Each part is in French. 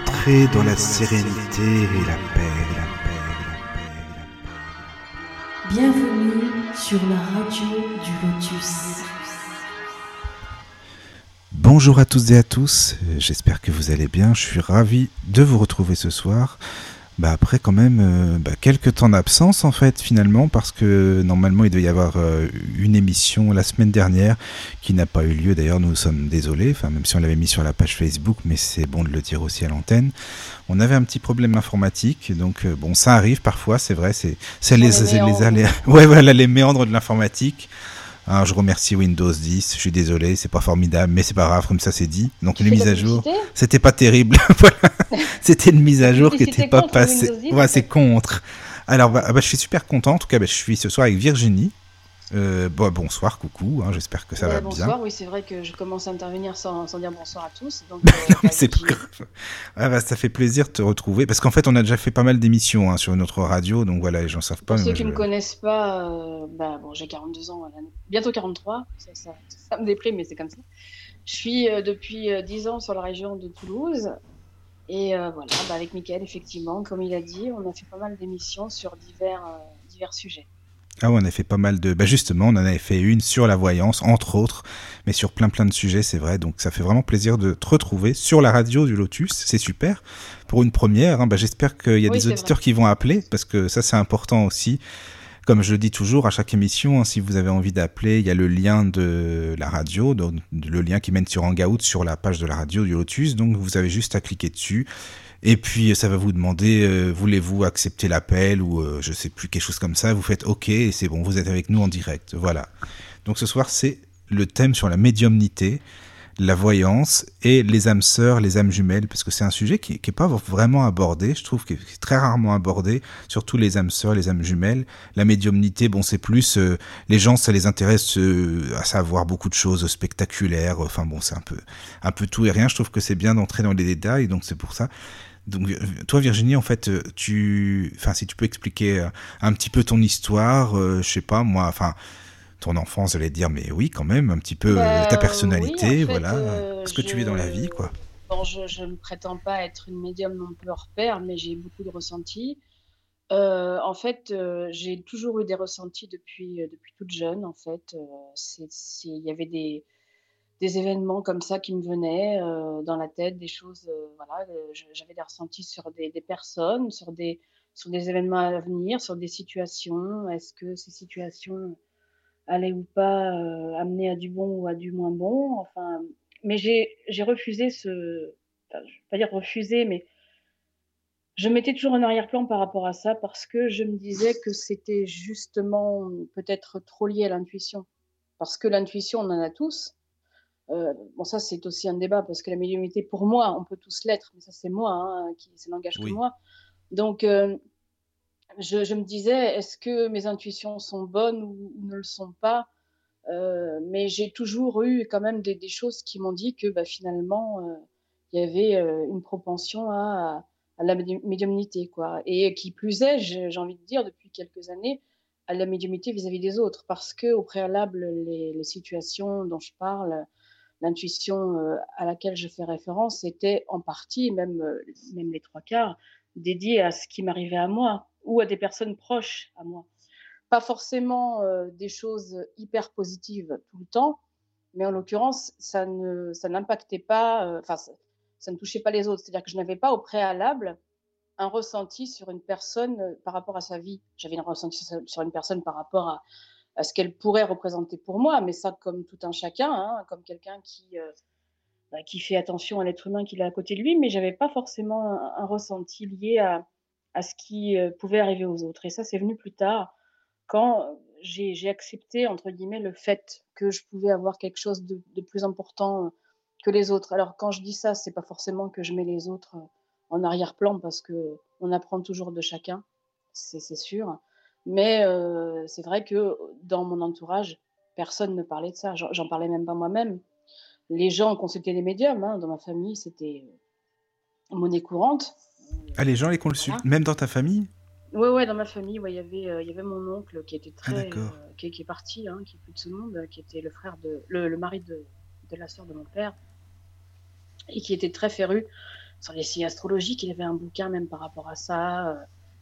Entrez dans la sérénité et la paix, la paix, la paix, la paix. Bienvenue sur la radio du Lotus. Bonjour à tous et à tous, j'espère que vous allez bien, je suis ravi de vous retrouver ce soir. Bah après quand même euh, bah, quelques temps d'absence en fait finalement parce que normalement il devait y avoir euh, une émission la semaine dernière qui n'a pas eu lieu. D'ailleurs nous sommes désolés. Enfin même si on l'avait mis sur la page Facebook mais c'est bon de le dire aussi à l'antenne. On avait un petit problème informatique. Donc euh, bon ça arrive parfois c'est vrai. C'est c'est les, les les ouais voilà les méandres de l'informatique alors, je remercie Windows 10, je suis désolé, c'est pas formidable, mais c'est pas grave, comme ça c'est dit. Donc mises la à jour, c'était pas terrible. voilà. C'était une mise à jour qui Publicité était pas passée. Windows 10, Ouais, c'est contre. Alors, bah, bah, je suis super content. En tout cas, bah, je suis ce soir avec Virginie. Euh, bon, bonsoir, coucou. hein, J'espère que ça Ouais, va bonsoir, bien. oui, c'est vrai que je commence à intervenir sans, sans dire bonsoir à tous. Donc, euh, Non, mais bah, c'est pas grave. Ah, bah, ça fait plaisir de te retrouver. Parce qu'en fait, on a déjà fait pas mal d'émissions hein, sur notre radio. Donc voilà, les gens savent pas. Pour ceux qui je- ne me connaissent pas, euh, bah, bon, j'ai 42 ans, bientôt 43, ça, ça, ça me déprime, mais c'est comme ça. Je suis depuis euh, 10 ans sur la région de Toulouse. Et voilà, bah, avec Mickaël, effectivement, comme il a dit, on a fait pas mal d'émissions sur divers, divers sujets. Ah ouais, on a fait pas mal de... Bah justement, on en avait fait une sur la voyance, entre autres, mais sur plein plein de sujets, c'est vrai. Donc ça fait vraiment plaisir de te retrouver sur la radio du Lotus, c'est super. Pour une première, hein, bah, j'espère qu'il y a Oui, des auditeurs vrai. qui vont appeler, parce que ça c'est important aussi. Comme je le dis toujours à chaque émission, hein, si vous avez envie d'appeler, il y a le lien de la radio, donc le lien qui mène sur Hangout sur la page de la radio du Lotus. Donc vous avez juste à cliquer dessus. Et puis ça va vous demander euh, voulez-vous accepter l'appel ou euh, je sais plus quelque chose comme ça. Vous faites OK et c'est bon, vous êtes avec nous en direct. Voilà. Donc ce soir c'est le thème sur la médiumnité, la voyance et les âmes sœurs, les âmes jumelles, parce que c'est un sujet qui n'est pas vraiment abordé. Je trouve que c'est très rarement abordé, surtout les âmes sœurs, les âmes jumelles. La médiumnité, bon c'est plus euh, les gens ça les intéresse euh, à savoir beaucoup de choses spectaculaires. Enfin bon c'est un peu un peu tout et rien. Je trouve que c'est bien d'entrer dans les détails, donc c'est pour ça. Donc, euh, toi, Virginie, en fait, euh, tu, enfin, si tu peux expliquer euh, un petit peu ton histoire, euh, je sais pas, moi, enfin, ton enfance, j'allais dire, mais oui, quand même, un petit peu Bah, ta oui, personnalité, en fait, voilà, euh, ce que tu es dans la vie, quoi? Bon, je, je ne prétends pas être une médium non plus hors pair, mais j'ai beaucoup de ressentis. Euh, en fait, euh, j'ai toujours eu des ressentis depuis, depuis toute jeune. En fait, Euh, il y avait des, des événements comme ça qui me venaient euh, dans la tête, des choses. euh, voilà, euh, j'avais des ressentis sur des, personnes, sur des, sur des événements à venir, sur des situations. Est-ce que ces situations allaient ou pas amener à du bon ou à du moins bon? Enfin, mais j'ai, refusé ce. Enfin, je vais pas dire refuser, mais je mettais toujours en arrière-plan par rapport à ça parce que je me disais que c'était justement peut-être trop lié à l'intuition. Parce que l'intuition, on en a tous. Euh, bon, ça, c'est aussi un débat parce que la médiumnité, pour moi, on peut tous l'être, mais ça, c'est moi, hein, qui, ça n'engage Oui. que moi. Donc, euh, je, je me disais, est-ce que mes intuitions sont bonnes ou, ou ne le sont pas? Euh, Mais j'ai toujours eu quand même des, des choses qui m'ont dit que bah, finalement, il y avait une propension à, à la médi- médiumnité, quoi. Et qui plus est, j'ai envie de dire, depuis quelques années, à la médiumnité vis-à-vis des autres, parce que au préalable, les, les situations dont je parle, l'intuition euh, à laquelle je fais référence était en partie, même, euh, même les trois quarts, dédiée à ce qui m'arrivait à moi ou à des personnes proches à moi. Pas forcément euh, des choses hyper positives tout le temps, mais en l'occurrence, ça n'impactait pas, enfin, ça, ça ne touchait pas les autres. C'est-à-dire que je n'avais pas au préalable un ressenti sur une personne par rapport à sa vie. J'avais un ressenti sur une personne par rapport à ce qu'elle pourrait représenter pour moi, mais ça comme tout un chacun, hein, comme quelqu'un qui, euh, bah, qui fait attention à l'être humain qu'il a à côté de lui, mais j'avais pas forcément un, ressenti lié à, à ce qui euh, pouvait arriver aux autres. Et ça, c'est venu plus tard, quand j'ai accepté, entre guillemets, le fait que je pouvais avoir quelque chose de, plus important euh, que les autres. Alors, quand je dis ça, c'est pas forcément que je mets les autres en arrière-plan, parce que on apprend toujours de chacun, c'est sûr. Mais euh, c'est vrai que dans mon entourage, personne ne parlait de ça. J'en parlais même pas moi-même. Les gens consultaient les médiums. Hein. Dans ma famille, c'était euh, monnaie courante. Ah, les gens les consultent, Voilà. même dans ta famille? Ouais, ouais, dans ma famille, ouais, il y avait, euh, y avait mon oncle qui était très, d'accord. euh, qui, qui est parti, hein, qui est plus de ce monde, euh, qui était le frère de, le, le mari de, de la sœur de mon père, et qui était très féru sur les signes astrologiques. Il avait un bouquin même par rapport à ça.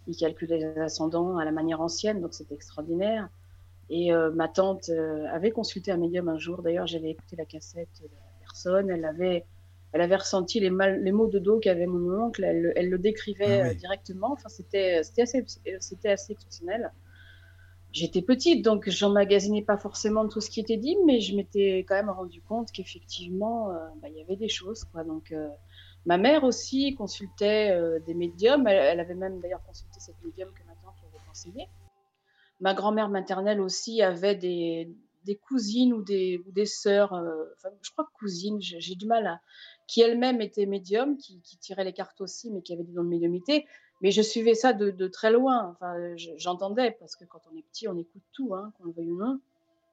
Il calculait les ascendants à la manière ancienne, donc c'était extraordinaire. Et ma tante avait consulté un médium un jour. D'ailleurs, j'avais écouté la cassette de la personne. Elle avait, elle avait ressenti les, mal, les maux de dos qu'avait mon oncle. Elle, elle le décrivait ah directement. Enfin, c'était assez, c'était assez exceptionnel. J'étais petite, donc j'emmagasinais pas forcément tout ce qui était dit, mais je m'étais quand même rendu compte qu'effectivement, euh, bah, il y avait des choses. Quoi. Donc, euh, ma mère aussi consultait euh, des médiums. Elle, avait même d'ailleurs consulté cette médium que ma tante lui avait conseillé. Ma grand-mère maternelle aussi avait des, cousines ou des, ou sœurs, enfin, je crois cousines, j'ai du mal à. qui elles-mêmes étaient médiums, qui, qui, tiraient les cartes aussi, mais qui avaient des dons de médiumité. Mais je suivais ça de, très loin. Enfin, j'entendais parce que quand on est petit, on écoute tout, hein, qu'on le veuille ou non.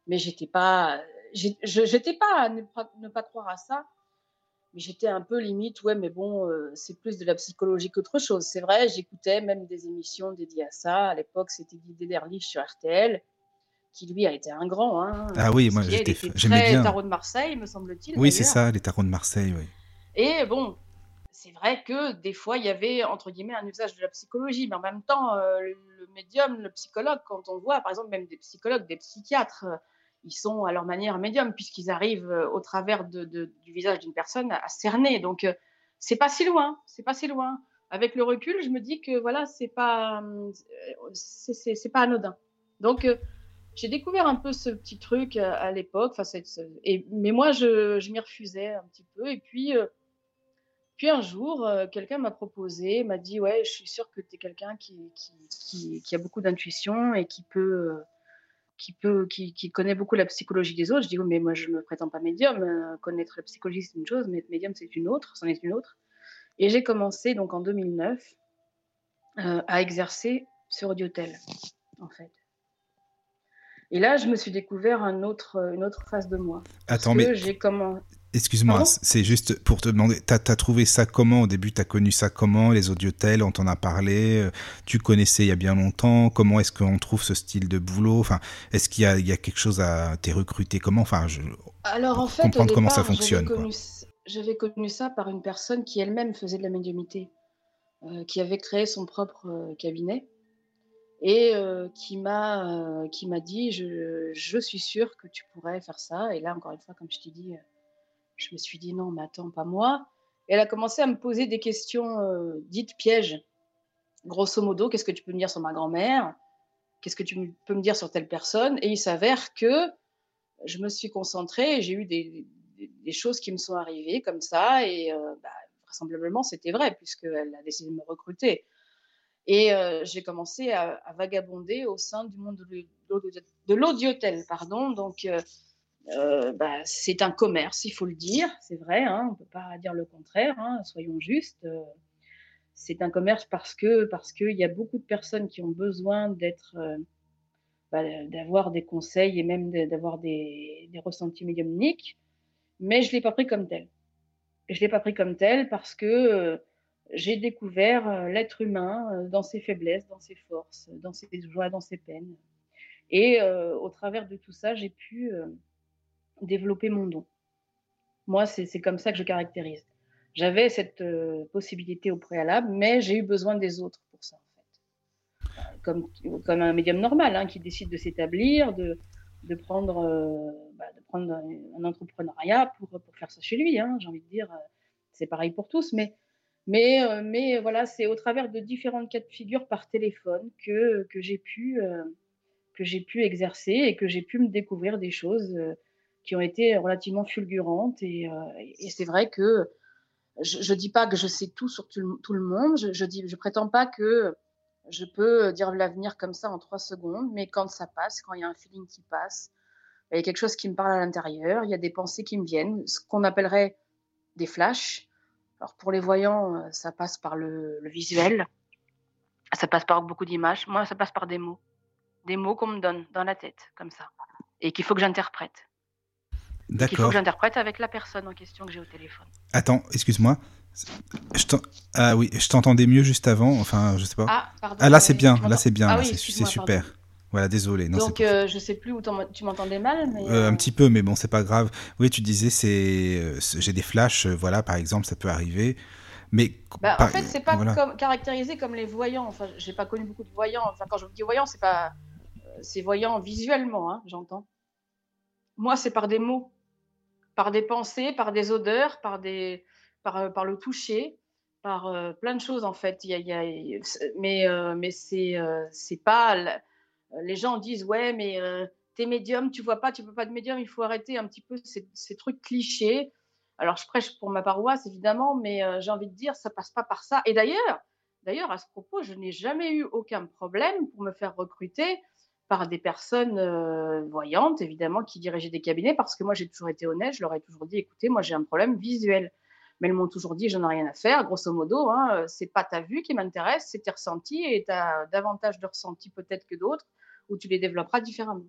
Mais j'étais pas, j'étais pas à ne pas, croire à ça. Mais j'étais un peu limite, ouais, mais bon, euh, c'est plus de la psychologie qu'autre chose. C'est vrai, j'écoutais même des émissions dédiées à ça. À l'époque, c'était Guy Derlich sur RTL, qui lui a été un grand. Hein, ah oui, moi j'aimais bien. Tarot de Marseille, me semble-t-il. Oui, c'est ça, les tarots de Marseille, oui. Et bon, c'est vrai que des fois, il y avait, entre guillemets, un usage de la psychologie, mais en même temps, euh, le, médium, le psychologue, quand on voit, par exemple, même des psychologues, des psychiatres, ils sont à leur manière médium, puisqu'ils arrivent euh, au travers du visage d'une personne à, cerner. Donc, c'est pas si loin, c'est pas si loin. Avec le recul, je me dis que voilà, c'est pas, c'est pas anodin. Donc, j'ai découvert un peu ce petit truc à, l'époque, mais moi, je, m'y refusais un petit peu, et puis puis un jour, euh, quelqu'un m'a proposé, m'a dit Ouais, je suis sûre que tu es quelqu'un qui, a beaucoup d'intuition et qui peut. Euh, qui, peut qui, qui, connaît beaucoup la psychologie des autres. Je dis, mais moi, je ne me prétends pas médium. Euh, connaître la psychologie, c'est une chose, mais être médium, c'est une autre. C'en est une autre. Et j'ai commencé, donc en 2009, à exercer sur Audiotel, en fait. Et là, je me suis découvert un autre, une autre phase de moi. Attends, mais j'ai comment Excuse-moi, c'est juste pour te demander, tu as, trouvé ça comment? Au début Tu as connu ça comment? Les audiotels, on t'en a parlé euh, Tu connaissais il y a bien longtemps Comment est-ce qu'on trouve ce style de boulot? Enfin, Est-ce qu'il y, y, a quelque chose à. T'es recruté? Comment? Enfin, je, Alors en fait, comprendre comment ça fonctionne. J'avais connu, ça par une personne qui elle-même faisait de la médiumité, euh, qui avait créé son propre euh, cabinet et qui m'a qui m'a dit je, je, suis sûre que tu pourrais faire ça. Et là, encore une fois, comme je t'ai dit je me suis dit non, mais attends, pas moi. Et elle a commencé à me poser des questions euh, dites pièges. Grosso modo, qu'est-ce que tu peux me dire sur ma grand-mère? Qu'est-ce que tu peux me dire sur telle personne? Et il s'avère que je me suis concentrée et j'ai eu des, choses qui me sont arrivées comme ça. Et euh, bah, vraisemblablement, c'était vrai, puisqu'elle a décidé de me recruter. Et euh, j'ai commencé à, vagabonder au sein du monde de l'audiotel. Pardon. Donc, euh, bah, c'est un commerce, il faut le dire, c'est vrai, hein, on ne peut pas dire le contraire, hein, soyons justes. Euh, c'est un commerce parce que parce qu'il y a beaucoup de personnes qui ont besoin d'être, euh, bah, d'avoir des conseils et même d'avoir des, des, ressentis médiumniques, mais je l'ai pas pris comme tel. Je l'ai pas pris comme tel parce que j'ai découvert l'être humain dans ses faiblesses, dans ses forces, dans ses joies, dans ses peines. Et au travers de tout ça, j'ai pu développer mon don. Moi, c'est comme ça que je caractérise. J'avais cette euh, possibilité au préalable, mais j'ai eu besoin des autres pour ça, en fait. Comme, comme un médium normal, hein, qui décide de s'établir, de, de, prendre, euh, bah, de prendre un, entrepreneuriat pour, pour, faire ça chez lui. Hein, j'ai envie de dire, euh, c'est pareil pour tous, mais, mais, mais voilà, c'est au travers de différentes cas de figure par téléphone que, que j'ai pu, que j'ai pu exercer et que j'ai pu me découvrir des choses qui ont été relativement fulgurantes. Et, euh, c'est vrai que je ne dis pas que je sais tout sur tout, le monde. Je, je, je prétends pas que je peux dire l'avenir comme ça en trois secondes, mais quand ça passe, quand il y a un feeling qui passe, il y a quelque chose qui me parle à l'intérieur, il y a des pensées qui me viennent, ce qu'on appellerait des flashs. Alors pour les voyants, euh, ça passe par le visuel, ça passe par beaucoup d'images. Moi, ça passe par des mots, des mots qu'on me donne dans la tête, comme ça, et qu'il faut que j'interprète. D'accord. Il faut que j'interprète avec la personne en question que j'ai au téléphone? Attends, excuse-moi. ah oui, je t'entendais mieux juste avant. Enfin, je sais pas. Ah, pardon. Ah là, c'est bien. Là, c'est bien. Ah c'est super. Voilà, désolé. Non, Donc, euh, je sais plus où tu m'entendais mal, mais euh, un euh, petit peu, mais bon, c'est pas grave. Oui, tu disais, c'est, j'ai des flashs. voilà, par exemple, ça peut arriver. Mais bah, en fait, c'est pas comme, caractérisé comme les voyants. Enfin, j'ai pas connu beaucoup de voyants. Enfin, quand je dis voyants, c'est pas, euh, c'est voyant visuellement, hein, j'entends. Moi, c'est par des mots, par des pensées, par des odeurs, par des, par, euh, le toucher, par euh, plein de choses en fait. Y a, mais, mais c'est, c'est pas. Les gens disent ouais, mais t'es médium, tu vois pas, tu peux pas de médium. Il faut arrêter un petit peu ces, ces trucs clichés alors, je prêche pour ma paroisse, évidemment, mais euh, j'ai envie de dire, ça passe pas par ça. Et d'ailleurs, d'ailleurs, à ce propos, je n'ai jamais eu aucun problème pour me faire recruter par des personnes euh, voyantes, évidemment, qui dirigeaient des cabinets, parce que moi, j'ai toujours été honnête, je leur ai toujours dit, écoutez, moi, j'ai un problème visuel. Mais elles m'ont toujours dit, j'en ai rien à faire, grosso modo, hein, c'est pas ta vue qui m'intéresse, c'est tes ressentis, et tu as davantage de ressentis peut-être que d'autres, où tu les développeras différemment.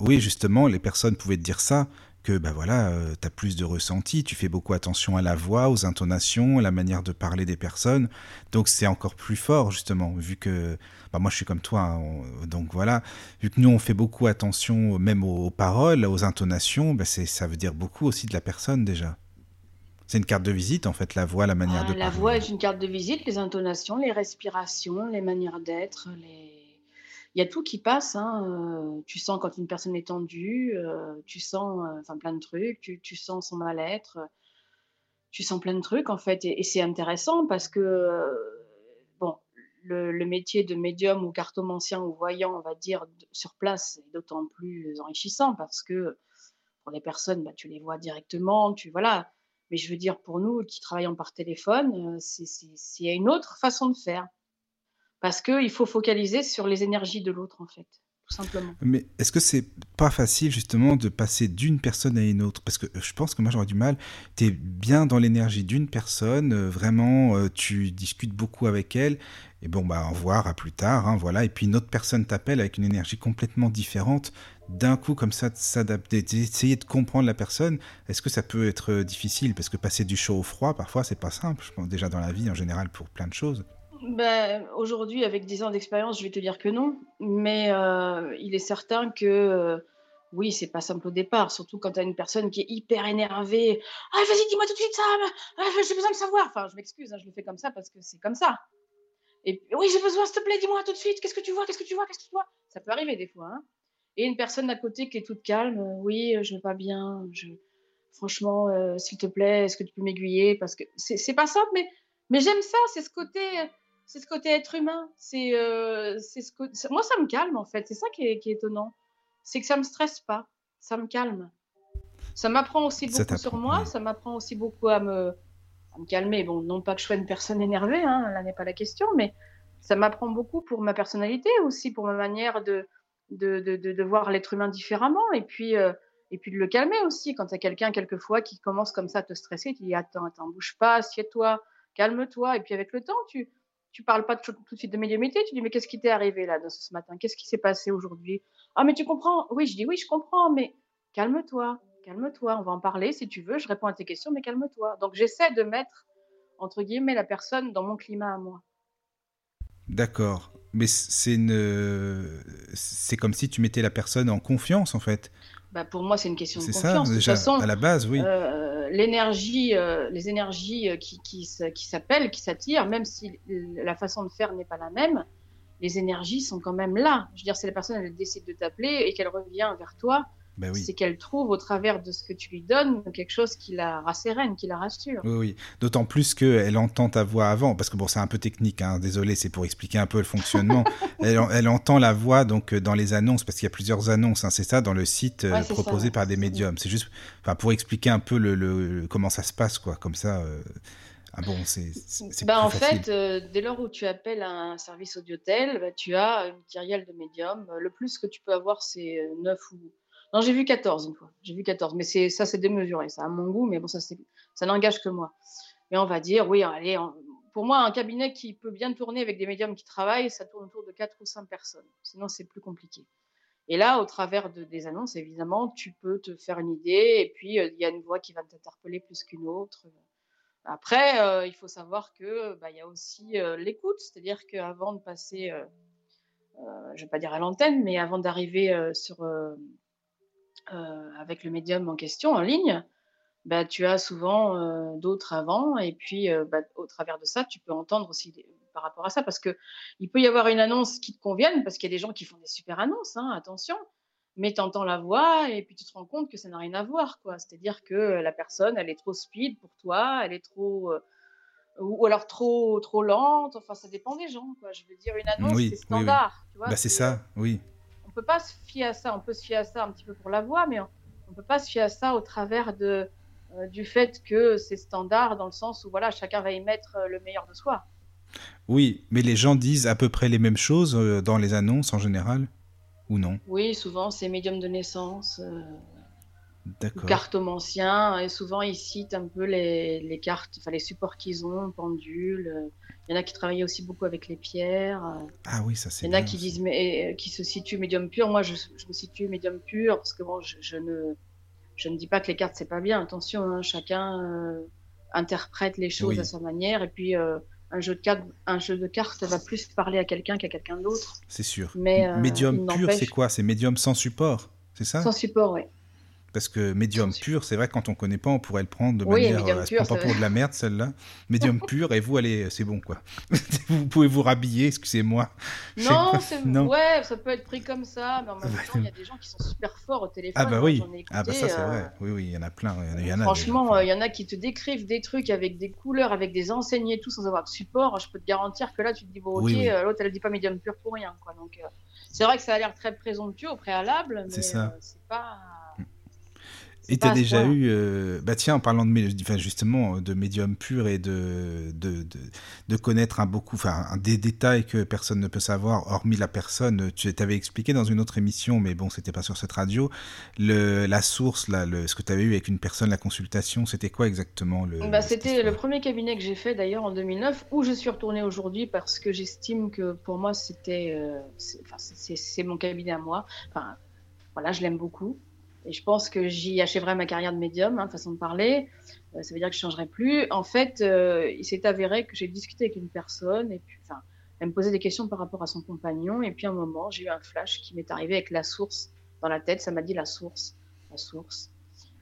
Oui, justement, les personnes pouvaient te dire ça, que bah voilà, euh, tu as plus de ressenti, tu fais beaucoup attention à la voix, aux intonations, à la manière de parler des personnes. Donc c'est encore plus fort justement, vu que bah moi je suis comme toi, hein, donc voilà, vu que nous on fait beaucoup attention même aux, paroles, aux intonations, bah ça veut dire beaucoup aussi de la personne déjà. C'est une carte de visite en fait, la voix, la manière de parler. La voix est une carte de visite, les intonations, les respirations, les manières d'être, les y a tout qui passe. Hein, euh, tu sens quand une personne est tendue, euh, tu sens euh, plein de trucs, tu, tu sens son mal-être, tu sens plein de trucs en fait. Et, c'est intéressant parce que bon, le, le, métier de médium ou cartomancien ou voyant, on va dire, sur place, est d'autant plus enrichissant parce que pour les personnes, bah, tu les vois directement, tu voilà. Mais je veux dire, pour nous qui travaillons par téléphone, c'est une autre façon de faire parce qu'il faut focaliser sur les énergies de l'autre, en fait, tout simplement. Mais est-ce que c'est pas facile, justement, de passer d'une personne à une autre? Parce que je pense que moi, j'aurais du mal. Tu es bien dans l'énergie d'une personne, euh, vraiment, euh, tu discutes beaucoup avec elle, et bon, bah, au revoir, à plus tard, hein, voilà. Et puis une autre personne t'appelle avec une énergie complètement différente. D'un coup, comme ça, s'adapter, d'essayer de comprendre la personne, est-ce que ça peut être difficile? Parce que passer du chaud au froid, parfois, c'est pas simple, je pense, déjà dans la vie en général, pour plein de choses. Ben, aujourd'hui, avec 10 ans d'expérience, je vais te dire que non. Mais euh, il est certain que euh, oui, c'est pas simple au départ, surtout quand tu as une personne qui est hyper énervée. Ah, vas-y, dis-moi tout de suite ça, ah, j'ai besoin de savoir. Enfin, je m'excuse, hein, je le fais comme ça parce que c'est comme ça. Et oui, j'ai besoin, s'il te plaît, dis-moi tout de suite, qu'est-ce que tu vois, qu'est-ce que tu vois, qu'est-ce que tu vois? Ça peut arriver des fois. Hein. Et une personne à côté qui est toute calme, euh, oui, je vais pas bien, franchement, s'il te plaît, est-ce que tu peux m'aiguiller? Parce que c'est pas simple, mais j'aime ça, c'est ce côté c'est ce côté être humain. C'est, euh, c'est ce moi ça me calme en fait. C'est ça qui est, qui est étonnant, c'est que ça me stresse pas, ça me calme. Ça m'apprend aussi beaucoup sur moi. Ça m'apprend aussi beaucoup à me, à me calmer. Bon, non pas que je sois une personne énervée, hein, là n'est pas la question, mais ça m'apprend beaucoup pour ma personnalité aussi, pour ma manière de de, de, de, voir l'être humain différemment et puis euh, et puis de le calmer aussi quand tu as quelqu'un quelquefois qui commence comme ça à te stresser, tu dis attends attends bouge pas, assieds-toi, calme-toi et puis avec le temps tu tu parles pas tout, de suite de médiumnité, tu dis mais qu'est-ce qui t'est arrivé là de ce matin? Qu'est-ce qui s'est passé aujourd'hui? Ah mais tu comprends Oui, je dis oui, je comprends, mais calme-toi, calme-toi, on va en parler si tu veux, je réponds à tes questions, mais calme-toi. Donc j'essaie de mettre entre guillemets la personne dans mon climat à moi. D'accord. Mais c'est une... c'est comme si tu mettais la personne en confiance en fait. Bah pour moi, c'est une question de confiance. C'est ça, déjà, à la base, oui. Euh, l'énergie, euh, les énergies euh, qui, qui, s'appellent, qui s'attirent, même si la façon de faire n'est pas la même, les énergies sont quand même là. Je veux dire, si la personne elle décide de t'appeler et qu'elle revient vers toi, ben c'est qu'elle trouve au travers de ce que tu lui donnes quelque chose qui la rassérène, qui la rassure. Oui, oui. d'autant plus qu'elle entend ta voix avant, parce que bon, c'est un peu technique, hein. désolé, c'est pour expliquer un peu le fonctionnement. elle, elle, entend la voix donc euh, dans les annonces, parce qu'il y a plusieurs annonces, hein, c'est ça, dans le site euh, proposé par des médiums. C'est juste pour expliquer un peu le, comment ça se passe, quoi, comme ça. Euh... Ah bon, c'est. Bah, en fait, euh, dès lors où tu appelles un service audiotel, bah, tu as une kyrielle de médium. Le plus que tu peux avoir, c'est 9 ou non, j'ai vu 14 une fois. J'ai vu 14, mais c'est ça, c'est démesuré. Ça a mon goût, mais bon, ça, ça n'engage que moi. Mais on va dire, oui, allez, pour moi, un cabinet qui peut bien tourner avec des médiums qui travaillent, ça tourne autour de 4 ou 5 personnes. Sinon, c'est plus compliqué. Et là, au travers de, des annonces, évidemment, tu peux te faire une idée, et puis euh, il y a une voix qui va t'interpeller plus qu'une autre. Après, euh, il faut savoir que bah, il y a aussi euh, l'écoute, c'est-à-dire qu'avant de passer, je vais pas dire à l'antenne, mais avant d'arriver sur euh, avec le médium en question en ligne, bah, tu as souvent euh, d'autres avant, et puis euh, bah, au travers de ça, tu peux entendre aussi par rapport à ça, parce que il peut y avoir une annonce qui te convienne, parce qu'il y a des gens qui font des super annonces, hein, attention, mais tu entends la voix et puis tu te rends compte que ça n'a rien à voir, quoi. C'est-à-dire que la personne, elle est trop speed pour toi, elle est trop ou alors trop trop lente, enfin ça dépend des gens, quoi. Je veux dire une annonce Oui, c'est oui, oui. standard, tu vois. Bah, c'est ça, oui. On peut pas se fier à ça, on peut se fier à ça un petit peu pour la voix, mais on, on peut pas se fier à ça au travers de euh, du fait que c'est standard dans le sens où voilà, chacun va y mettre euh, le meilleur de soi. Oui, mais les gens disent à peu près les mêmes choses euh, dans les annonces en général Ou non? Oui, souvent c'est médium de naissance, euh, ou D'accord. cartomancien, et souvent ils citent un peu les, les cartes, enfin les supports qu'ils ont, pendules. Il y en a qui travaillent aussi beaucoup avec les pierres. Ah oui, ça c'est Il y en a qui aussi. disent mais, euh, qui se situent médium pur. Moi, je, je me situe médium pur parce que bon, je, je ne je ne dis pas que les cartes c'est pas bien. Attention, hein, chacun euh, interprète les choses Oui. à sa manière. Et puis euh, un jeu de cartes, un jeu de cartes va plus parler à quelqu'un qu'à quelqu'un d'autre. C'est sûr. Mais, euh, médium pur, c'est quoi? C'est médium sans support C'est ça? Sans support, oui. Parce que médium pur, c'est vrai, quand on connaît pas, on pourrait le prendre de Oui, manière. médium euh, pur, prend pas pour de la merde, celle-là. Médium pur, et vous, allez, c'est bon, quoi. vous pouvez vous rhabiller, excusez-moi. Non, c'est ouais, ça peut être pris comme ça, mais en même Ouais. temps, il y a des gens qui sont super forts au téléphone. Ah bah oui. Ah bah ça, c'est euh, vrai. Oui, oui, il y en a plein. Il y en a, il y en a Franchement, euh, il y en a qui te décrivent des trucs avec des couleurs, avec des enseignes et tout, sans avoir de support. Je peux te garantir que là, tu te dis, bon, ok, Oui, oui. euh, l'autre, elle dit pas médium pur pour rien. Quoi. Donc, euh, c'est vrai que ça a l'air très présomptueux au préalable, mais C'est ça. euh, c'est pas. Et t'as déjà eu, euh, bah tiens, en parlant de, enfin, justement de médium pur et de, de, de, de connaître un beaucoup, enfin des détails que personne ne peut savoir, hormis la personne. Tu t'avais expliqué dans une autre émission, mais bon, c'était pas sur cette radio. Le, la source, là, le, ce que tu avais eu avec une personne, la consultation, c'était quoi exactement le Bah, C'était le premier cabinet que j'ai fait d'ailleurs en 2009, où je suis retournée aujourd'hui parce que j'estime que pour moi, c'était. euh, enfin, c'est mon cabinet à moi. Enfin, voilà, je l'aime beaucoup. Et je pense que j'y achèverai ma carrière de médium, hein, façon de parler. Euh, ça veut dire que je changerai plus. En fait, euh, il s'est avéré que j'ai discuté avec une personne et puis, enfin, elle me posait des questions par rapport à son compagnon. Et puis, à un moment, j'ai eu un flash qui m'est arrivé avec la source dans la tête. Ça m'a dit la source, la source.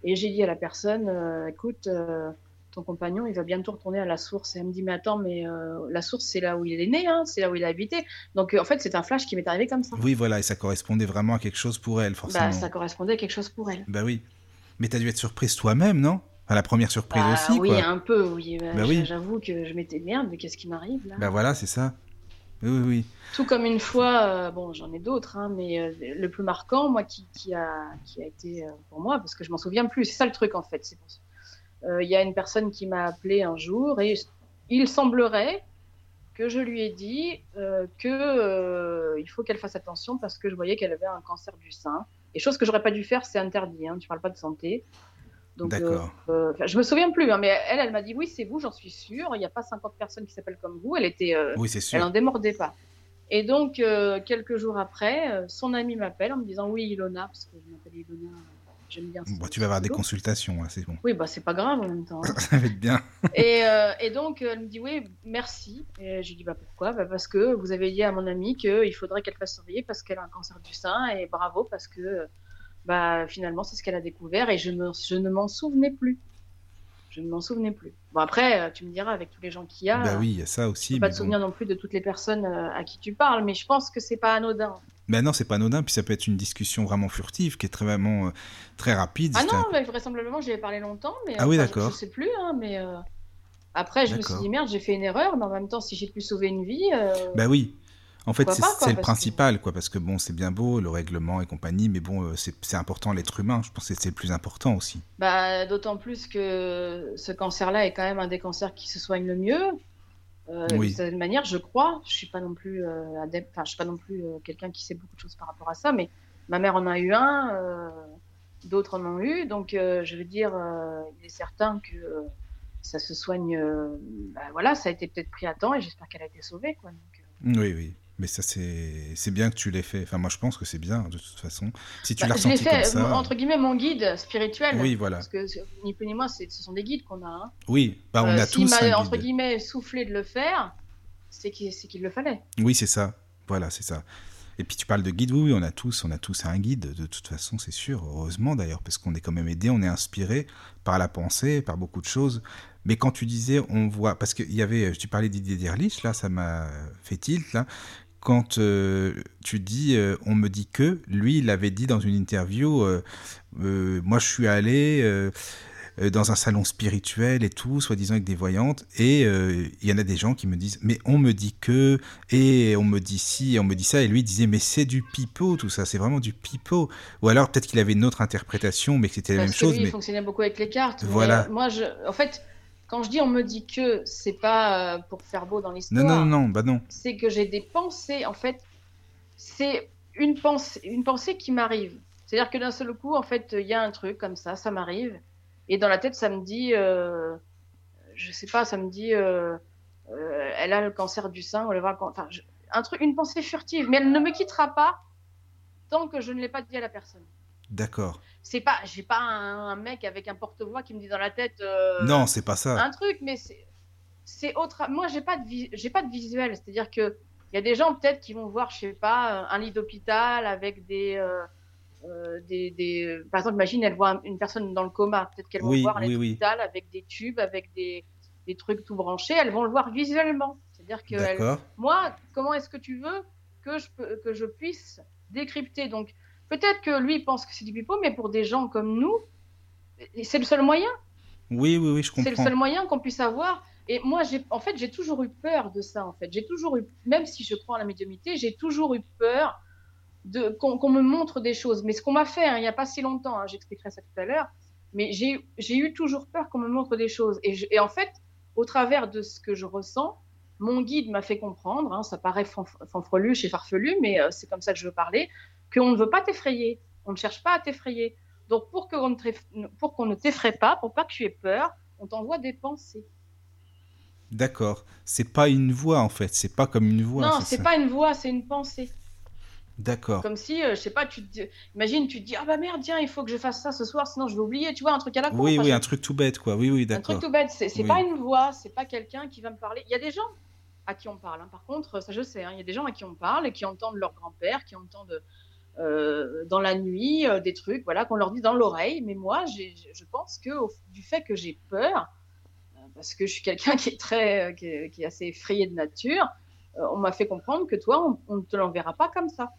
Et j'ai dit à la personne, euh, écoute, euh, ton compagnon, il va bientôt retourner à la source. Et elle me dit, mais attends, mais euh, la source, c'est là où il est né, hein, c'est là où il a habité. Donc, euh, en fait, c'est un flash qui m'est arrivé comme ça. Oui, voilà, et ça correspondait vraiment à quelque chose pour elle, forcément. Bah, ça correspondait à quelque chose pour elle. Bah oui. Mais t'as dû être surprise toi-même, non? Enfin, la première surprise Bah, aussi, oui, quoi. un peu, oui. Bah, Bah oui. J'avoue que je m'étais merde, mais qu'est-ce qui m'arrive là? Bah voilà, c'est ça. Oui, oui, oui. Tout comme une fois, euh, bon, j'en ai d'autres, hein, mais euh, le plus marquant, moi, qui, qui a, qui a été euh, pour moi, parce que je m'en souviens plus, c'est ça le truc en fait. c'est pour ça. Il y a une personne qui m'a appelé un jour et il semblerait que je lui ai dit euh, que euh, il faut qu'elle fasse attention parce que je voyais qu'elle avait un cancer du sein. Et chose que j'aurais pas dû faire, c'est interdit. Hein, tu parles pas de santé. Donc, euh, euh, je me souviens plus, hein, mais elle, elle m'a dit oui, c'est vous, j'en suis sûre. Il n'y a pas 50 personnes qui s'appellent comme vous. Elle était, euh, Oui, c'est elle sûr. n'en démordait pas. Et donc, euh, quelques jours après, euh, son ami m'appelle en me disant Oui, Ilona, parce que je m'appelle Ilona, euh, j'aime bien. ce- Bon, tu vas avoir des consultations, là, c'est bon. Oui, bah c'est pas grave en même temps. hein. Ça va être bien. et, euh, et donc, euh, elle me dit Oui, merci. Et je lui dis Bah pourquoi? Bah, Parce que vous avez dit à mon amie qu'il faudrait qu'elle fasse surveiller parce qu'elle a un cancer du sein, et bravo, parce que bah, finalement, c'est ce qu'elle a découvert, et je, me, je ne m'en souvenais plus. Je ne m'en souvenais plus. Bon, après, euh, tu me diras, avec tous les gens qu'il y a. Bah oui, il y a ça aussi. peux pas te bon. souvenir non plus de toutes les personnes à qui tu parles, mais je pense que c'est pas anodin. Ben non, c'est pas anodin, puis ça peut être une discussion vraiment furtive, qui est très vraiment euh, très rapide. Ah non, vraisemblablement, j'y ai parlé longtemps, mais Ah oui, enfin, je- d'accord. Je, sais plus, hein, mais euh, après, je me suis dit merde, j'ai fait une erreur, mais en même temps, si j'ai pu sauver une vie, euh, Bah oui. En fait, c'est le que- principal, quoi, parce que bon, c'est bien beau, le règlement et compagnie, mais bon, euh, c'est c'est important l'être humain. Je pense que c'est le plus important aussi. bah, d'autant plus que ce cancer-là est quand même un des cancers qui se soigne le mieux. Euh, Oui. De cette manière, je crois. Je suis pas non plus euh, adepte, enfin, je suis pas non plus euh, quelqu'un qui sait beaucoup de choses par rapport à ça, mais ma mère en a eu un, euh, d'autres en ont eu, donc je veux dire, il est certain que ça se soigne. bah, voilà, ça a été peut-être pris à temps et j'espère qu'elle a été sauvée, quoi. Donc, Oui, oui. Mais ça, c'est bien que tu l'aies fait. Enfin, moi, je pense que c'est bien, de toute façon. Si tu Bah, l'as ressenti fait, comme ça. entre guillemets, mon guide spirituel. Oui, voilà. Parce que ni plus ni moins, ce sont des guides qu'on a. hein. Oui, bah, on Euh, a tous m'a, un entre guide. guillemets, soufflé de le faire, c'est qu'il, le fallait. Oui, c'est ça. Voilà, c'est ça. Et puis tu parles de guide, oui, on a tous, on a tous un guide, de toute façon, c'est sûr, heureusement d'ailleurs, parce qu'on est quand même aidé, on est inspiré par la pensée, par beaucoup de choses. Mais quand tu disais, on voit, parce qu'il y avait, tu parlais d'idée Dirlich, là, ça m'a fait tilt, là, quand euh, tu dis euh, on me dit que, lui, il avait dit dans une interview, euh, moi je suis allé dans un salon spirituel et tout, soi-disant avec des voyantes, et il y en a des gens qui me disent mais on me dit que, et on me dit ci, et on me dit ça, et lui il disait mais c'est du pipeau tout ça, c'est vraiment du pipeau. Ou alors peut-être qu'il avait une autre interprétation, mais que c'était la même chose. Lui, mais... il fonctionnait beaucoup avec les cartes. Voilà. moi, je, en fait, quand je dis on me dit que, c'est pas euh, pour faire beau dans l'histoire. Non, non, non, bah non. C'est que j'ai des pensées, en fait, c'est une pensée, une pensée qui m'arrive. C'est-à-dire que d'un seul coup, en fait, il y a un truc comme ça, ça m'arrive. Et dans la tête, ça me dit, euh, je sais pas, ça me dit, euh, euh elle a le cancer du sein, ou elle va, enfin, un truc, une pensée furtive, mais elle ne me quittera pas tant que je ne l'ai pas dit à la personne. D'accord. C'est pas, j'ai pas un, mec avec un porte-voix qui me dit dans la tête. Euh, non, c'est pas ça. Un truc, mais c'est, c'est autre. Moi, j'ai pas de, j'ai pas de visuel. C'est-à-dire que il y a des gens peut-être qui vont voir, je sais pas, un lit d'hôpital avec des, euh, euh, des, des, par exemple, imagine, elle voit une personne dans le coma. Peut-être qu'elle va voir un avec des tubes, avec des, des trucs tout branchés. Elles vont le voir visuellement. C'est-à-dire que moi, comment est-ce que tu veux que je, peux, que je puisse décrypter? Donc, Peut-être que lui pense que c'est du pipeau, mais pour des gens comme nous, c'est le seul moyen. Oui, oui, oui, je comprends. C'est le seul moyen qu'on puisse avoir. Et moi, j'ai, en fait, j'ai toujours eu peur de ça. En fait, j'ai toujours eu, même si je crois en la médiumité, j'ai toujours eu peur de qu'on, me montre des choses. Mais ce qu'on m'a fait, hein, il n'y a pas si longtemps, hein, j'expliquerai ça tout à l'heure. Mais j'ai, j'ai eu toujours peur qu'on me montre des choses. Et, et, en fait, au travers de ce que je ressens, mon guide m'a fait comprendre. Hein, ça paraît fanfreluche et farfelu, mais euh, c'est comme ça que je veux parler qu'on ne veut pas t'effrayer. On ne cherche pas à t'effrayer. Donc, pour qu'on ne t'effraie pas, pour pas que tu aies peur, on t'envoie des pensées. D'accord. C'est pas une voix, en fait. C'est pas comme une voix. Non, c'est pas une voix, c'est une pensée. D'accord. Comme si, euh, je sais pas, tu te... imagine, tu te dis, ah bah merde, tiens, il faut que je fasse ça ce soir, sinon je vais oublier, tu vois, un truc à la con. Oui, oui, un truc tout bête, quoi. Oui, oui, d'accord. Un truc tout bête, c'est pas une voix, c'est pas quelqu'un qui va me parler. Il y a des gens à qui on parle, hein. par contre, ça je sais, hein. il y a des gens à qui on parle et qui entendent leur grand-père, qui entendent euh, dans la nuit, euh, des trucs, voilà, qu'on leur dit dans l'oreille. Mais moi, je pense que du fait que j'ai peur, euh, parce que je suis quelqu'un qui est très, qui est, assez effrayé de nature, on m'a fait comprendre que toi, on, ne te l'enverra pas comme ça.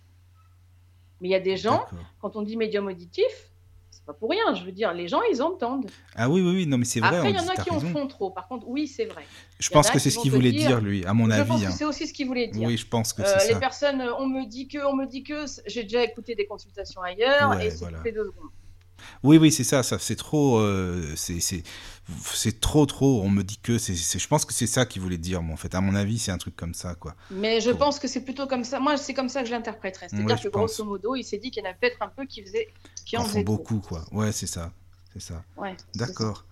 Mais il y a des gens, quand on dit médium auditif, pas pour rien. Je veux dire, les gens, ils entendent. Ah oui, oui, oui, non, mais c'est vrai. Après, il y en a qui en font trop. Par contre, oui, c'est vrai. Je pense que c'est ce qu'il voulait dire, lui, à mon avis. Je pense que hein. c'est aussi ce qu'il voulait dire. Oui, je pense que euh, c'est ça. Les personnes, on me dit que, on me dit que, j'ai déjà écouté des consultations ailleurs et c'est voilà. deux secondes. Oui, oui, c'est ça, ça c'est trop, euh, c'est trop, trop. On me dit que c'est, je pense que c'est ça qu'il voulait dire, moi, en fait. À mon avis, c'est un truc comme ça, quoi. Mais je pense que c'est plutôt comme ça. Moi, c'est comme ça que je l'interpréterais. C'est-à-dire que grosso modo, il s'est dit qu'il y en a peut-être un peu qui faisait, qui en, font beaucoup, quoi. Ouais, c'est ça, c'est ça. Ouais. D'accord.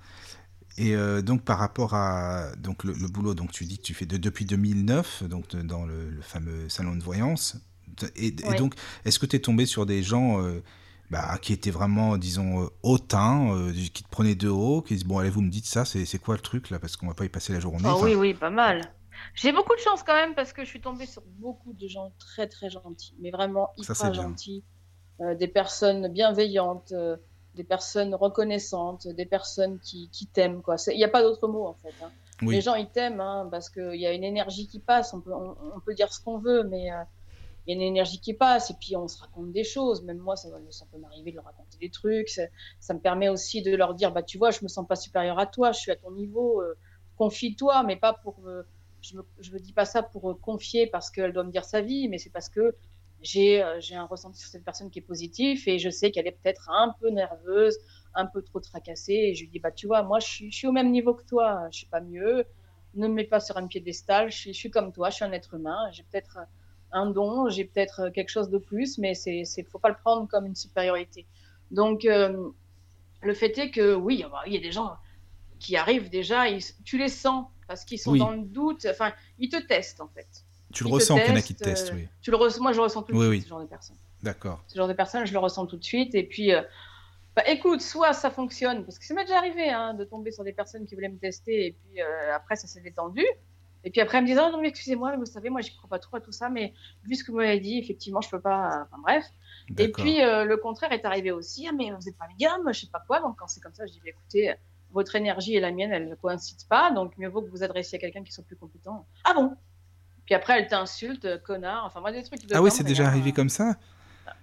Et euh, donc par rapport à donc le, boulot, donc tu dis que tu fais de, depuis 2009, donc dans le, fameux salon de voyance. Et, donc, est-ce que tu es tombé sur des gens euh, bah, qui était vraiment, disons, euh, hautain, euh, qui te prenait de haut, qui disent, bon, allez, vous me dites ça, c'est quoi le truc, là, parce qu'on va pas y passer la journée. Oh, oui, oui, pas mal. J'ai beaucoup de chance quand même, parce que je suis tombée sur beaucoup de gens très, très gentils, mais vraiment hyper gentils. Euh, des personnes bienveillantes, des personnes reconnaissantes, des personnes qui, qui t'aiment, quoi. Il n'y a pas d'autre mot, en fait. Hein. Les gens, ils t'aiment, hein, parce qu'il y a une énergie qui passe, on peut, on peut dire ce qu'on veut, mais il y a une énergie qui passe et puis on se raconte des choses. Même moi, ça, peut m'arriver de leur raconter des trucs. Ça, me permet aussi de leur dire, bah tu vois, je me sens pas supérieur à toi, je suis à ton niveau, euh, confie-toi, mais pas pour. Euh, je, me, dis pas ça pour euh, confier parce qu'elle doit me dire sa vie, mais c'est parce que j'ai j'ai un ressenti sur cette personne qui est positif et je sais qu'elle est peut-être un peu nerveuse, un peu trop tracassée. Et je lui dis, bah tu vois, moi je suis, au même niveau que toi, je suis pas mieux. Ne me mets pas sur un piédestal, je je suis comme toi, je suis un être humain. J'ai peut-être un don, j'ai peut-être quelque chose de plus, mais c'est, faut pas le prendre comme une supériorité. Donc, euh, le fait est que oui, il y a des gens qui arrivent déjà, tu les sens parce qu'ils sont dans le doute. Enfin, ils te testent en fait. Tu le ressens qu'il y en a qui te testent, oui. Tu le moi, je le ressens tout de suite ce genre de personnes. D'accord. Ce genre de personnes, je le ressens tout de suite. Et puis, euh, bah, écoute, soit ça fonctionne, parce que ça m'est déjà arrivé hein, de tomber sur des personnes qui voulaient me tester, et puis euh, après ça s'est détendu. Et puis après, elle me disait, oh, non, mais excusez-moi, vous savez, moi, je crois pas trop à tout ça, mais vu ce que vous m'avez dit, effectivement, je peux pas. Enfin, bref. Et puis, euh, le contraire est arrivé aussi. Ah, mais vous n'êtes pas médium, je sais pas quoi. Donc, quand c'est comme ça, je dis, bah, écoutez, votre énergie et la mienne, elles ne coïncident pas. Donc, mieux vaut que vous adressiez à quelqu'un qui soit plus compétent. Ah bon? Puis après, elle t'insulte, connard. Enfin, moi, des trucs. ah oui, c'est déjà arrivé comme ça?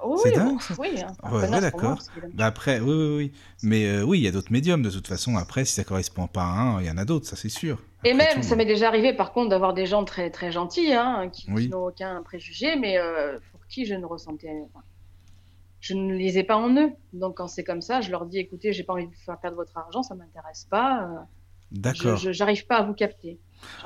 Oui, c'est dingue. Oui, hein, d'accord. Bah après, oui, oui, oui. Mais euh, oui, il y a d'autres médiums de toute façon. Après, si ça correspond pas à un, il y en a d'autres, ça c'est sûr. Et même, ça m'est déjà arrivé par contre d'avoir des gens très très gentils, hein, qui, n'ont aucun préjugé, mais euh, pour qui je ne ressentais, je ne lisais pas en eux. Donc quand c'est comme ça, je leur dis, écoutez, j'ai pas envie de faire perdre votre argent, ça m'intéresse pas. Euh, d'accord. Je n'arrive pas à vous capter.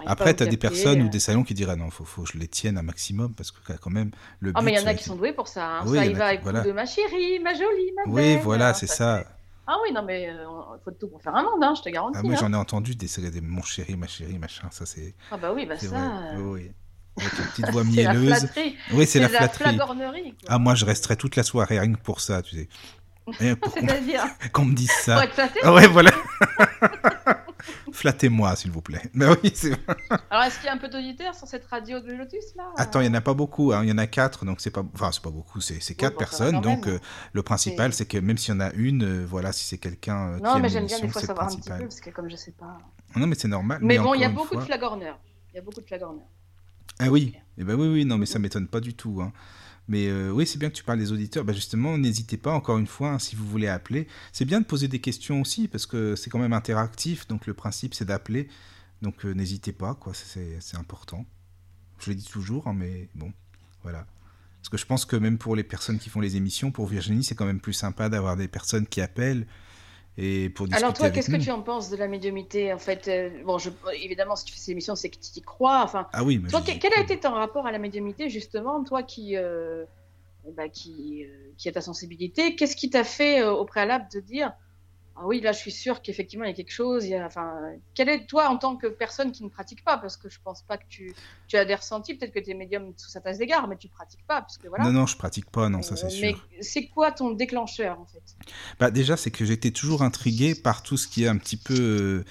Après, tu as des personnes ou euh. des salons qui diraient non, faut, faut que je les tienne un maximum parce que quand même le but. Ah, mais il y en a qui sont doués pour ça. Hein. Oui, ça y va avec voilà. de ma chérie, ma jolie, ma belle. Oui, voilà, c'est ça. Ah oui, non, mais il euh, faut tout pour faire un monde, hein, je te garantis. Ah, moi, hein. j'en ai entendu des, des mon chéri, ma chérie, machin, ça c'est. Ah bah oui, bah ça. Euh. Oui, Avec une petite voix mielleuse. oui, c'est la, la flatterie. Ah, moi, je resterai toute la soirée rien que pour ça, tu sais. C'est-à-dire Qu'on me dise ça. Pour être flatté ah ouais, voilà. Flattez-moi, s'il vous plaît. Mais oui, c'est Alors, est-ce qu'il y a un peu d'auditeurs sur cette radio de Lotus là? Attends, il n'y en a pas beaucoup. Hein. Il y en a quatre, donc c'est pas. Enfin, c'est pas beaucoup. C'est quatre personnes. Donc, euh, le principal, c'est que même s'il y en a une, euh, voilà, si c'est quelqu'un. Euh, non, mais j'aime bien des fois savoir un petit peu, parce que comme je sais pas. Non, mais c'est normal. Mais, bon, il y a beaucoup de flagorneurs. Il y a beaucoup de flagorneurs. Ah oui. Eh ben oui, oui, non, mais ça m'étonne pas du tout. Hein. Mais euh, oui, c'est bien que tu parles des auditeurs. Bah, justement, n'hésitez pas, encore une fois, hein, si vous voulez appeler. C'est bien de poser des questions aussi, parce que c'est quand même interactif. Donc le principe, c'est d'appeler. Donc euh, n'hésitez pas, quoi. C'est important. Je le dis toujours, hein, mais bon, voilà. Parce que je pense que même pour les personnes qui font les émissions, pour Virginie, c'est quand même plus sympa d'avoir des personnes qui appellent et pour Alors toi, qu'est-ce que tu en penses de la médiumité En fait, euh, bon, je, évidemment, si tu fais ces émissions, c'est que tu y crois. Enfin, ah oui. Mais toi, quel a été ton rapport à la médiumité justement, toi qui, euh, bah, qui, euh, qui a ta sensibilité? Qu'est-ce qui t'a fait au préalable de dire ah oui, là, je suis sûre qu'effectivement, il y a quelque chose. Il y a, enfin, quel est toi en tant que personne qui ne pratique pas Parce que je pense pas que tu, tu as des ressentis. Peut-être que tu es médium sous sa tasse d'égard, mais tu pratiques pas. Parce que, voilà. Non, non, je pratique pas, non, ça c'est sûr. Mais c'est quoi ton déclencheur en fait? Bah, Déjà, c'est que j'étais toujours intrigué par tout ce qui est un petit peu. Euh,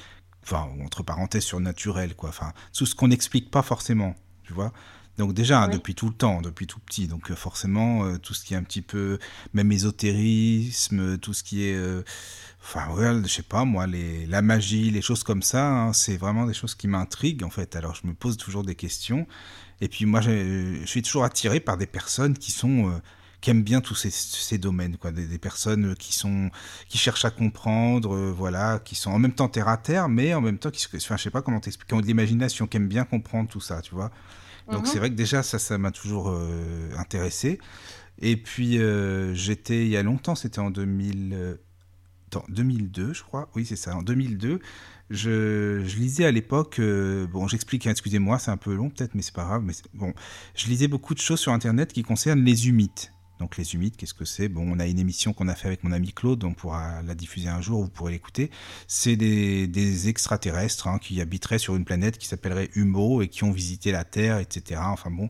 enfin, entre parenthèses, surnaturel, quoi. Enfin, tout ce qu'on n'explique pas forcément, tu vois. Donc déjà, hein, depuis tout le temps, depuis tout petit, donc euh, forcément, euh, tout ce qui est un petit peu, même ésotérisme, tout ce qui est, euh, enfin, ouais, je sais pas moi, les, la magie, les choses comme ça, hein, c'est vraiment des choses qui m'intriguent en fait. Alors je me pose toujours des questions, et puis moi, je, suis toujours attiré par des personnes qui sont qui aiment bien tous ces, ces domaines, quoi, des, personnes qui sont, qui cherchent à comprendre, voilà, qui sont en même temps terre à terre, mais en même temps qui, enfin, je sais pas comment t'expliquer, qui ont de l'imagination, qui aiment bien comprendre tout ça, tu vois. Donc mhm. c'est vrai que déjà ça, ça m'a toujours euh, intéressé. Et puis euh, j'étais il y a longtemps, c'était en 2000, 2002 euh, je crois, oui c'est ça, en 2002. Je, je lisais à l'époque, bon j'explique, hein, excusez-moi, c'est un peu long peut-être, mais c'est pas grave, mais bon, je lisais beaucoup de choses sur Internet qui concernent les humites. Donc les humides, qu'est-ce que c'est? Bon, on a une émission qu'on a fait avec mon ami Claude, on pourra la diffuser un jour, vous pourrez l'écouter. C'est des, extraterrestres hein, qui habiteraient sur une planète qui s'appellerait Humo et qui ont visité la Terre, etc. Enfin bon,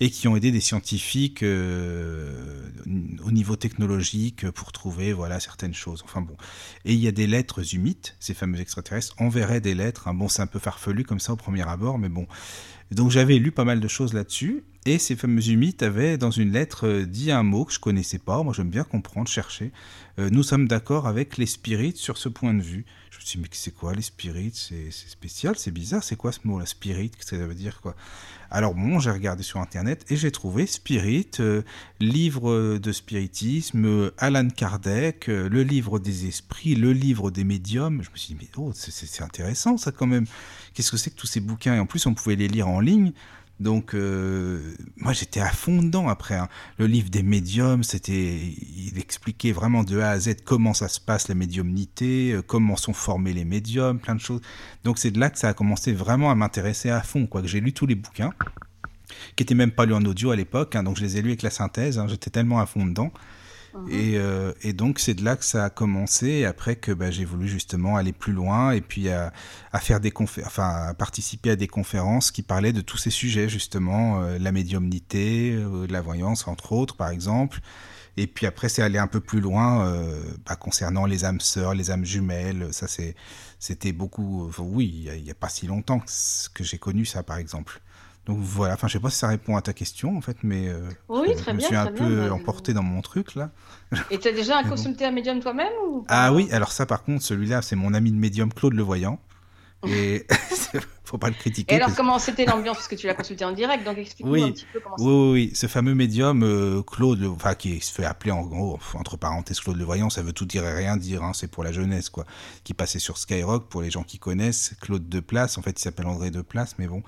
et qui ont aidé des scientifiques euh, au niveau technologique pour trouver voilà certaines choses. Enfin bon, et il y a des lettres humides, ces fameux extraterrestres enverraient des lettres. Hein. Bon, c'est un peu farfelu comme ça au premier abord, mais bon. Donc j'avais lu pas mal de choses là-dessus et ces fameux humites avaient dans une lettre euh, dit un mot que je connaissais pas. Moi, j'aime bien comprendre, chercher. Euh, nous sommes d'accord avec les spirites sur ce point de vue. Je me suis dit, mais c'est quoi les spirites? C'est spécial, c'est bizarre. C'est quoi ce mot, la spirit? Qu'est-ce que ça veut dire quoi? Alors bon, j'ai regardé sur internet et j'ai trouvé spirit, euh, livre de spiritisme, Alan Kardec, le livre des esprits, le livre des médiums. Je me suis dit, mais oh, c'est intéressant ça quand même. Qu'est-ce que c'est que tous ces bouquins? Et en plus, on pouvait les lire en ligne. Donc, euh, moi, j'étais à fond dedans après. Hein. Le livre des médiums, c'était, il expliquait vraiment de A à Z comment ça se passe la médiumnité, euh, comment sont formés les médiums, plein de choses. Donc, c'est de là que ça a commencé vraiment à m'intéresser à fond. Quoi, que j'ai lu tous les bouquins, qui étaient même pas lus en audio à l'époque. Hein. donc, je les ai lus avec la synthèse. Hein. j'étais tellement à fond dedans. Mhm. Euh, et, donc c'est de là que ça a commencé, après que bah, j'ai voulu justement aller plus loin et puis à, faire des enfin à participer à des conférences qui parlaient de tous ces sujets justement, euh, la médiumnité, euh, la voyance entre autres par exemple, Et puis après, c'est aller un peu plus loin bah, concernant les âmes sœurs, les âmes jumelles. Ça, c'était beaucoup. oui, il n'y a, pas si longtemps que, j'ai connu ça, par exemple. Donc voilà. Enfin, je sais pas si ça répond à ta question, en fait, mais euh, oui, je, me suis un peu bah, emporté dans mon truc là. Et tu as déjà bon. un médium toi-même ou Ah oui, alors ça, par contre, celui-là, c'est mon ami de médium Claude Levoyant. Et faut pas le critiquer. Et alors, parce- comment c'était l'ambiance? Parce que tu l'as consulté en direct, donc explique-nous Oui. un petit peu comment Oui, oui, oui, ce fameux médium euh, Claude, Le- enfin qui se fait appeler en gros entre parenthèses Claude le Voyant, ça veut tout dire et rien dire, hein, c'est pour la jeunesse quoi. Qui passait sur Skyrock pour les gens qui connaissent Claude de Place, en fait il s'appelle André de Place, mais bon.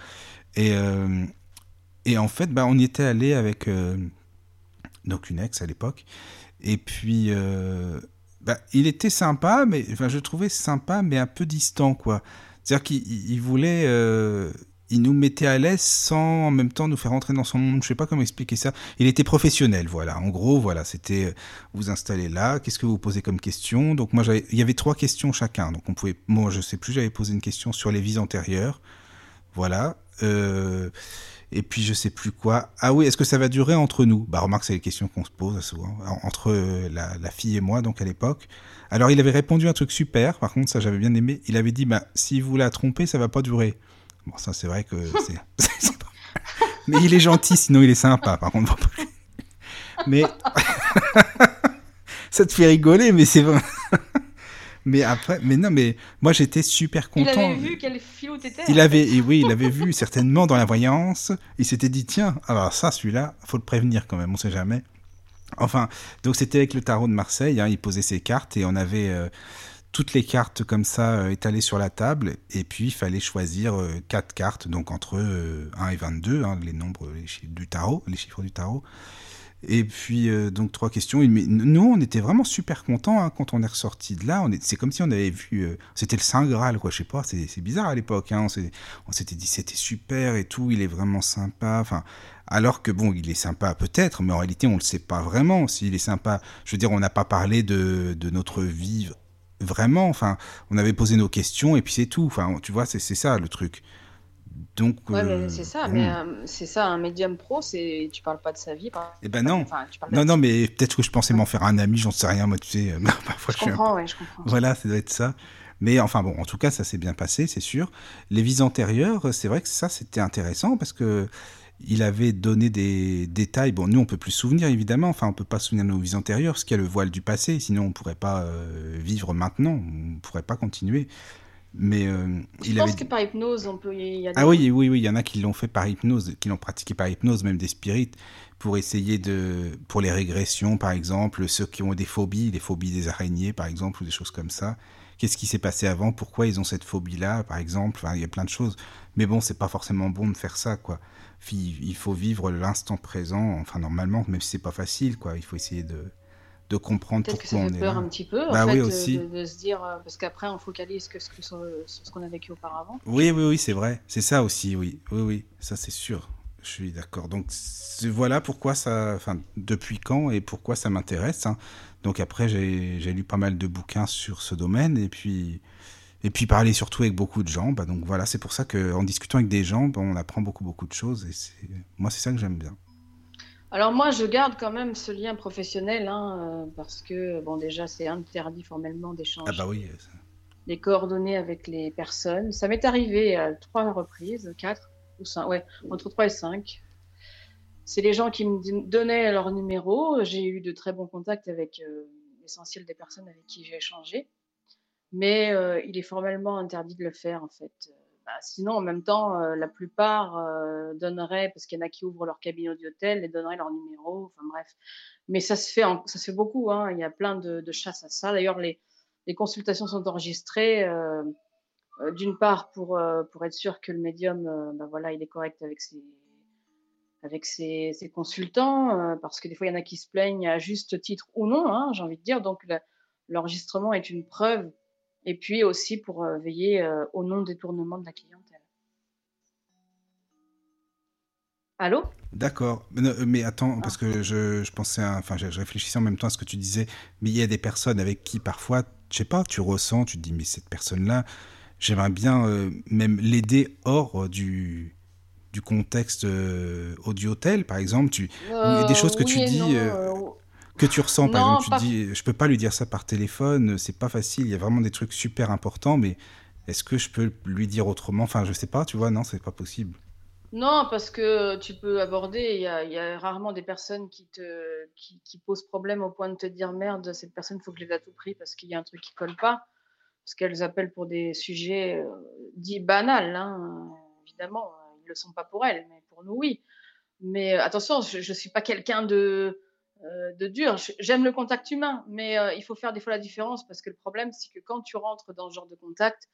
Et euh, et en fait, bah on y était allé avec euh, donc une ex à l'époque, et puis euh, bah, il était sympa, mais enfin je trouvais sympa mais un peu distant quoi. C'est-à-dire qu'il il- il voulait euh, il nous mettait à l'aise sans en même temps nous faire entrer dans son monde. Je sais pas comment expliquer ça. Il était professionnel, voilà. En gros, voilà, c'était vous installez là. Qu'est-ce que vous posez comme question? Donc moi, il y avait trois questions chacun. Donc on pouvait, moi, je sais plus, j'avais posé une question sur les vies antérieures, voilà. Euh, et puis je sais plus quoi. Ah oui, est-ce que ça va durer entre nous? Bah remarque, c'est les questions qu'on se pose souvent en- entre euh, la, la fille et moi, donc à l'époque. Alors il avait répondu un truc super. Par contre, ça j'avais bien aimé. Il avait dit, bah si vous la trompez, ça va pas durer. Bon, ça c'est vrai que c'est. Mais il est gentil, sinon il est sympa. Par contre, mais ça te fait rigoler, mais c'est vrai. Mais après, mais non, mais moi j'étais super Il content. avait vu quel filou t'étais Il avait, et oui, il avait vu certainement dans la voyance. Il s'était dit tiens, alors ça, celui-là, faut le prévenir quand même, on sait jamais. Enfin, donc c'était avec le tarot de Marseille. hein, il posait ses cartes et on avait euh, toutes les cartes comme ça euh, étalées sur la table. Et puis il fallait choisir euh, quatre cartes, donc entre euh, 1 et 22, hein, les nombres les chiffres du tarot, les chiffres du tarot. Et puis euh, donc trois questions. Mais nous, on était vraiment super contents hein, quand on est ressorti de là. C'est comme si on avait vu, euh, c'était le saint graal, quoi. Je sais pas, c'est, bizarre à l'époque. Hein, on, s'était dit c'était super et tout. Il est vraiment sympa. Alors que bon, il est sympa peut-être, mais en réalité, on le sait pas vraiment s'il est sympa. Je veux dire, on n'a pas parlé de, de notre vie vraiment. Enfin, on avait posé nos questions et puis c'est tout. Enfin, tu vois, c'est ça le truc. Donc. Ouais, euh, c'est ça, bon. mais euh, c'est ça, un médium pro, c'est tu parles pas de sa vie. Par... Eh ben non. Enfin, tu parles Non, de- non, mais peut-être que je pensais m'en faire un ami, j'en sais rien, moi, tu sais. euh, Parfois, Je suis un comprends, ouais, je comprends. Voilà, ça doit être ça. Mais enfin bon, en tout cas, ça s'est bien passé, c'est sûr. Les vies antérieures, c'est vrai que ça, c'était intéressant parce que il avait donné des détails. Bon, nous, on peut plus se souvenir, évidemment. Enfin, on peut pas se souvenir de nos vies antérieures, parce qu'il y a le voile du passé. Sinon, on pourrait pas euh, vivre maintenant. On pourrait pas continuer. Mais euh, Je il pense avait que par hypnose, on peut. Y a des- ah oui, oui, oui, il y en a qui l'ont fait par hypnose, qui l'ont pratiqué par hypnose, même des spirites, pour essayer de, pour les régressions, par exemple, ceux qui ont des phobies, les phobies des araignées, par exemple, ou des choses comme ça. Qu'est-ce qui s'est passé avant? Pourquoi ils ont cette phobie-là, par exemple? Enfin, il y a plein de choses. Mais bon, c'est pas forcément bon de faire ça, quoi. Il faut vivre l'instant présent, enfin, normalement, même si c'est pas facile, quoi. Il faut essayer de, de comprendre Peut-être que pourquoi ça on fait est peur là. un petit peu, en Bah fait, oui, euh, aussi. De, de se dire, euh, parce qu'après on focalise que, ce que sur, sur ce qu'on a vécu auparavant. Oui, oui, oui, c'est vrai. C'est ça aussi, oui. Oui, oui, ça c'est sûr. Je suis d'accord. Donc voilà pourquoi ça, enfin depuis quand et pourquoi ça m'intéresse. hein. Donc après j'ai j'ai lu pas mal de bouquins sur ce domaine et puis et puis parler surtout avec beaucoup de gens. Bah, donc voilà, c'est pour ça que en discutant avec des gens, bah, on apprend beaucoup beaucoup de choses et c'est moi c'est ça que j'aime bien. Alors moi, je garde quand même ce lien professionnel, hein, euh, parce que, bon, déjà, c'est interdit formellement d'échanger Ah bah oui. les coordonnées avec les personnes. Ça m'est arrivé à trois reprises, quatre ou cinq, ouais, entre trois et cinq. C'est les gens qui me donnaient leur numéro. J'ai eu de très bons contacts avec euh, l'essentiel des personnes avec qui j'ai échangé. Mais euh, il est formellement interdit de le faire, en fait. Bah, sinon, en même temps, euh, la plupart euh, donneraient, parce qu'il y en a qui ouvrent leur cabinet d'hôtel et donneraient leur numéro. Enfin bref. Mais ça se fait, ça se fait beaucoup. Hein. Il y a plein de, de chasse à ça. D'ailleurs, les, les consultations sont enregistrées. euh, D'une part, pour, pour être sûr que le médium, ben voilà, il est correct avec ses, avec ses, consultants, parce que des fois, il y en a qui se plaignent à juste titre ou non, hein, j'ai envie de dire. Donc, l'enregistrement est une preuve. Et puis aussi pour euh, veiller euh, au non-détournement de la clientèle. Allô? D'accord. Mais, attends, Ah. parce que je, je pensais, à- enfin, je, je réfléchissais en même temps à ce que tu disais. Mais il y a des personnes avec qui parfois, je sais pas, tu ressens, tu te dis, mais cette personne-là, j'aimerais bien euh, même l'aider hors du, du contexte euh, audio-tel, par exemple. Tu, y a des choses que oui tu dis, non, que tu ressens. Par exemple, tu dis, je peux pas lui dire ça par téléphone, c'est pas facile. Il y a vraiment des trucs super importants, mais est-ce que je peux lui dire autrement? Enfin, je sais pas, tu vois, non, c'est pas possible. Non, parce que tu peux aborder, il y a, rarement des personnes qui te qui, posent problème au point de te dire merde, cette personne, il faut que je l'ai à tout prix parce qu'il y a un truc qui colle pas. Parce qu'elles appellent pour des sujets euh, dits banals, hein, évidemment, ils ne le sont pas pour elles, mais pour nous, oui. Mais attention, je ne suis pas quelqu'un de, de dur. J'aime le contact humain, mais il faut faire des fois la différence parce que le problème, c'est que quand tu rentres dans ce genre de contact,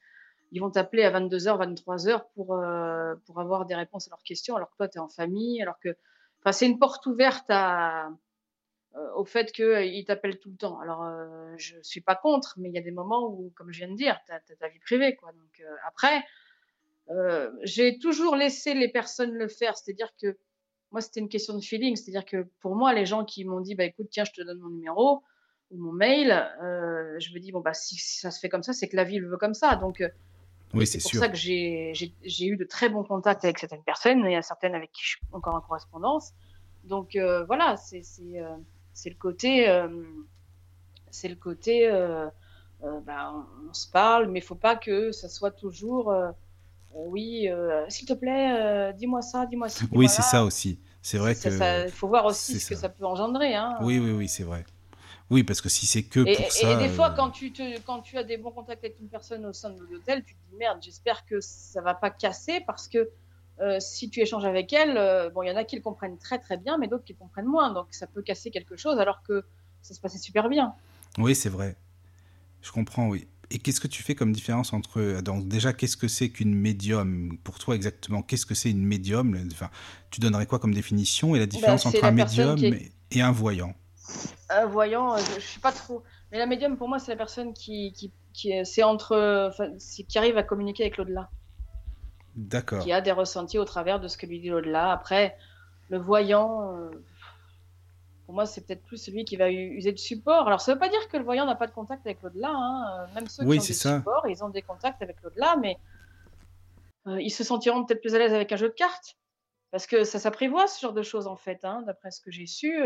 ils vont t'appeler à 22h, 23h pour, euh, pour avoir des réponses à leurs questions, alors que toi, tu es en famille, alors que. Enfin, c'est une porte ouverte euh, au fait qu'ils t'appellent tout le temps. Alors, euh, je suis pas contre, mais il y a des moments où, comme je viens de dire, tu as, ta vie privée. Quoi. Donc, après, j'ai toujours laissé les personnes le faire. C'est-à-dire que moi, c'était une question de feeling. C'est-à-dire que pour moi, les gens qui m'ont dit, bah, écoute, tiens, je te donne mon numéro ou mon mail, je me dis, bon, bah, si, si ça se fait comme ça, c'est que la vie le veut comme ça. Donc, oui, c'est pour ça que j'ai eu de très bons contacts avec certaines personnes. Il y a certaines avec qui je suis encore en correspondance. Donc euh, voilà, c'est euh, le côté. Euh, c'est le côté. Ben, on, se parle, mais il faut pas que ça soit toujours. Oui, s'il te plaît, dis-moi ça, dis-moi ça. oui, c'est ça aussi. C'est vrai que. Il faut voir aussi ce que ça peut engendrer. Hein. Oui, oui, oui, c'est vrai. Oui, parce que si c'est que pour ça. Et des fois, euh, quand, tu te, quand tu as des bons contacts avec une personne au sein de l'hôtel, tu te dis merde, j'espère que ça va pas casser parce que euh, si tu échanges avec elle, euh, bon, il y en a qui le comprennent très très bien, mais d'autres qui le comprennent moins. Donc ça peut casser quelque chose alors que ça se passait super bien. Oui, c'est vrai. Je comprends, oui. Et qu'est-ce que tu fais comme différence entre. Donc, déjà, qu'est-ce que c'est qu'une médium? Pour toi, exactement, qu'est-ce que c'est une médium? Enfin, Tu donnerais quoi comme définition? Et la différence ben, entre un médium et un voyant? Un voyant, euh, je, ne sais pas trop. Mais la médium, pour moi, c'est la personne qui, qui, qui c'est entre, qui arrive à communiquer avec l'au-delà. D'accord. Qui a des ressentis au travers de ce que lui dit l'au-delà. Après, le voyant, euh, pour moi, c'est peut-être plus celui qui va user de support. Alors, ça veut pas dire que le voyant n'a pas de contact avec l'au-delà. Hein. Même ceux qui ont des supports, ils ont des contacts avec l'au-delà, mais euh, ils se sentiront peut-être plus à l'aise avec un jeu de cartes. Parce que ça s'apprivoise, ce genre de choses, en fait. Hein, d'après ce que j'ai su,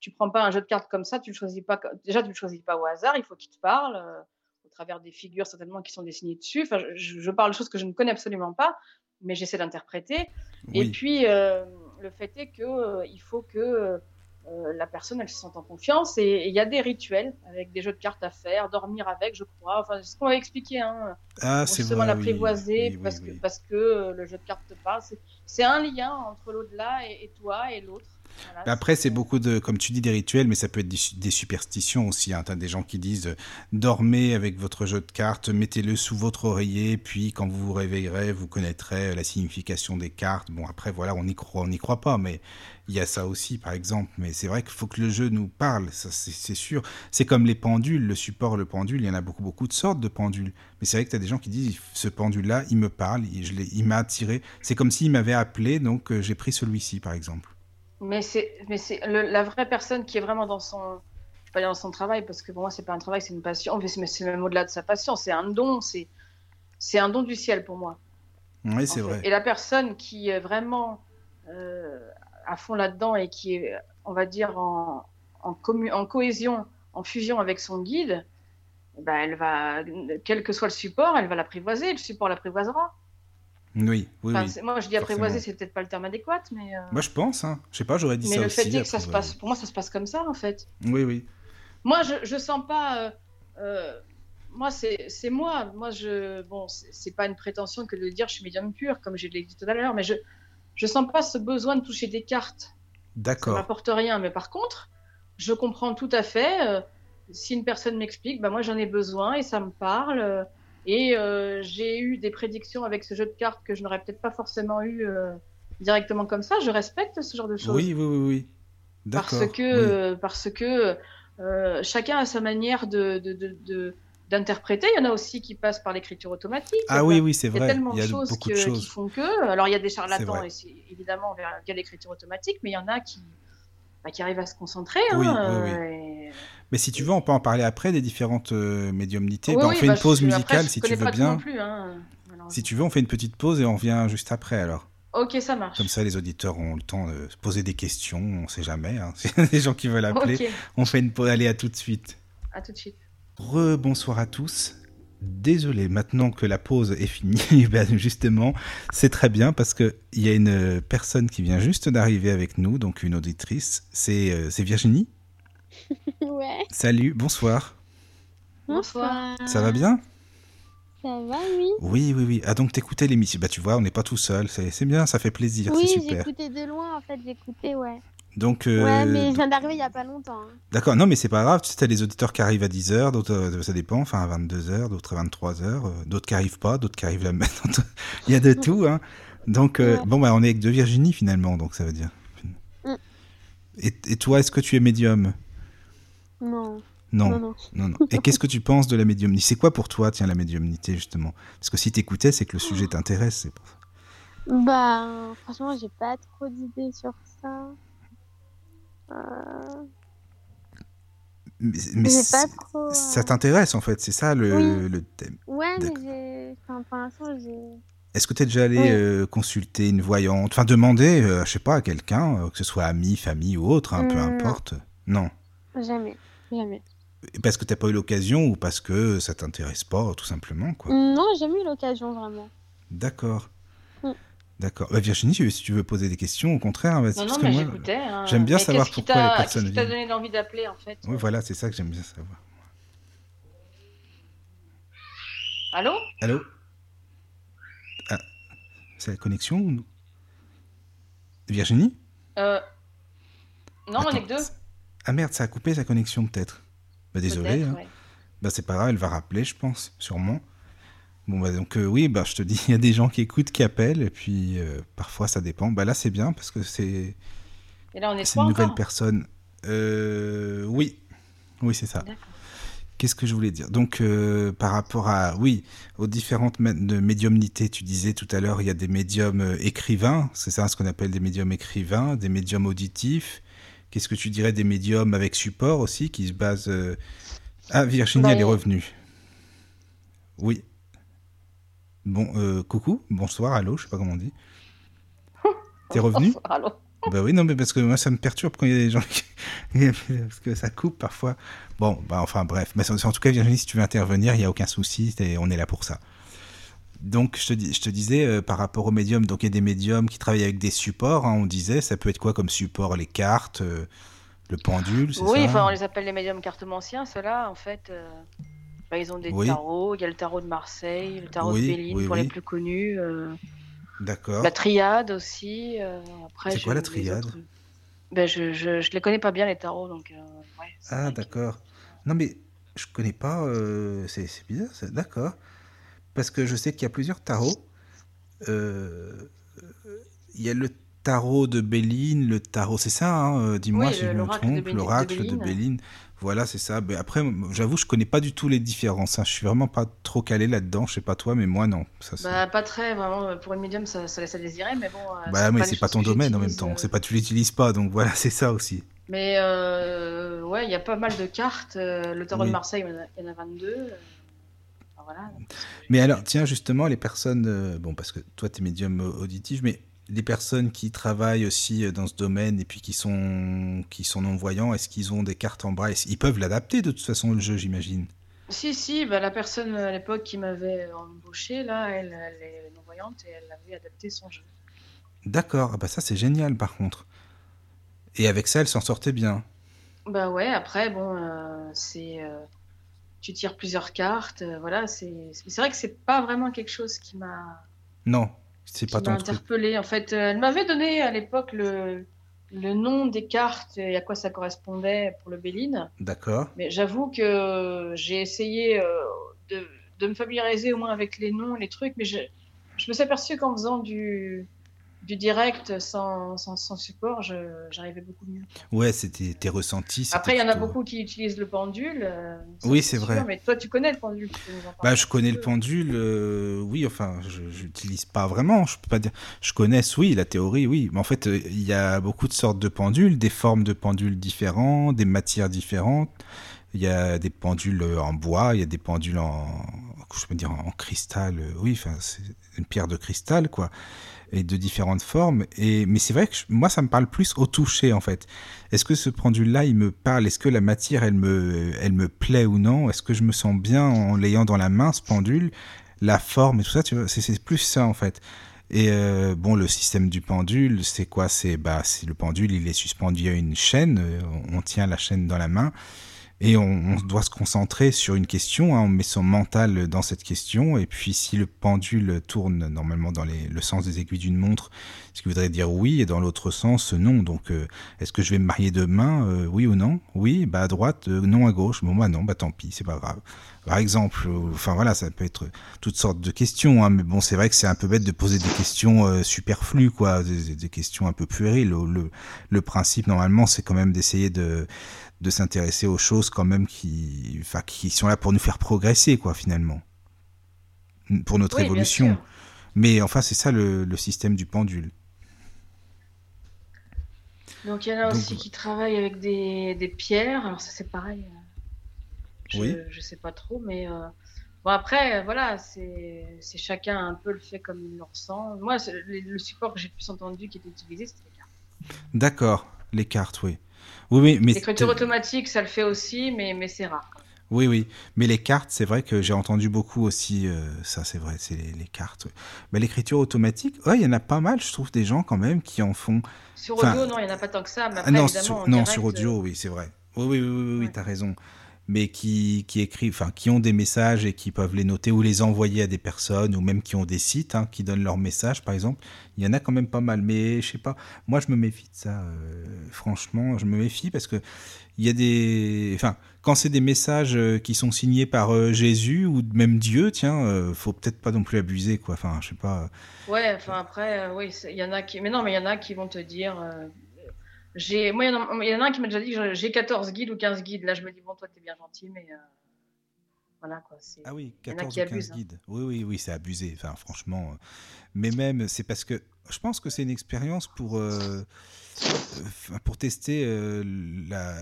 tu prends pas un jeu de cartes comme ça, tu le choisis pas. Déjà, tu le choisis pas au hasard. Il faut qu'il te parle euh, au travers des figures certainement qui sont dessinées dessus. Enfin, je, parle de choses que je ne connais absolument pas, mais j'essaie d'interpréter. Et puis, euh, le fait est euh, il faut que la personne elle se sente en confiance. Et il y a des rituels avec des jeux de cartes à faire, dormir avec, je crois. Enfin, c'est ce qu'on va expliquer. Hein. Ah, c'est vrai. l'apprivoiser parce que parce que le jeu de cartes te parle. C'est un lien entre l'au-delà et toi et l'autre. Après, c'est beaucoup de, comme tu dis, des rituels, mais ça peut être des, superstitions aussi. Hein. Tu as des gens qui disent dormez avec votre jeu de cartes, mettez-le sous votre oreiller, puis quand vous vous réveillerez, vous connaîtrez la signification des cartes. Bon, après, voilà, on n'y croit, n'y croit pas, mais il y a ça aussi, par exemple. Mais c'est vrai qu'il faut que le jeu nous parle, c'est sûr. C'est comme les pendules, le support, le pendule, il y en a beaucoup, beaucoup de sortes de pendules. Mais c'est vrai que tu as des gens qui disent ce pendule-là, il me parle, il, il m'a attiré. C'est comme s'il m'avait appelé, donc euh, j'ai pris celui-ci, par exemple. Mais c'est, mais c'est la vraie personne qui est vraiment dans son, je pas dire dans son travail parce que pour moi c'est pas un travail, c'est une passion. Mais c'est même au-delà de sa passion, c'est un don, c'est, c'est un don du ciel pour moi. Oui, c'est vrai. Et la personne qui est vraiment euh, à fond là-dedans et qui est, on va dire en, en, en cohésion, en fusion avec son guide, ben elle va, quel que soit le support, elle va l'apprivoiser. Le support l'apprivoisera. Oui, oui, Moi, je dis apprivoiser, c'est peut-être pas le terme adéquat, mais. Euh, moi, je pense. Hein. Je sais pas, j'aurais dit ça aussi. Mais le fait est que ça se passe. Pour moi, ça se passe comme ça, en fait. Oui, oui. Moi, je, je sens pas. Euh, euh, moi, c'est moi. Moi, je. Bon, c'est pas une prétention que de dire je suis médium pur, comme je l'ai dit tout à l'heure, mais je je sens pas ce besoin de toucher des cartes. D'accord. Ça m'apporte rien, mais par contre, je comprends tout à fait. si une personne m'explique, bah moi j'en ai besoin et ça me parle. Et euh, j'ai eu des prédictions avec ce jeu de cartes que je n'aurais peut-être pas forcément eu euh, directement comme ça. Je respecte ce genre de choses. Oui, oui, oui, oui. Parce que, parce que euh, chacun a sa manière de, d'interpréter. Il y en a aussi qui passent par l'écriture automatique. Ah oui, oui, c'est vrai. Il y a tellement de, choses, qui font que. Alors, il y a des charlatans, et évidemment, via l'écriture automatique, mais il y en a qui, bah, qui arrivent à se concentrer. Oui, hein, oui, oui. Mais si tu veux, on peut en parler après des différentes euh, médiumnités. Bah, on fait une pause musicale si tu veux bien. Plus, hein, si tu veux, on fait une petite pause et on revient juste après alors. Ok, ça marche. Comme ça, les auditeurs ont le temps de se poser des questions. On ne sait jamais. Hein. S'il y a des gens qui veulent appeler, on fait une pause. Allez, à tout de suite. à tout de suite. Rebonsoir à tous. Désolé, maintenant que la pause est finie, ben justement, c'est très bien parce que il y a une personne qui vient juste d'arriver avec nous, donc une auditrice. C'est euh, c'est Virginie. Ouais. Salut, bonsoir. Bonsoir. Ça va bien? Ça va, oui. Oui, oui, oui. Ah donc t'écoutais l'émission. Bah tu vois, on n'est pas tout seul. C'est c'est bien, ça fait plaisir, oui, c'est super. j'écoutais de loin, en fait, j'écoutais, ouais. Donc euh, Ouais, mais je viens d'arriver il y a pas longtemps. hein. D'accord, non mais c'est pas grave, tu sais, t'as des auditeurs qui arrivent à 10h, d'autres euh, ça dépend, enfin à 22h, d'autres à 23h, euh, d'autres qui arrivent pas, d'autres qui arrivent la même. Il y a de tout, hein. Donc euh, Ouais. bon bah on est avec deux Virginie finalement, donc ça veut dire. Mm. Et, et toi, est-ce que tu es médium? Non, non. non, non. Non, non. Et qu'est-ce que tu penses de la médiumnité? C'est quoi pour toi, tiens, la médiumnité, justement? Parce que si t'écoutais, c'est que le sujet t'intéresse. c'est pour ça. Bah, franchement, j'ai pas trop d'idées sur ça. Euh, Mais, mais pas trop. euh, ça t'intéresse, en fait, c'est ça le, Oui. le thème. Ouais, mais j'ai. Enfin, pour l'instant, j'ai. Est-ce que tu es déjà allé Oui. euh, consulter une voyante? Enfin, demander, je sais pas, à quelqu'un, que ce soit ami, famille ou autre, hein, peu Mm, non. importe. Non. Jamais. Jamais. Parce que t'as pas eu l'occasion ou parce que ça t'intéresse pas, tout simplement, quoi. Non, j'ai jamais eu l'occasion, vraiment. D'accord. Mm. D'accord. Bah, Virginie, si tu veux poser des questions, au contraire, vas-y, Non, parce non, que moi, j'écoutais. hein. j'aime bien Mais savoir pourquoi les personnes Qu'est-ce qui t'a donné l'envie d'appeler, en fait Oui, voilà, c'est ça que j'aime bien savoir. Allô? Allô? Ah, c'est la connexion ou... Virginie? Euh... Non, on Attends, est que deux. Ah merde, ça a coupé sa connexion peut-être. Bah désolé. hein. ouais. Bah c'est pas grave, elle va rappeler, je pense, sûrement. Bon bah donc euh, oui, bah je te dis, il y a des gens qui écoutent, qui appellent, et puis euh, parfois ça dépend. Bah là c'est bien parce que c'est Et là, on est c'est une nouvelle encore personne. Euh, oui, oui c'est ça. Qu'est-ce que je voulais dire? Donc, euh, par rapport à, oui, aux différentes de médiumnités, tu disais tout à l'heure, il y a des médiums écrivains, c'est ça ce qu'on appelle des médiums écrivains, des médiums auditifs. Qu'est-ce que tu dirais des médiums avec support aussi, qui se basent... euh, Ah, Virginie, Bah, elle est revenue. Oui. Bon, euh, coucou, bonsoir, allô, je sais pas comment on dit. T'es revenu Allô bah oui, non, mais parce que moi, ça me perturbe quand il y a des gens qui... parce que ça coupe parfois. Bon, bah enfin, bref. Mais en tout cas, Virginie, si tu veux intervenir, il n'y a aucun souci, on est là pour ça. Donc, je te, dis- je te disais, euh, par rapport aux médiums, donc il y a des médiums qui travaillent avec des supports, hein, on disait, ça peut être quoi comme support? Les cartes, euh, le pendule, Oui, ça? on les appelle les médiums cartomanciens. Ceux-là, en fait, euh, bah, ils ont des Oui. tarots. Il y a le tarot de Marseille, le tarot Oui, de Béline oui, pour les plus connus. D'accord. la triade aussi. après, C'est quoi la triade? autres. ben, je, je, je les connais pas bien, les tarots. Donc, ouais, Ah, d'accord. Non, mais je connais pas. c'est bizarre. D'accord. Parce que je sais qu'il y a plusieurs tarots. Euh, Il y a le tarot de Béline, le tarot, c'est ça, hein, euh, dis-moi Oui, si je me l'oracle trompe, Béline- de l'oracle de Béline. Voilà, c'est ça. Mais après, j'avoue, je connais pas du tout les différences. hein. Je suis vraiment pas trop calé là-dedans. Je sais pas toi, mais moi, non. Ça, Bah, pas très, vraiment. euh, Pour une médium, ça, ça laisse à désirer, mais bon. euh, bah, mais c'est pas ton domaine en même temps. euh, C'est pas tu l'utilises pas, donc voilà, c'est ça aussi. Mais euh, ouais, il y a pas mal de cartes. euh, le tarot Oui. de Marseille, il y en a 22. Euh, voilà. Mais alors, tiens, justement, les personnes, euh, bon, parce que toi, tu es médium euh, auditif, mais les personnes qui travaillent aussi euh, dans ce domaine et puis qui sont, qui sont non-voyants, est-ce qu'ils ont des cartes en braille Ils peuvent l'adapter de toute façon, le jeu, j'imagine? Si, si, bah, la personne à l'époque qui m'avait embauché, là, elle, elle est non-voyante et elle avait adapté son jeu. D'accord, ah bah ça, c'est génial, par contre. Et avec ça, elle s'en sortait bien. Bah ouais, après, bon, euh, c'est. euh, tu tires plusieurs cartes, euh, voilà, c'est vrai que c'est pas vraiment quelque chose qui m'a Non, c'est pas truc. interpellé. En fait, euh, elle m'avait donné à l'époque le, le nom des cartes et à quoi ça correspondait pour le Béline. D'accord. Mais j'avoue que j'ai essayé euh, de, de me familiariser au moins avec les noms, les trucs, mais je, je me suis aperçu qu'en faisant du, du direct sans, sans, sans support, j'arrivais beaucoup mieux. Ouais, c'était tes ressentis. Après, il y en a plutôt- beaucoup qui utilisent le pendule. euh, Oui, c'est sûr, vrai. Mais toi, tu connais le pendule. Bah, je connais le pendule, euh, oui, enfin, je n'utilise pas vraiment, je peux pas dire. Je connais, oui, la théorie, oui, mais en fait, euh, il y a beaucoup de sortes de pendules, des formes de pendules différentes, des matières différentes. Il y a des pendules en bois, il y a des pendules en, je dire, en cristal. Oui, enfin, c'est une pierre de cristal, quoi, et de différentes formes. Et mais c'est vrai que moi, ça me parle plus au toucher, en fait. Est-ce que ce pendule-là, il me parle? Est-ce que la matière, elle me, elle me plaît ou non? Est-ce que je me sens bien en l'ayant dans la main, ce pendule? La forme et tout ça, c'est plus ça, en fait. Et euh, bon, le système du pendule, c'est quoi? C'est bah, le pendule, il est suspendu à une chaîne. euh, On tient la chaîne dans la main et on, doit se concentrer sur une question. hein, on met son mental dans cette question. Et puis, si le pendule tourne normalement dans le sens des aiguilles d'une montre, ce qui voudrait dire oui, et dans l'autre sens, non. Donc, euh, est-ce que je vais me marier demain Euh, Oui ou non? Oui, bah à droite, euh, non à gauche. Bon, bah non, bah tant pis, c'est pas grave. Par exemple, euh, enfin voilà, ça peut être toutes sortes de questions, hein, mais bon, c'est vrai que c'est un peu bête de poser des questions euh, superflues, quoi, des, des questions un peu puériles. Le, le, le principe, normalement, c'est quand même d'essayer de, de s'intéresser aux choses quand même qui, enfin, qui sont là pour nous faire progresser, quoi, finalement, pour notre Oui, évolution. Mais enfin, c'est ça le, le système du pendule. Donc il y en a Donc- aussi qui travaillent avec des, des pierres. Alors ça c'est pareil. Euh, Je, Oui. je sais pas trop, mais euh, bon après euh, voilà, c'est chacun un peu le fait comme il le ressent. Moi le, support que j'ai plus entendu qui était utilisé c'était les cartes. D'accord, les cartes, oui. Oui, oui, mais L'écriture automatique ça le fait aussi, mais mais c'est rare. quand même. Oui, oui. Mais les cartes, c'est vrai que j'ai entendu beaucoup aussi. euh, ça, c'est vrai, c'est les, les cartes. ouais. Mais l'écriture automatique, ouais, il y en a pas mal, je trouve, des gens quand même qui en font. Sur Enfin, audio non il y en a pas tant que ça, mais Ah après non, sur, en non, direct, sur audio, oui, c'est vrai. Oui, oui, oui, oui, oui, Ouais. t'as raison. Mais qui, qui écrivent, enfin, qui ont des messages et qui peuvent les noter ou les envoyer à des personnes ou même qui ont des sites hein, qui donnent leurs messages, par exemple. Il y en a quand même pas mal. Mais je sais pas, moi, je me méfie de ça. euh, franchement, je me méfie parce que il y a des. Enfin, quand c'est des messages euh, qui sont signés par euh, Jésus ou même Dieu, tiens, euh, faut peut-être pas non plus abuser, quoi. Enfin, je sais pas. Ouais, enfin après, oui, il y en a qui. Mais non, mais il y en a qui vont te dire. J'ai... Moi, il y, en a- il y en a un qui m'a déjà dit que j'ai 14 guides ou 15 guides. Là, je me dis, bon, toi, t'es bien gentil, mais. euh, Voilà, quoi. Ah oui, Il y en a 14 qui ou 15 abusent, hein. guides. Oui, oui, oui, c'est abusé. Enfin, franchement. euh, Mais même, c'est parce que je pense que c'est une expérience pour, euh, pour tester euh, la,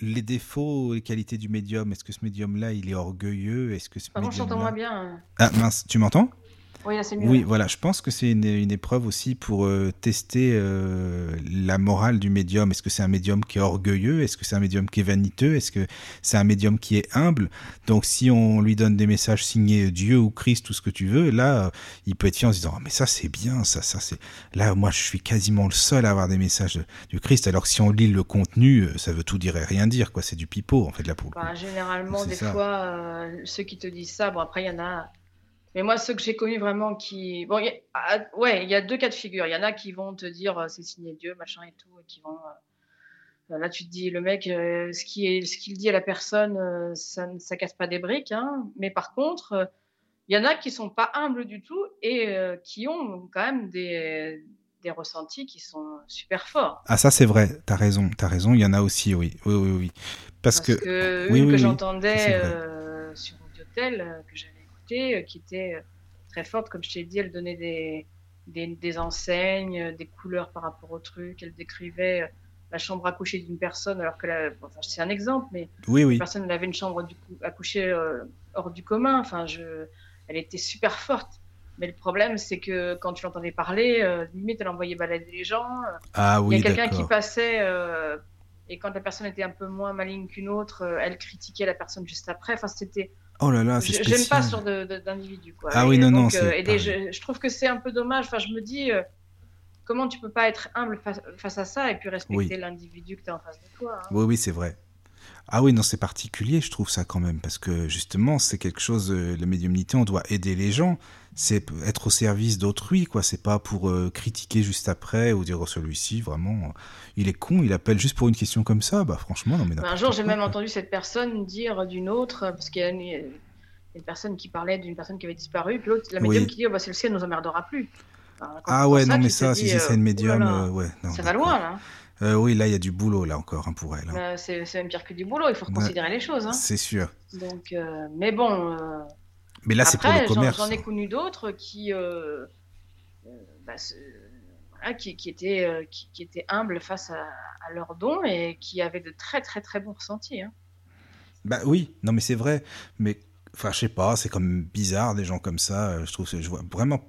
les défauts et qualités du médium. Est-ce que ce médium-là, il est orgueilleux? Est-ce que ce je t'entends moins bien. hein. Ah mince, tu m'entends? Oui, là, mieux. Oui, voilà, je pense que c'est une, une épreuve aussi pour euh, tester euh, la morale du médium. Est-ce que c'est un médium qui est orgueilleux? Est-ce que c'est un médium qui est vaniteux? Est-ce que c'est un médium qui est humble? Donc si on lui donne des messages signés Dieu ou Christ, tout ce que tu veux, là, euh, il peut être fier en se disant Ah, mais ça c'est bien, ça, ça c'est... Là, moi, je suis quasiment le seul à avoir des messages de- du Christ, alors que si on lit le contenu, euh, ça veut tout dire et rien dire, quoi. C'est du pipeau, en fait, là, pour le. Bah, généralement, des ça. fois, euh, ceux qui te disent ça, bon, après, il y en a. Mais moi, ceux que j'ai connus vraiment qui. Bon, il y a- ah, ouais, il y a deux cas de figure. Il y en a qui vont te dire euh, c'est signé Dieu, machin et tout, et qui vont. euh, Là, tu te dis, le mec, euh, ce qu'il dit à la personne, euh, ça, ne- ça casse pas des briques. Hein. Mais par contre, euh, il y en a qui sont pas humbles du tout et euh, qui ont quand même des, des ressentis qui sont super forts. Ah, ça c'est vrai, t'as raison, t'as raison, il y en a aussi, oui. Oui, oui, oui. Parce, Parce que... que, oui, oui, que oui, j'entendais euh, sur Audiotel, euh, que j'avais euh, qui était euh, très forte, comme je t'ai dit, elle donnait des, des, des enseignes, euh, des couleurs par rapport au truc, elle décrivait la chambre à coucher d'une personne, alors que la, enfin, c'est un exemple, mais Oui, oui. la personne elle avait une chambre du à coucher euh, hors du commun, enfin, je, elle était super forte. Mais le problème, c'est que quand tu l'entendais parler, euh, limite, elle envoyait balader les gens. Ah il y a quelqu'un qui passait euh, et quand la personne était un peu moins maligne qu'une autre, elle critiquait la personne juste après. Enfin, c'était. Oh là là, c'est. J'aime pas ce genre d'individu, quoi. Ah Et oui, non, non, donc, euh, et des- pareil. je, je trouve que c'est un peu dommage. Enfin, je me dis. euh, Comment tu peux pas être humble face, face à ça et puis respecter Oui. l'individu que tu as en face de toi hein. Oui, oui, c'est vrai. Ah oui, non, c'est particulier, je trouve ça quand même, parce que justement, c'est quelque chose, euh, la médiumnité, on doit aider les gens, c'est être au service d'autrui, quoi, c'est pas pour euh, critiquer juste après ou dire oh, celui-ci, vraiment, euh, il est con, il appelle juste pour une question comme ça, bah franchement, non mais Ben, un jour, j'ai même entendu cette personne dire d'une autre, parce qu'il y a une, une personne qui parlait d'une personne qui avait disparu, puis l'autre, la médium Oui. qui dit oh, bah, celle-ci, elle nous emmerdera plus. Alors, Ah ouais, non mais ça, si c'est euh, une oh médium, euh, ouais, non, ça va loin, là. Euh, oui, là, il y a du boulot, là, encore, hein, pour elle. hein. Euh, c'est même pire que du boulot, il faut Ouais. considérer les choses. Hein. C'est sûr. Donc, euh, mais bon, Mais là, c'est pour le commerce. j'en ai connu d'autres qui, bah, voilà, qui, qui, étaient, qui, qui, étaient humbles face à, à, leurs dons et qui avaient de très très très bons ressentis. Bah oui, non mais c'est vrai, mais enfin je sais pas, c'est comme bizarre des gens comme ça. Je trouve, je vois vraiment,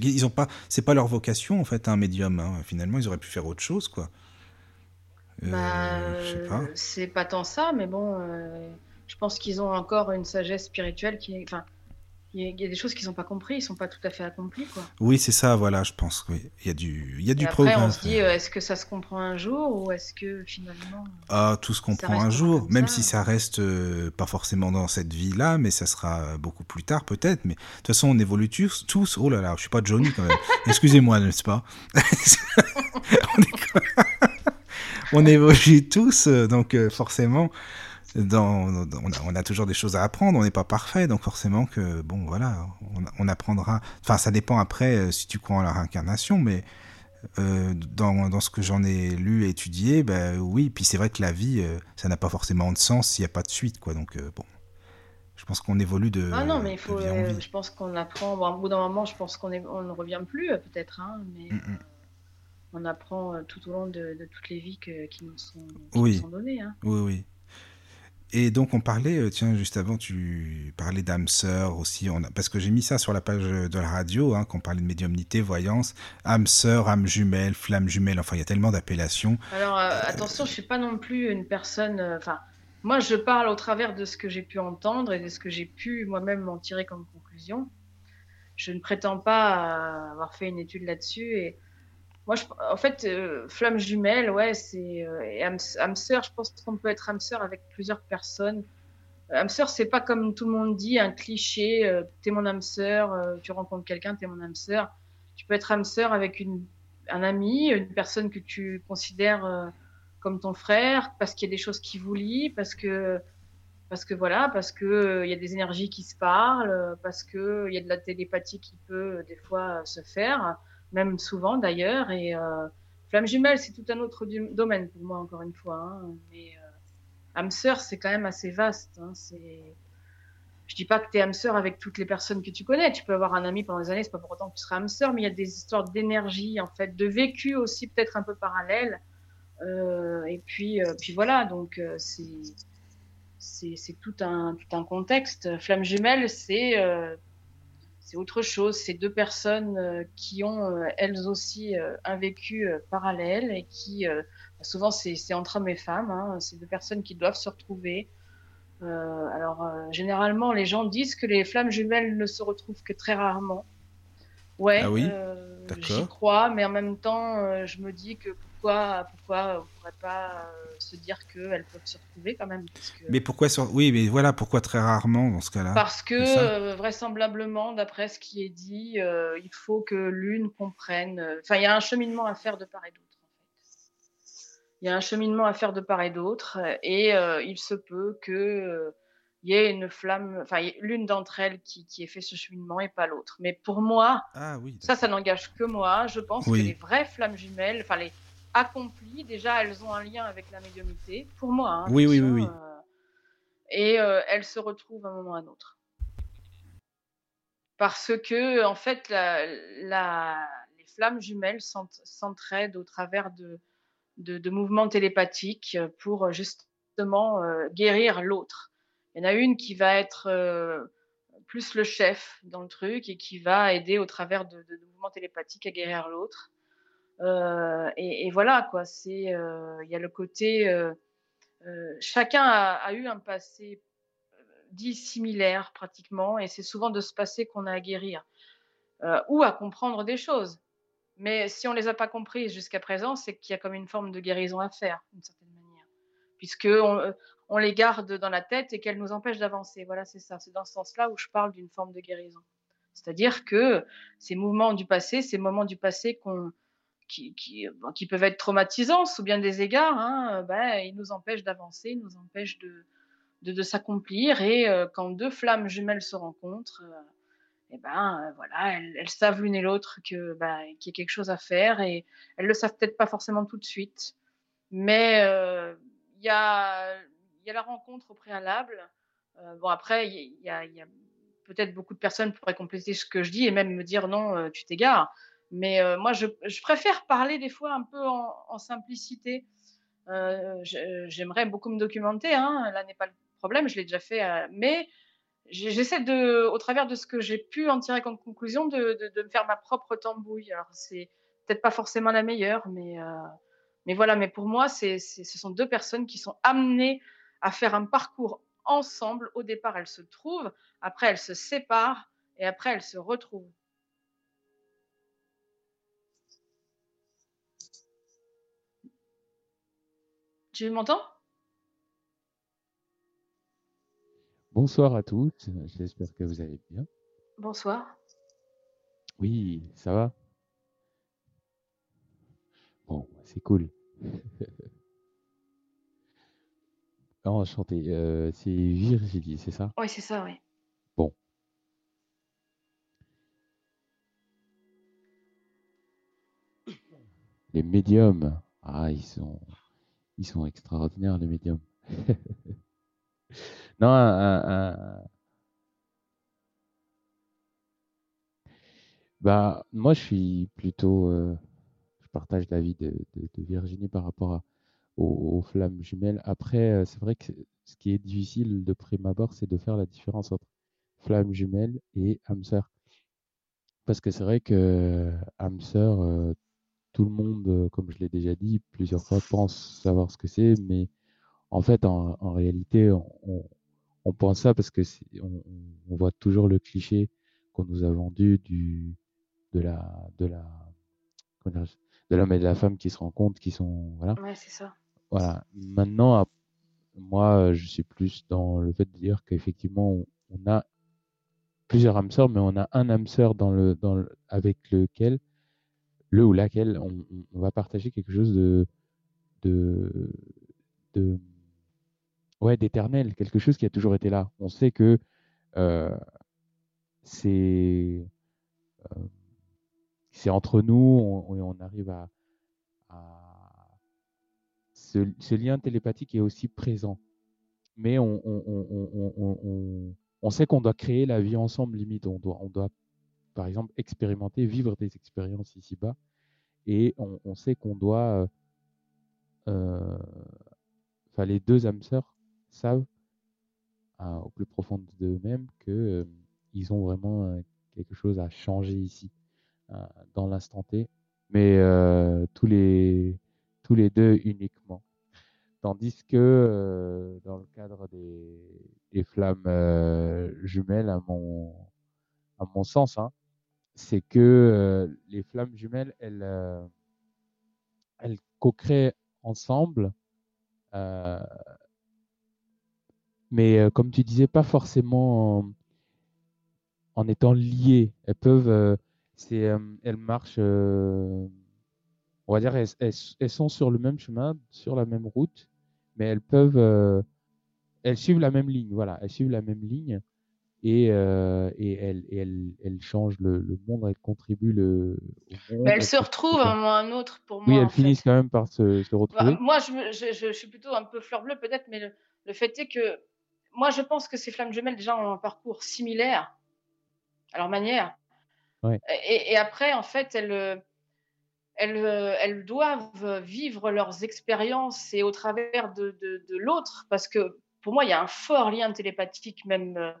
ils ont pas, c'est pas leur vocation en fait, un médium. Finalement, ils auraient pu faire autre chose, quoi. Euh, Bah, c'est pas tant ça, mais bon, euh, je pense qu'ils ont encore une sagesse spirituelle qui est. Enfin, il y, a- des choses qu'ils n'ont pas compris, ils sont pas tout à fait accomplis, quoi. Oui, c'est ça, voilà, je pense. Oui, il y a du, il y a du après, progrès. on se dit, euh, est-ce que ça se comprend un jour ou est-ce que finalement. Ah, tout se comprend un jour, même ça si ça reste euh, pas forcément dans cette vie-là, mais ça sera beaucoup plus tard peut-être. Mais de toute façon, on évolue tous. tous. Oh là là, je suis pas Johnny quand même. Excusez-moi, n'est-ce pas? On, est- on évolue tous, euh, donc euh, forcément, dans, dans- on, a, on a toujours des choses à apprendre. On n'est pas parfait, donc forcément que bon, voilà, on, on apprendra. Enfin, ça dépend après euh, si tu crois en la réincarnation, mais euh, dans, dans ce que j'en ai lu et étudié, ben oui, puis c'est vrai que la vie, euh, ça n'a pas forcément de sens s'il n'y a pas de suite, quoi. Donc bon, je pense qu'on évolue de, Ah non, mais il faut. vie en vie. je pense qu'on apprend. Bon, au bout d'un moment, je pense qu'on on ne revient plus, peut-être, hein, mais Mm, mm. On apprend euh, tout au long de, de toutes les vies que- qui nous sont, qui Oui. nous sont données. Hein. Oui, oui. Et donc on parlait, euh, tiens, juste avant, tu parlais d'âme sœur aussi, on a, parce que j'ai mis ça sur la page de la radio, hein, qu'on parlait de médiumnité, voyance, âme sœur, âme jumelle, flamme jumelle, enfin il y a tellement d'appellations. Alors euh, attention, je suis pas non plus une personne. euh, Enfin, moi, je parle au travers de ce que j'ai pu entendre et de ce que j'ai pu moi-même en tirer comme conclusion. Je ne prétends pas avoir fait une étude là-dessus. Et moi, en fait, euh, flamme jumelle, ouais, c'est euh, âme, âme sœur. Je pense qu'on peut être âme sœur avec plusieurs personnes. Euh, âme sœur, c'est pas comme tout le monde dit un cliché. Euh, t'es mon âme sœur. euh, tu rencontres quelqu'un, t'es mon âme sœur. Tu peux être âme sœur avec une, un ami, une personne que tu considères euh, comme ton frère, parce qu'il y a des choses qui vous lient, parce que parce que voilà, parce que euh, il y a des énergies qui se parlent, euh, parce que il y a de la télépathie qui peut euh, des fois euh, se faire, même souvent d'ailleurs. Et euh, flamme jumelle, c'est tout un autre domaine pour moi encore une fois. Hein, mais euh, âme sœur, c'est quand même assez vaste. Hein, c'est je dis pas que tu es âme sœur avec toutes les personnes que tu connais. Tu peux avoir un ami pendant des années, c'est pas pour autant que tu seras âme sœur, mais il y a des histoires d'énergie, en fait, de vécu aussi peut-être un peu parallèles. Euh, et puis, puis voilà, donc euh, c'est c'est tout un tout un contexte. Flamme jumelle, c'est c'est autre chose. C'est deux personnes euh, qui ont euh, elles aussi euh, un vécu parallèle et qui euh, souvent c'est entre hommes et femmes. Hein, c'est deux personnes qui doivent se retrouver. Euh, alors euh, généralement, les gens disent que les flammes jumelles ne se retrouvent que très rarement. Ouais, Ah oui euh, j'y crois, mais en même temps, je me dis que pourquoi, pourquoi on pourrait pas euh, se dire qu'elles peuvent se retrouver quand même parce que, Mais pourquoi sur... Oui, mais voilà, pourquoi très rarement dans ce cas-là parce que euh, vraisemblablement, d'après ce qui est dit, euh, il faut que l'une comprenne. Enfin, il y a un cheminement à faire de part et d'autre. En fait. Il y a un cheminement à faire de part et d'autre, et euh, il se peut que il y ait une flamme, enfin l'une d'entre elles qui, qui ait fait ce cheminement et pas l'autre. Mais pour moi, Ah oui. ça, ça n'engage que moi. Je pense Oui. que les vraies flammes jumelles, enfin les accomplies, déjà, elles ont un lien avec la médiumnité, pour moi. hein, Oui, oui, oui, oui. euh, et euh, elles se retrouvent à un moment ou à un autre. Parce que, en fait, la, la- les flammes jumelles s'ent- s'entraident au travers de, de, de mouvements télépathiques pour justement euh, guérir l'autre. Il y en a une qui va être plus le chef dans le truc et qui va aider au travers de mouvements télépathiques à guérir l'autre. Euh, et, voilà quoi, c'est euh, il y a le côté euh, chacun a, eu un passé dit similaire pratiquement et c'est souvent de ce passé qu'on a à guérir ou à comprendre des choses. Mais si on les a pas comprises jusqu'à présent, c'est qu'il y a comme une forme de guérison à faire d'une certaine manière, puisque on, on les garde dans la tête et qu'elles nous empêchent d'avancer. Voilà, c'est ça. C'est dans ce sens-là où je parle d'une forme de guérison. C'est-à-dire que ces mouvements du passé, ces moments du passé qu'on qui, peuvent être traumatisants sous bien des égards, hein, ben, ils nous empêchent d'avancer, ils nous empêchent de, s'accomplir. Et euh, quand deux flammes jumelles se rencontrent, euh, eh ben euh, voilà, elles, savent l'une et l'autre ben, qu'il y a quelque chose à faire et elles le savent peut-être pas forcément tout de suite, mais il y a la rencontre au préalable. Bon après peut-être beaucoup de personnes pourraient compléter ce que je dis et même me dire non, tu t'égares. Mais euh, moi, je, préfère parler des fois un peu en, simplicité. Euh, J'aimerais beaucoup me documenter, hein, là n'est pas le problème, je l'ai déjà fait, euh, mais j'essaie de, au travers de ce que j'ai pu en tirer comme conclusion, de, de, me faire ma propre tambouille. Alors c'est peut-être pas forcément la meilleure, mais mais voilà. Mais pour moi, c'est ce sont deux personnes qui sont amenées à faire un parcours ensemble. Au départ, elles se trouvent, après elles se séparent et après elles se retrouvent. Tu m'entends? Bonsoir à tous, j'espère que vous allez bien. Bonsoir. Oui, ça va? Bon, c'est cool. Enchanté. Euh, c'est Virginie, c'est ça? Oui, c'est ça, oui. Bon. Les médiums. Ah, ils sont, ils sont extraordinaires, les médiums. Non, Bah, moi, je suis plutôt. Euh, je partage l'avis de, de, Virginie par rapport aux, flammes jumelles. Après, euh, c'est vrai que ce qui est difficile de prime abord, c'est de faire la différence entre flammes jumelles et âme. Parce que c'est vrai que âme euh, tout le monde, comme je l'ai déjà dit plusieurs fois, pense savoir ce que c'est, mais en fait, en, en réalité, on, on pense ça parce que on, on, voit toujours le cliché qu'on nous a vendu du de la de la de l'homme et de la femme qui se rencontrent, qui sont voilà. Ouais, c'est ça. Voilà. Maintenant, moi, je suis plus dans le fait de dire qu'effectivement, on, on, a plusieurs âmes sœurs, mais on a un âme sœur dans le dans le, avec lequel le ou laquelle on, va partager quelque chose de ouais, d'éternel, quelque chose qui a toujours été là. On sait que euh, c'est euh, c'est entre nous, on, on arrive à, ce, lien télépathique est aussi présent. Mais on, on, on sait qu'on doit créer la vie ensemble, limite. On doit, par exemple, expérimenter, vivre des expériences ici-bas. Et on, sait qu'on doit. Euh, enfin, les deux âmes sœurs savent euh, au plus profond d'eux-mêmes que euh, ont vraiment euh, quelque chose à changer ici dans l'instant T, mais tous les tous les deux uniquement. Tandis que dans le cadre des, des flammes jumelles, à mon à mon sens, hein, c'est que les flammes jumelles, elles elles co-créent ensemble euh, mais euh, comme tu disais, pas forcément en, en étant liées. Elles peuvent, euh, c'est, euh, elles marchent, on va dire, elles, elles, elles, sont sur le même chemin, sur la même route, mais elles peuvent, elles suivent la même ligne. Voilà, elles suivent la même ligne et, euh, et, elles, elles changent le, le, monde, elles contribuent le, au monde. Elles se retrouvent à un moment ou à un autre pour moi. Oui, elles finissent quand même par se, se retrouver. Bah, moi, je, je, je, suis plutôt un peu fleur bleue peut-être, mais le, le fait est que moi, je pense que ces flammes jumelles, déjà, ont un parcours similaire à leur manière. Ouais. Et, et, après, en fait, elles, elles, elles doivent vivre leurs expériences et au travers de, de, de l'autre, parce que pour moi, il y a un fort lien télépathique, même euh,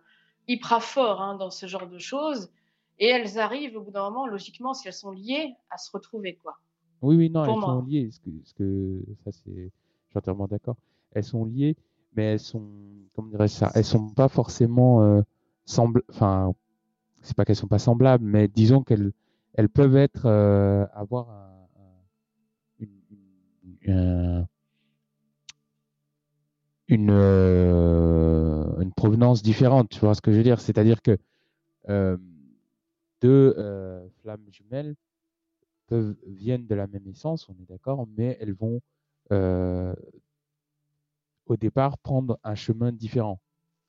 hyper fort hein, dans ce genre de choses. Et elles arrivent au bout d'un moment, logiquement, si elles sont liées, à se retrouver. quoi. Oui, oui, non, pour elles moi. sont liées. Ce que, ça, c'est, je suis entièrement d'accord. Elles sont liées mais elles sont, comment dirais ça, elles sont pas forcément euh, semble, enfin, c'est pas qu'elles sont pas semblables, mais disons qu'elles, elles peuvent être, euh, avoir un, un, une, un, une, euh, une, provenance différente. Tu vois ce que je veux dire? C'est-à-dire que euh, deux euh, flammes jumelles peuvent viennent de la même essence, on est d'accord, mais elles vont euh, au départ prendre un chemin différent,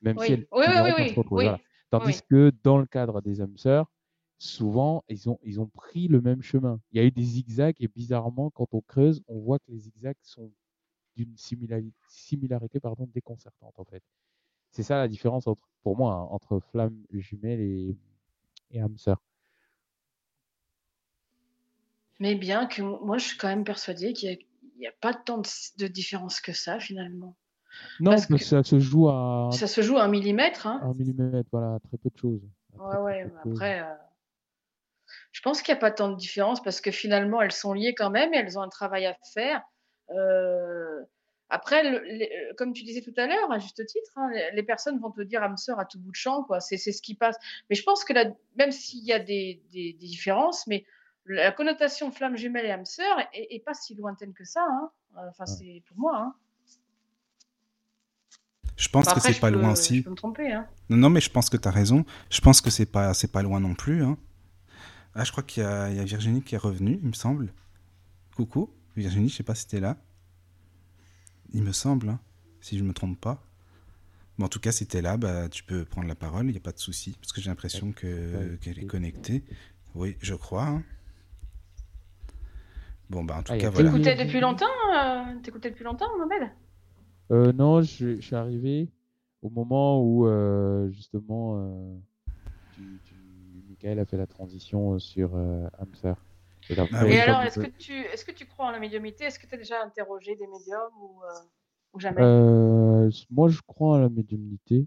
même oui. si elles oui, oui, oui, oui, voilà. Tandis que dans le cadre des âmes sœurs, souvent ils ont ils ont pris le même chemin. Il y a eu des zigzags et bizarrement quand on creuse, on voit que les zigzags sont d'une similarité, similarité pardon déconcertante en fait. C'est ça la différence entre pour moi hein, entre flammes jumelles et, et sœurs. Mais bien que moi, je suis quand même persuadée qu'il n'y a, pas tant de, différence que ça, finalement. Non, parce que ça se joue à. Ça se joue à un millimètre. Hein. Un millimètre, voilà, très peu de choses. Ouais, ouais, après. Euh, je pense qu'il n'y a pas tant de différence parce que finalement, elles sont liées quand même et elles ont un travail à faire. Euh, après, euh, comme tu disais tout à l'heure, à juste titre, hein, les, personnes vont te dire âme sœur à tout bout de champ, quoi. C'est ce qui passe. Mais je pense que même s'il y a des, différences, mais la connotation flamme jumelle et âme sœur est, pas si lointaine que ça. Hein. Enfin, c'est pour moi. Hein. Je pense que c'est pas loin aussi. Je peux me tromper. Hein. Non, non, mais je pense que tu as raison. Je pense que c'est pas, c'est pas loin non plus. Hein. Ah, je crois qu'il y, y, a Virginie qui est revenue, il me semble. Coucou, Virginie, je sais pas si t'es là. Il me semble, hein, si je me trompe pas. En tout cas, si t'es là, bah, tu peux prendre la parole, il n'y a pas de souci, parce que j'ai l'impression que, qu'elle est connectée. Oui, je crois. Hein. Bon, bah, en tout ah, cas, voilà. T'écoutais depuis longtemps euh... T'écoutais depuis longtemps, Mabel? Euh, Non, je, suis arrivé au moment où, euh, justement, euh, Michael a fait la transition sur euh, Et, alors, est-ce que, tu, est que tu crois en la médiumité Est-ce que tu as déjà interrogé des médiums ou, ou jamais? Moi, je crois en la médiumnité.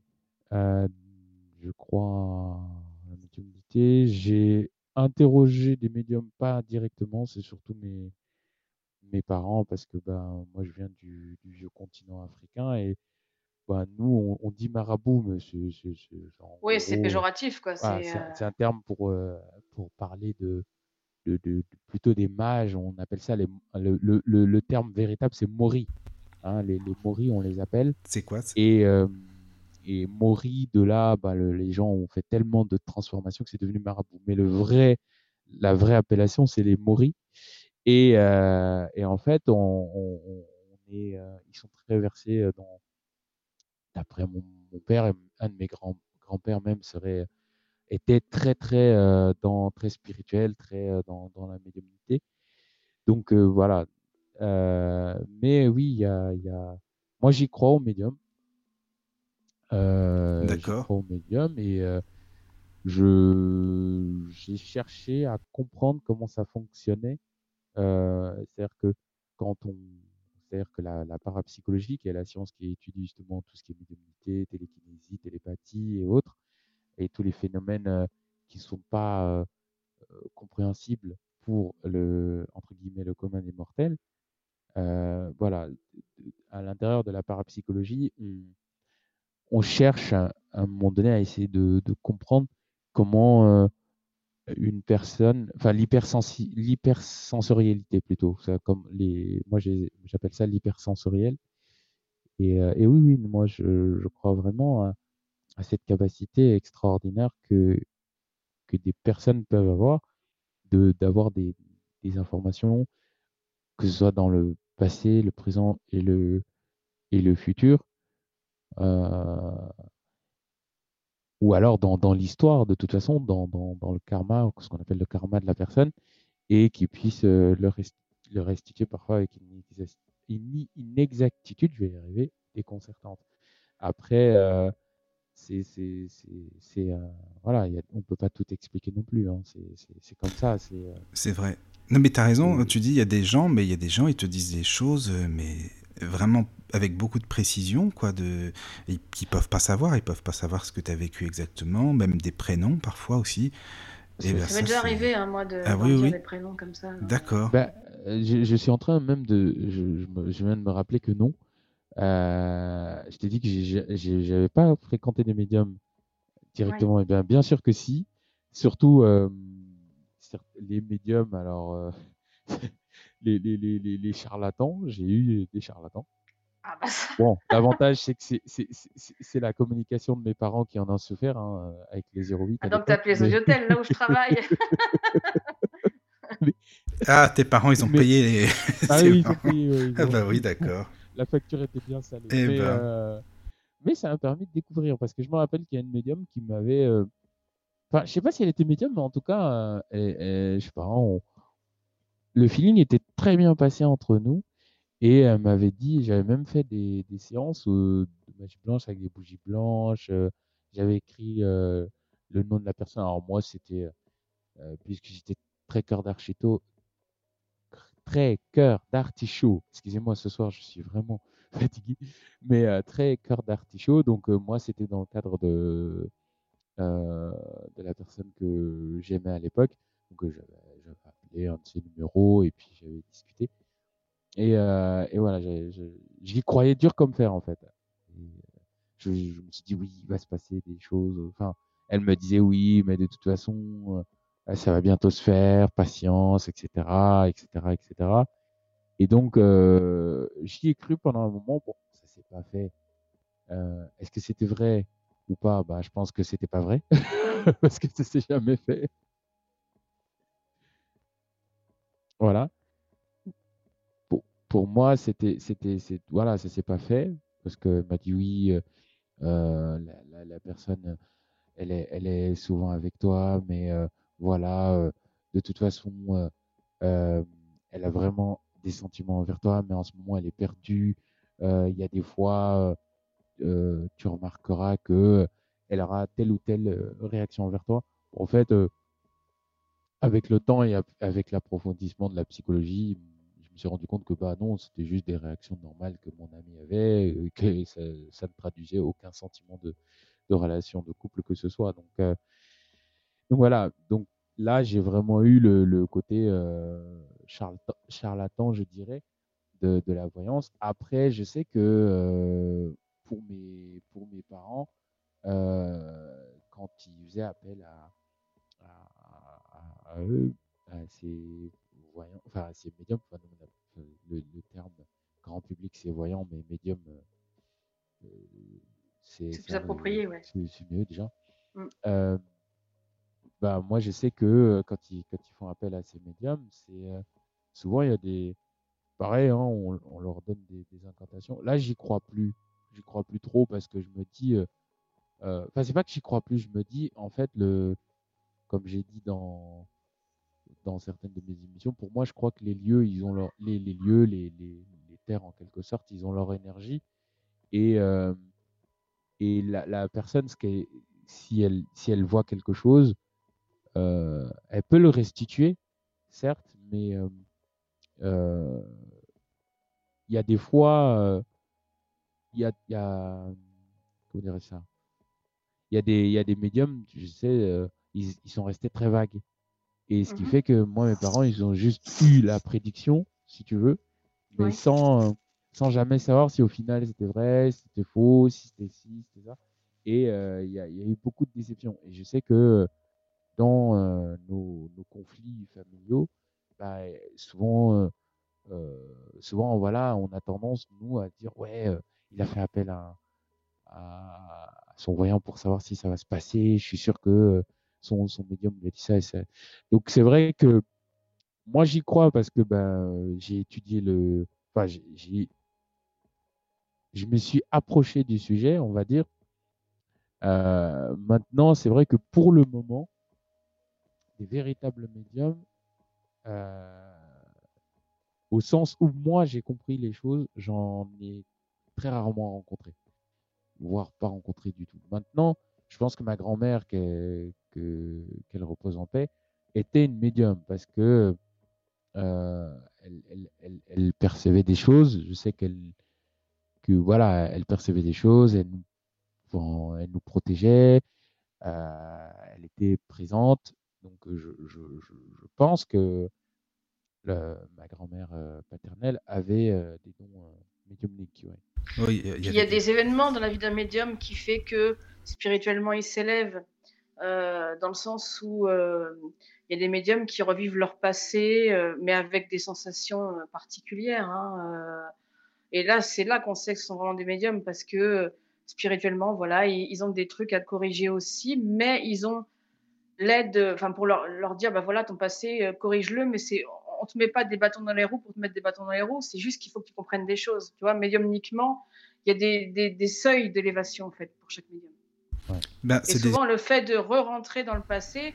je crois en la médiumnité. J'ai interroger des médiums, pas directement, c'est surtout mes, mes parents, parce que ben, moi je viens du, du vieux continent africain et ben, nous on, dit marabout, mais c'est. Oui, c'est péjoratif, quoi. Euh c'est un terme pour, euh, pour parler de, de, de, plutôt des mages, on appelle ça les, le, le, le, terme véritable, c'est mori. Hein, les, les mori, on les appelle. C'est quoi Et. Euh, et Mori, de là, bah, les gens ont fait tellement de transformations que c'est devenu marabout. Mais le vrai, la vraie appellation, c'est les Mori. Et, euh, et en fait, on, on, est, euh, ils sont très versés euh, dans. D'après mon, mon, père, un de mes grands, grands-pères même serait était très très dans très spirituel, très dans, dans la médiumnité. Donc voilà. mais oui, il y a, y a... moi j'y crois au médium. Euh, D'accord. au médium et euh, je j'ai cherché à comprendre comment ça fonctionnait. Euh, c'est-à-dire que quand on, c'est-à-dire que la, la parapsychologie, qui est la science qui étudie justement tout ce qui est médiumnité, télékinésie, télépathie et autres, et tous les phénomènes euh, qui ne sont pas euh, compréhensibles pour le entre guillemets le commun des mortels. Euh, voilà, à l'intérieur de la parapsychologie, on, cherche à, un moment donné à essayer de, comprendre comment euh, une personne, enfin l'hypersensorialité plutôt, comme les, moi j'appelle ça l'hypersensoriel. Et, euh, et, oui, oui, moi je, crois vraiment cette capacité extraordinaire que, que des personnes peuvent avoir d'avoir des, des informations, que ce soit dans le passé, le présent et le, et le futur, euh, ou alors dans, dans l'histoire, de toute façon, dans, dans, dans, le karma, ce qu'on appelle le karma de la personne, et qui puisse euh, le, le, restituer parfois avec une, une, inexactitude, je vais y arriver, déconcertante. Après, euh, c'est, c'est, voilà, y a, on peut pas tout expliquer non plus. Hein, c'est, comme ça. C'est, c'est vrai. Non, mais tu as raison. Tu dis, il y a des gens, mais il y a des gens, ils te disent des choses, mais vraiment avec beaucoup de précision, quoi, de, qui peuvent pas savoir, ils peuvent pas savoir ce que tu as vécu exactement, même des prénoms parfois aussi. Et ben, ça m'est déjà arrivé, hein, moi, de ah, oui, des prénoms comme ça. D'accord. Ben, je, je, suis en train même de. Je, je, viens de me rappeler que non. Euh, je t'ai dit que j'avais pas fréquenté des médiums directement. Et bien, bien sûr que si. Surtout euh, les médiums, alors. Euh, les, les, les, les, charlatans, j'ai eu des charlatans. Ah bah bon, l'avantage, c'est que c'est la communication de mes parents qui en ont souffert hein, avec les 08. Ah, donc, tu as les mais... là où je travaille. ah, tes parents, ils ont payé les. Ah oui, ils ont payé. ah bah oui, d'accord. La facture était bien salée. Eh mais, ben. euh, mais, ça m'a permis de découvrir parce que je me rappelle qu'il y a une médium qui m'avait. Euh... Enfin, je sais pas si elle était médium, mais en tout cas, euh, et, je sais pas, on, le feeling était très bien passé entre nous. Et elle m'avait dit, j'avais même fait des, des séances de magie blanche avec des bougies blanches. J'avais écrit le nom de la personne. Alors moi, c'était, puisque j'étais très cœur d'archito, très cœur d'artichaut. Excusez-moi, ce soir, je suis vraiment fatigué, mais euh, très cœur d'artichaut. Donc, euh, moi, c'était dans le cadre de, euh, de la personne que j'aimais à l'époque. Donc, j'avais appelé un de ses numéros et puis j'avais discuté. Et, et voilà, j'y croyais dur comme fer, en fait. Je, je me suis dit, oui, il va se passer des choses. Enfin, elle me disait, oui, mais de toute façon, ça va bientôt se faire, patience, etc., etc., etc. Et donc, euh, j'y ai cru pendant un moment. Bon, ça s'est pas fait. Euh, Est-ce que c'était vrai ou pas? Bah, Je pense que c'était pas vrai parce que ça s'est jamais fait. Voilà. Pour, pour moi, c'était, c'était, voilà, ça s'est pas fait parce que m'a dit oui, euh, la, la, personne, elle est, elle est souvent avec toi, mais voilà, de toute façon, elle a vraiment des sentiments envers toi, mais en ce moment, elle est perdue. Il y a des fois, tu remarqueras que elle aura telle ou telle réaction envers toi. En fait, avec le temps et avec l'approfondissement de la psychologie, je me suis rendu compte que bah non, c'était juste des réactions normales que mon ami avait, que ça, ne traduisait aucun sentiment de, relation de couple que ce soit. Donc, donc voilà, donc là j'ai vraiment eu le, le côté euh, charlatan, charlatan, je dirais, de, de la voyance. Après, je sais que euh, pour, mes, pour mes parents, euh, quand ils faisaient appel à, à, à- à eux, à ces voyants, enfin à ces médiums, enfin, le, le terme grand public c'est voyant, mais médium c'est plus approprié, ouais. c'est c'est mieux déjà. Mm. Euh, bah, moi, je sais que euh, quand ils, quand ils font appel à ces médiums, c'est euh, souvent il y a des. Pareil, hein, on, on leur donne des, incantations. Là, j'y crois plus. J'y crois plus trop parce que je me dis. euh, euh, Enfin, c'est pas que j'y crois plus, je me dis, en fait, le, comme j'ai dit dans, dans certaines de mes émissions, pour moi, je crois que les lieux, ils ont leur, les, les lieux, les, les, les terres en quelque sorte, ils ont leur énergie. Et, euh, et la, la personne, ce si, elle, si elle voit quelque chose, euh, elle peut le restituer, certes, mais euh, euh, il y a des fois, euh, il y a, y a, comment ça? Il y a des, il y a des médiums, je sais, euh, ils, ils sont restés très vagues. Et ce qui Mhm. fait que moi, mes parents, ils ont juste eu la prédiction, si tu veux, mais sans, euh, sans jamais savoir si au final c'était vrai, si c'était faux, si c'était ci, c'était ça. Et euh, y, il y a eu beaucoup de déceptions. Et je sais que dans euh, nos, conflits familiaux, bah, souvent, euh, euh, souvent, voilà, on a tendance, nous, à dire, ouais, il a fait appel à, son voyant pour savoir si ça va se passer. Je suis sûr que son, médium lui a dit ça. Donc, c'est vrai que moi, j'y crois parce que ben, j'ai étudié le. Enfin, j'ai- je me suis approché du sujet, on va dire. Maintenant, c'est vrai que pour le moment, véritables médiums, euh, au sens où moi j'ai compris les choses, j'en ai très rarement rencontré, voire pas rencontré du tout. Maintenant, je pense que ma grand-mère, qu'elle paix, était une médium parce que euh, elle, percevait des choses. Je sais qu'elle que voilà, elle percevait des choses, elle nous, elle nous protégeait, euh, elle était présente. Donc je, je, je, je pense que ma grand-mère paternelle avait des dons médiumniques. ouais. Oui, il y a des événements dans la vie d'un médium qui fait que spirituellement il s'élève, euh, dans le sens où euh, il y a des médiums qui revivent leur passé, euh, mais avec des sensations particulières. hein, euh. et là, c'est là qu'on sait que ce sont vraiment des médiums parce que spirituellement, voilà, ils, ils ont des trucs à corriger aussi, mais ils ont l'aide, enfin pour leur, leur dire, bah voilà, ton passé, euh, corrige-le, mais c'est, on te met pas des bâtons dans les roues pour te mettre des bâtons dans les roues, c'est juste qu'il faut que tu comprennes des choses. Tu vois, médiumniquement, il y a des, des, des seuils d'élévation en fait pour chaque médium. Ben, Et des- souvent, le fait de re-rentrer dans le passé,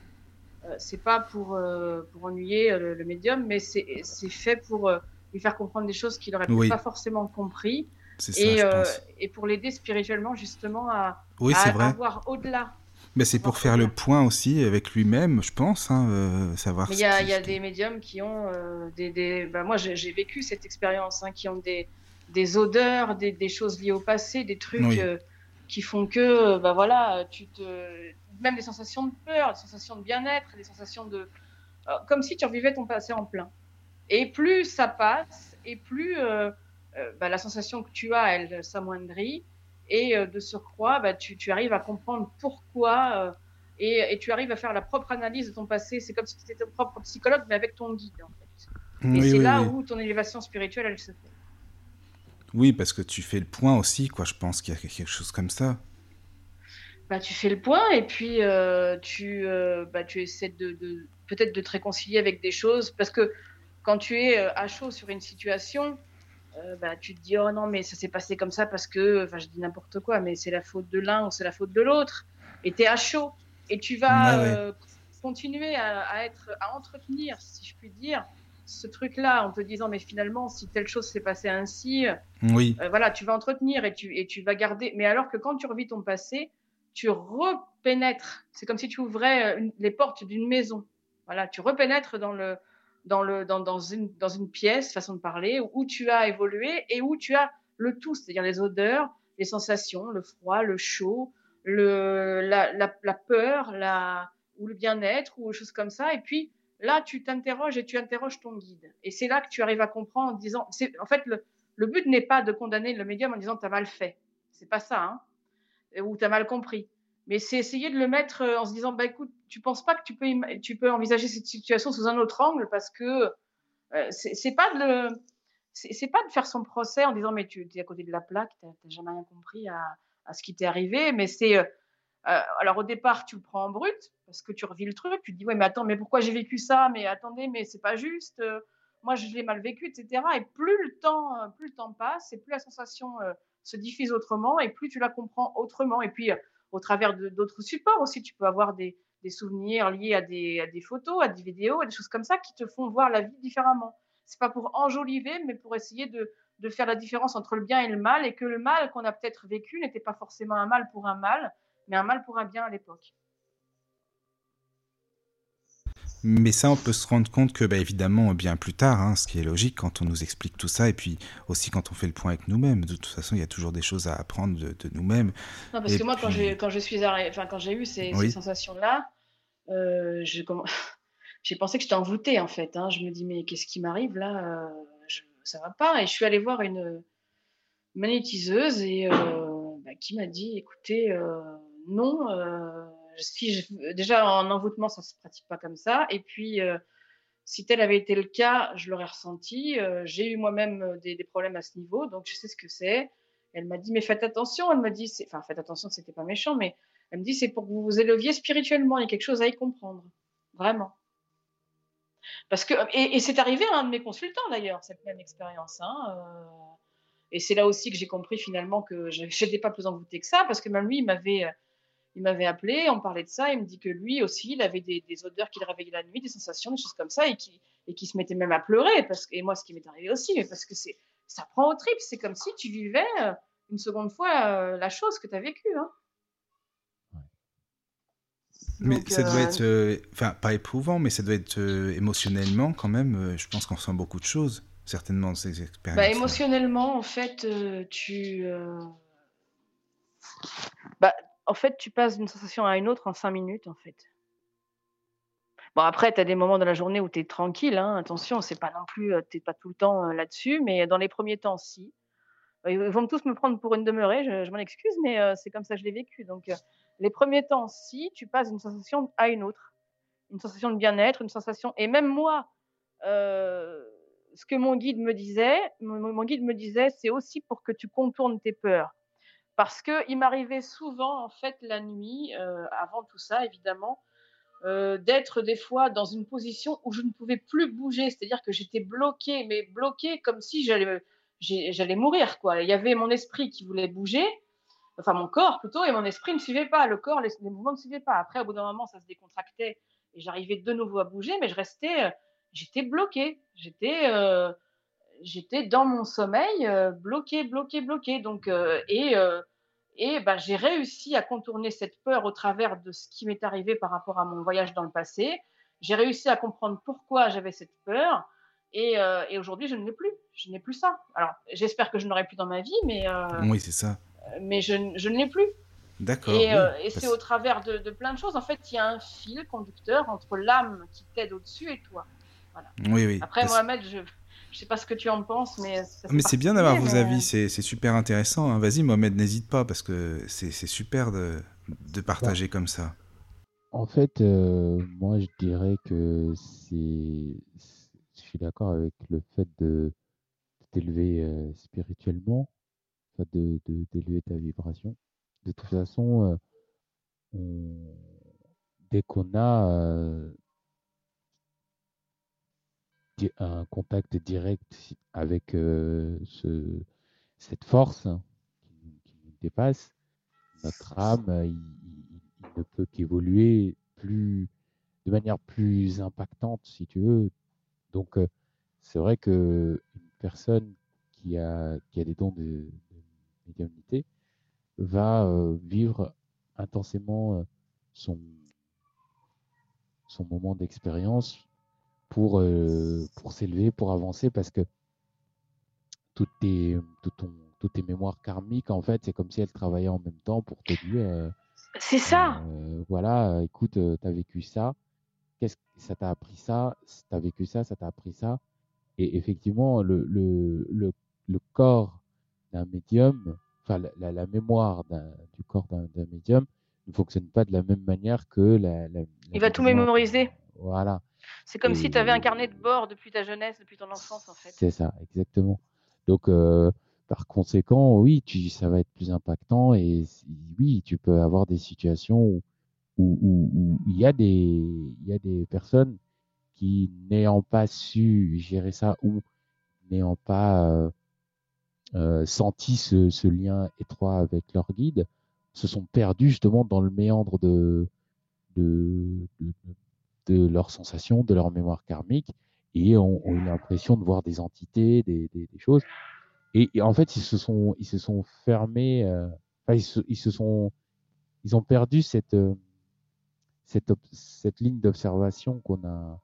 euh, c'est pas pour, euh, pour ennuyer euh, le, le médium, mais c'est c'est fait pour euh, lui faire comprendre des choses qu'il aurait peut-être Oui. pas forcément compris, ça, et, euh, et pour l'aider spirituellement justement à, Oui, à avoir au-delà Mais c'est pour faire le point aussi avec lui-même, je pense, hein, euh, savoir. Il y a, y a des médiums qui ont euh, des, des... Bah, moi, j'ai vécu cette expérience, hein, qui ont des, des odeurs, des, des, choses liées au passé, des trucs euh, qui font que, bah voilà, tu te, même des sensations de peur, des sensations de bien-être, des sensations de, comme si tu revivais ton passé en plein. Et plus ça passe, et plus bah, la sensation que tu as, elle s'amoindrit et euh, de surcroît, bah, tu, tu, arrives à comprendre pourquoi euh, et, et, tu arrives à faire la propre analyse de ton passé. C'est comme si tu étais ton propre psychologue, mais avec ton guide, en fait. et c'est là où ton élévation spirituelle, elle se fait. Oui, parce que tu fais le point aussi, quoi. Je pense qu'il y a quelque chose comme ça. Bah, tu fais le point et puis euh, tu, euh, bah, tu essaies de, de peut-être de te réconcilier avec des choses parce que quand tu es à chaud sur une situation, euh, bah, tu te dis oh non mais ça s'est passé comme ça parce que enfin je dis n'importe quoi mais c'est la faute de l'un ou c'est la faute de l'autre. Et tu es à chaud. Et tu vas euh, continuer à, être à entretenir si je puis dire ce truc là en te disant mais finalement si telle chose s'est passée ainsi oui. euh, voilà tu vas entretenir et tu et tu vas garder. Mais alors que quand tu revis ton passé tu repénètres. C'est comme si tu ouvrais les portes d'une maison. Voilà tu repénètres dans le dans, une, pièce, façon de parler, où tu as évolué et où tu as le tout, c'est-à-dire les odeurs, les sensations, le froid, le chaud, la, peur, ou le bien-être, ou choses comme ça. Et puis là, tu t'interroges et tu interroges ton guide. Et c'est là que tu arrives à comprendre en disant, en fait, le, but n'est pas de condamner le médium en disant tu as mal fait. C'est pas ça, hein, ou tu as mal compris mais c'est essayer de le mettre euh, en se disant bah écoute tu penses pas que tu peux tu envisager cette situation sous un autre angle parce que euh, c'est pas de faire son procès en disant mais tu es à côté de la plaque t'as jamais rien compris à, ce qui t'est arrivé mais c'est euh, euh, alors au départ tu le prends en brut parce que tu revis le truc tu te dis ouais mais attends mais pourquoi j'ai vécu ça? Mais attendez mais c'est pas juste moi je l'ai mal vécu etc et plus le temps plus le temps passe et plus la sensation se diffuse autrement et plus tu la comprends autrement et puis au travers d'autres supports aussi. Tu peux avoir des, des souvenirs liés à des, photos, à des vidéos, à des choses comme ça qui te font voir la vie différemment. C'est pas pour enjoliver, mais pour essayer de, faire la différence entre le bien et le mal, et que le mal qu'on a peut-être vécu n'était pas forcément un mal pour un mal, mais un mal pour un bien à l'époque. Mais ça, on peut se rendre compte que, bah, évidemment, bien plus tard, hein, ce qui est logique quand on nous explique tout ça, et puis aussi quand on fait le point avec nous-mêmes. De toute façon, il y a toujours des choses à apprendre de, de nous-mêmes. Non, parce et que moi, quand, quand je suis enfin, quand j'ai eu ces, oui. ces sensations-là, euh, j'ai pensé que j'étais envoûtée, en fait. Hein. Je me dis, mais qu'est-ce qui m'arrive là euh, je, Ça va pas. Et je suis allée voir une magnétiseuse et euh, bah, qui m'a dit, écoutez, euh, non si déjà en envoûtement, ça se pratique pas comme ça. Et puis, euh, si tel avait été le cas, je l'aurais ressenti. Euh, j'ai eu moi-même euh, des, problèmes à ce niveau, donc je sais ce que c'est. Elle m'a dit, mais faites attention. Elle m'a dit, enfin, faites attention, c'était pas méchant, mais elle me dit, c'est pour que vous vous éleviez spirituellement. Il y a quelque chose à y comprendre, vraiment. Parce que et, c'est arrivé à un de mes consultants d'ailleurs cette même expérience. Hein, et c'est là aussi que j'ai compris finalement que je n'étais pas plus envoûtée que ça, parce que même lui, il m'avait il m'avait appelé, on parlait de ça, il me dit que lui aussi, il avait des, des odeurs qui le réveillaient la nuit, des sensations, des choses comme ça, et qui, et qui se mettait même à pleurer, parce que, et moi, ce qui m'est arrivé aussi, mais parce que c'est, ça prend au trip, c'est comme si tu vivais euh, une seconde fois euh, la chose que tu as vécue. Hein. Mais Donc, ça doit euh... être, enfin, pas éprouvant, mais ça doit être euh, émotionnellement quand même. je pense qu'on ressent beaucoup de choses, certainement, dans ces expériences. Bah, émotionnellement, en fait, tu. Bah, en fait, tu passes d'une sensation à une autre en cinq minutes, en fait. Bon, après, tu as des moments dans la journée où tu es tranquille, hein, attention, c'est pas non plus, tu pas tout le temps là-dessus, mais dans les premiers temps, si. Ils vont tous me prendre pour une demeurée, je, m'en excuse, mais euh, c'est comme ça que je l'ai vécu. Donc, euh, les premiers temps, si, tu passes d'une sensation à une autre. Une sensation de bien-être, une sensation. Et même moi, euh, ce que mon guide me disait, mon guide me disait, c'est aussi pour que tu contournes tes peurs parce que il m'arrivait souvent en fait la nuit, euh, avant tout ça évidemment, euh, d'être des fois dans une position où je ne pouvais plus bouger, c'est-à-dire que j'étais bloquée, mais bloquée comme si j'allais j'allais mourir quoi. Il y avait mon esprit qui voulait bouger, enfin mon corps plutôt, et mon esprit ne suivait pas, le corps, les, mouvements ne suivaient pas. Après au bout d'un moment ça se décontractait et j'arrivais de nouveau à bouger, mais je restais, j'étais bloquée, j'étais euh, j'étais dans mon sommeil, euh, bloqué, bloqué, bloqué. Donc, euh, et, euh, Et ben, j'ai réussi à contourner cette peur au travers de ce qui m'est arrivé par rapport à mon voyage dans le passé. J'ai réussi à comprendre pourquoi j'avais cette peur. Et, euh, et aujourd'hui, je ne l'ai plus. Je n'ai plus ça. Alors, j'espère que je n'aurai plus dans ma vie, mais, euh, Oui, c'est ça. mais je, je ne l'ai plus. D'accord. Et, oui, euh, et c'est au travers de, de plein de choses. En fait, il y a un fil conducteur entre l'âme qui t'aide au-dessus et toi. Oui, oui. Après, parce- Mohamed, je ne sais pas ce que tu en penses, mais ça fait Mais c'est bien d'avoir vos mais- avis, c'est c'est super intéressant. hein. Vas-y, Mohamed, n'hésite pas, parce que c'est c'est super de, de partager comme ça. En fait, euh, moi, je dirais que c'est. Je suis d'accord avec le fait de de t'élever euh, spirituellement, de de- d'élever ta vibration. De toute façon, euh, on- dès qu'on a euh, un contact direct avec euh, ce, cette force qui, nous dépasse, notre âme, il, ne peut qu'évoluer plus, de manière plus impactante, si tu veux. Donc, euh, c'est vrai que une personne qui a, qui a des dons de, de médiumnité va euh, vivre intensément son, son moment d'expérience pour, euh, pour s'élever, pour avancer, parce que toutes tes, tout ton, toutes tes mémoires karmiques, en fait, c'est comme si elles travaillaient en même temps pour te dire, euh, C'est ça. euh, voilà, écoute, tu as vécu ça, qu'est-ce que ça t'a appris ça, tu as vécu ça, ça t'a appris ça. Et effectivement, le, le, le, le corps d'un médium, enfin la, la, la mémoire du corps d'un médium ne fonctionne pas de la même manière que la. Il va tout mémoriser. Voilà. C'est comme si tu avais un Et- carnet de bord depuis ta jeunesse, depuis ton enfance, en fait. C'est ça, exactement. Donc, euh, par conséquent, oui, tu, ça va être plus impactant et oui, tu peux avoir des situations où, où, où- où il y a des, il y a des personnes qui, n'ayant pas su gérer ça ou n'ayant pas euh, euh, senti ce, ce lien étroit avec leur guide, se sont perdus justement dans le méandre de, de, de, de leurs sensations, de leur mémoire karmique, et ont, ont eu l'impression de voir des entités, des, choses. Et, en fait, ils se sont, ils se sont fermés, euh, ils, se, sont, ils ont perdu cette, euh, cette, cette ligne d'observation qu'on a,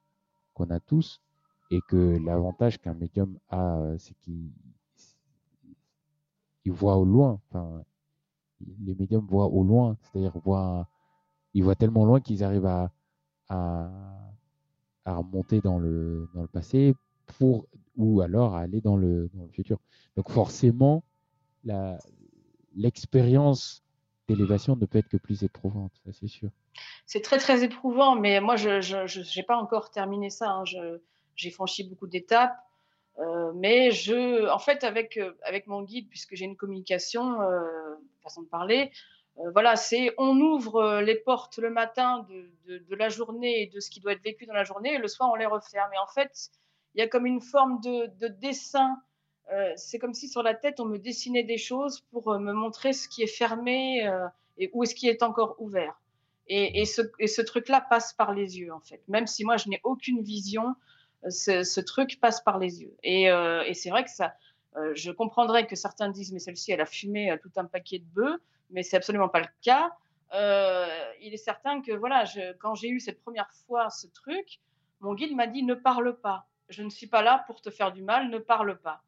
qu'on a tous, et que l'avantage qu'un médium a, euh, c'est qu'il il voit au loin. Enfin, les médiums voient au loin, c'est-à-dire voient, ils voient tellement loin qu'ils arrivent à, à, remonter dans le, dans le passé pour, ou alors à aller dans le, dans le futur. Donc forcément, l'expérience d'élévation ne peut être que plus éprouvante, c'est sûr. C'est très très éprouvant, mais moi je n'ai pas encore terminé ça. hein. J'ai franchi beaucoup d'étapes, euh, mais je, en fait, avec euh, avec mon guide, puisque j'ai une communication, euh, façon de parler, voilà, c'est on ouvre euh, les portes le matin de, la journée et de ce qui doit être vécu dans la journée, et le soir on les referme. Et en fait, il y a comme une forme de, de dessin. Euh, c'est comme si sur la tête on me dessinait des choses pour euh, me montrer ce qui est fermé euh, et où est-ce qui est encore ouvert. Et, ce, ce truc-là passe par les yeux, en fait. Même si moi, je n'ai aucune vision, euh, ce, ce truc passe par les yeux. Et, euh, c'est vrai que ça, euh, je comprendrais que certains disent, mais celle-ci, elle a fumé euh, tout un paquet de bœufs, mais c'est absolument pas le cas. Euh, il est certain que, voilà, je, quand j'ai eu cette première fois ce truc, mon guide m'a dit, ne parle pas. Je ne suis pas là pour te faire du mal, ne parle pas.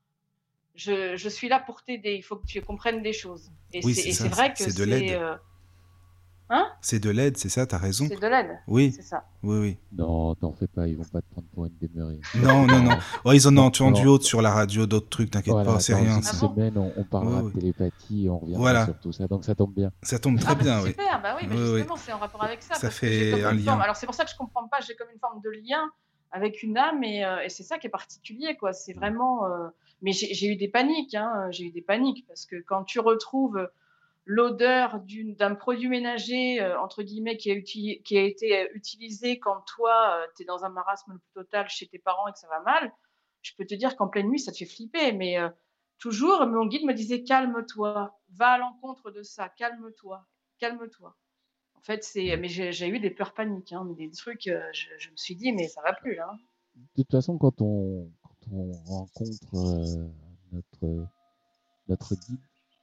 Je, je suis là pour t'aider. Il faut que tu comprennes des choses. Et Oui, c'est vrai que c'est de l'aide. euh, hein C'est de l'aide, c'est ça, t'as raison. c'est de l'aide. Oui, C'est ça. oui, oui. Non, t'en fais pas, ils vont pas te prendre pour une demeurée. Non, non, non. Ouais, ils en ont entendu autre sur la radio, d'autres trucs, t'inquiète Voilà, pas, c'est rien. une semaine, on, on parlera de télépathie et on reviendra Voilà. sur tout ça, donc ça tombe bien. Ça tombe très Ah, bien, c'est oui. Super, bah oui, Oui, oui. justement, c'est en rapport avec ça. Ça parce fait un une lien. forme- Alors c'est pour ça que je comprends pas, j'ai comme une forme de lien avec une âme et, euh, et c'est ça qui est particulier, quoi. C'est vraiment. euh, Mais j'ai j'ai eu des paniques, hein. J'ai eu des paniques parce que quand tu retrouves l'odeur d'un produit ménager euh, entre guillemets qui a, été euh, utilisé quand toi tu es dans un marasme total chez tes parents et que ça va mal, je peux te dire qu'en pleine nuit ça te fait flipper. Mais euh, toujours mon guide me disait calme-toi, va à l'encontre de ça, calme-toi, calme-toi. En fait, c'est. J'ai eu des peurs paniques, hein, des trucs. euh, je, me suis dit, mais ça va plus là. hein. De toute façon, quand on, quand on rencontre euh, notre, notre guide,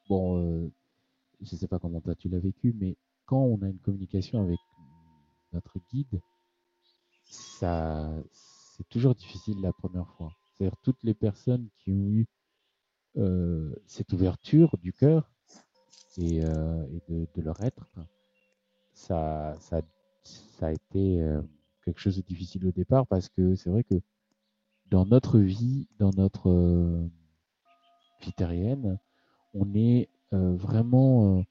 bon, euh, je ne sais pas comment tu l'as vécu, mais quand on a une communication avec notre guide, c'est toujours difficile la première fois. C'est-à-dire toutes les personnes qui ont eu euh, cette ouverture du cœur et, euh, de, leur être, ça, ça, ça a été euh, quelque chose de difficile au départ parce que c'est vrai que dans notre vie, dans notre vie terrienne, on est vraiment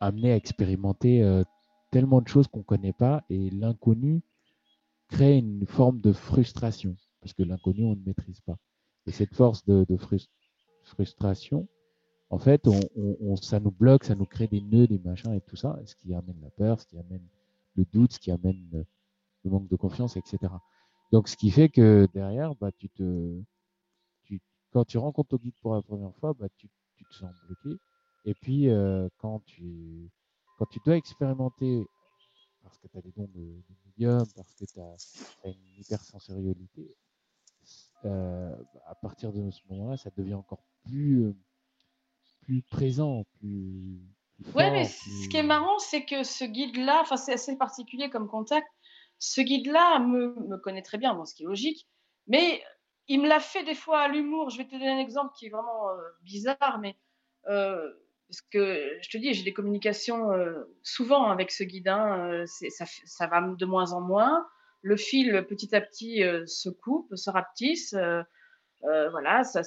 amené à expérimenter tellement de choses qu'on ne connaît pas et l'inconnu crée une forme de frustration parce que l'inconnu, on ne maîtrise pas. Et cette force de, frustration, en fait, on, ça nous bloque, ça nous crée des nœuds, des machins et tout ça, ce qui amène la peur, ce qui amène le doute, ce qui amène le, manque de confiance, etc. Donc, ce qui fait que derrière, bah, tu te, quand tu rencontres ton guide pour la première fois, bah, tu, tu te sens bloqué. Et puis, euh, quand, tu, quand tu dois expérimenter, parce que tu as des dons de, de médium, parce que tu as, une hypersensorialité, euh, à partir de ce moment-là, ça devient encore plus, euh, plus présent, plus. plus ouais, mais ce qui est marrant, c'est que ce guide-là, enfin, c'est assez particulier comme contact. Ce guide-là me, me, connaît très bien, bon, ce qui est logique, mais il me l'a fait des fois à l'humour. Je vais te donner un exemple qui est vraiment euh, bizarre, mais parce que je te dis, j'ai des communications souvent avec ce guide. Hein, ça, va de moins en moins le fil petit à petit euh, se coupe, se rapetisse. Euh, euh, voilà, ça,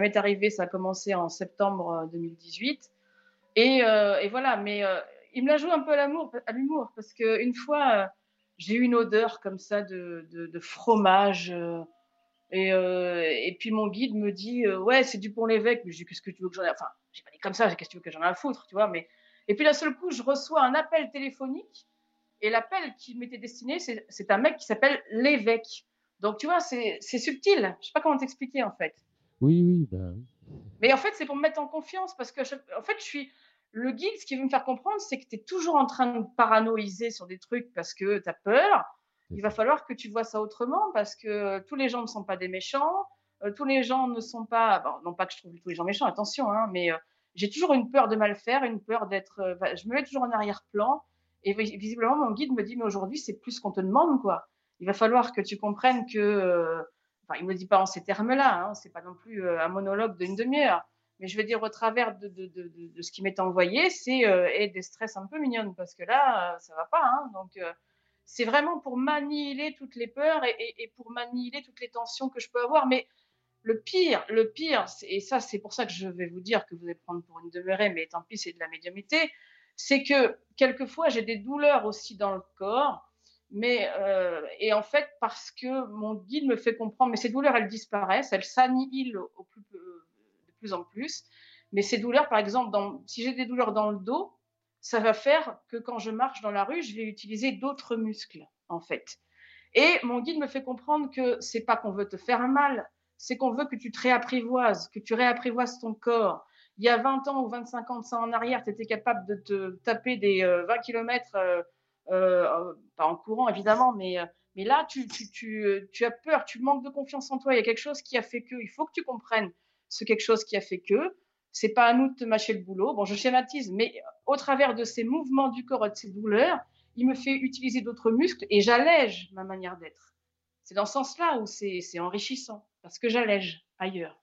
m'est arrivé, ça a commencé en septembre 2018. Et, voilà, mais il me la joue un peu à l'humour, parce qu'une fois, j'ai eu une odeur comme ça de, fromage. Et, et, puis mon guide me dit ouais c'est du pont l'évêque mais je dis qu'est-ce que tu veux que j'en ai? Enfin j'ai pas dit comme ça qu'est-ce que tu veux que j'en ai à foutre tu vois mais et puis d'un seul coup je reçois un appel téléphonique et l'appel qui m'était destiné, c'est un mec qui s'appelle l'évêque. Donc, tu vois, c'est subtil. Je sais pas comment t'expliquer, en fait. Oui, oui, bah Mais en fait, c'est pour me mettre en confiance parce que, en fait, je suis le guide. Ce qui veut me faire comprendre, c'est que tu es toujours en train de paranoïser sur des trucs parce que tu as peur. Il va falloir que tu vois ça autrement parce que tous les gens ne sont pas des méchants. Euh, tous les gens ne sont pas. Bon, non pas que je trouve tous les gens méchants, attention, hein, mais euh, j'ai toujours une peur de mal faire, une peur d'être. Euh, je me mets toujours en arrière-plan. Et visiblement, mon guide me dit, mais aujourd'hui, c'est plus qu'on te demande, quoi. Il va falloir que tu comprennes que, euh, enfin, il me dit pas en ces termes-là, hein, c'est pas non plus euh, un monologue d'une demi-heure, mais je veux dire au travers de, de, de, de ce qui m'est envoyé, c'est euh, et des stress un peu mignonnes parce que là, ça va pas, hein, donc c'est vraiment pour manier toutes les peurs et, pour manier toutes les tensions que je peux avoir, mais le pire, le pire, et ça c'est pour ça que je vais vous dire que vous allez prendre pour une demeurée, mais tant pis, c'est de la médiumité, c'est que quelquefois j'ai des douleurs aussi dans le corps, mais euh, et en fait parce que mon guide me fait comprendre, mais ces douleurs elles disparaissent, elles s'annihilent plus, de plus en plus. Mais ces douleurs, par exemple, si j'ai des douleurs dans le dos, ça va faire que quand je marche dans la rue, je vais utiliser d'autres muscles en fait. Et mon guide me fait comprendre que c'est pas qu'on veut te faire mal, c'est qu'on veut que tu te réapprivoises, que tu réapprivoises ton corps, il y a 20 ans ou 25 ans de ça en arrière, tu étais capable de te taper des 20 euh, km, euh, euh, pas en courant évidemment, mais, là, tu, as peur, tu manques de confiance en toi. Il y a quelque chose qui a fait que, il faut que tu comprennes ce quelque chose qui a fait que. C'est pas à nous de mâcher le boulot. Bon, je schématise, mais au travers de ces mouvements du corps et de ces douleurs, il me fait utiliser d'autres muscles et j'allège ma manière d'être. C'est dans ce sens-là où c'est enrichissant, parce que j'allège ailleurs.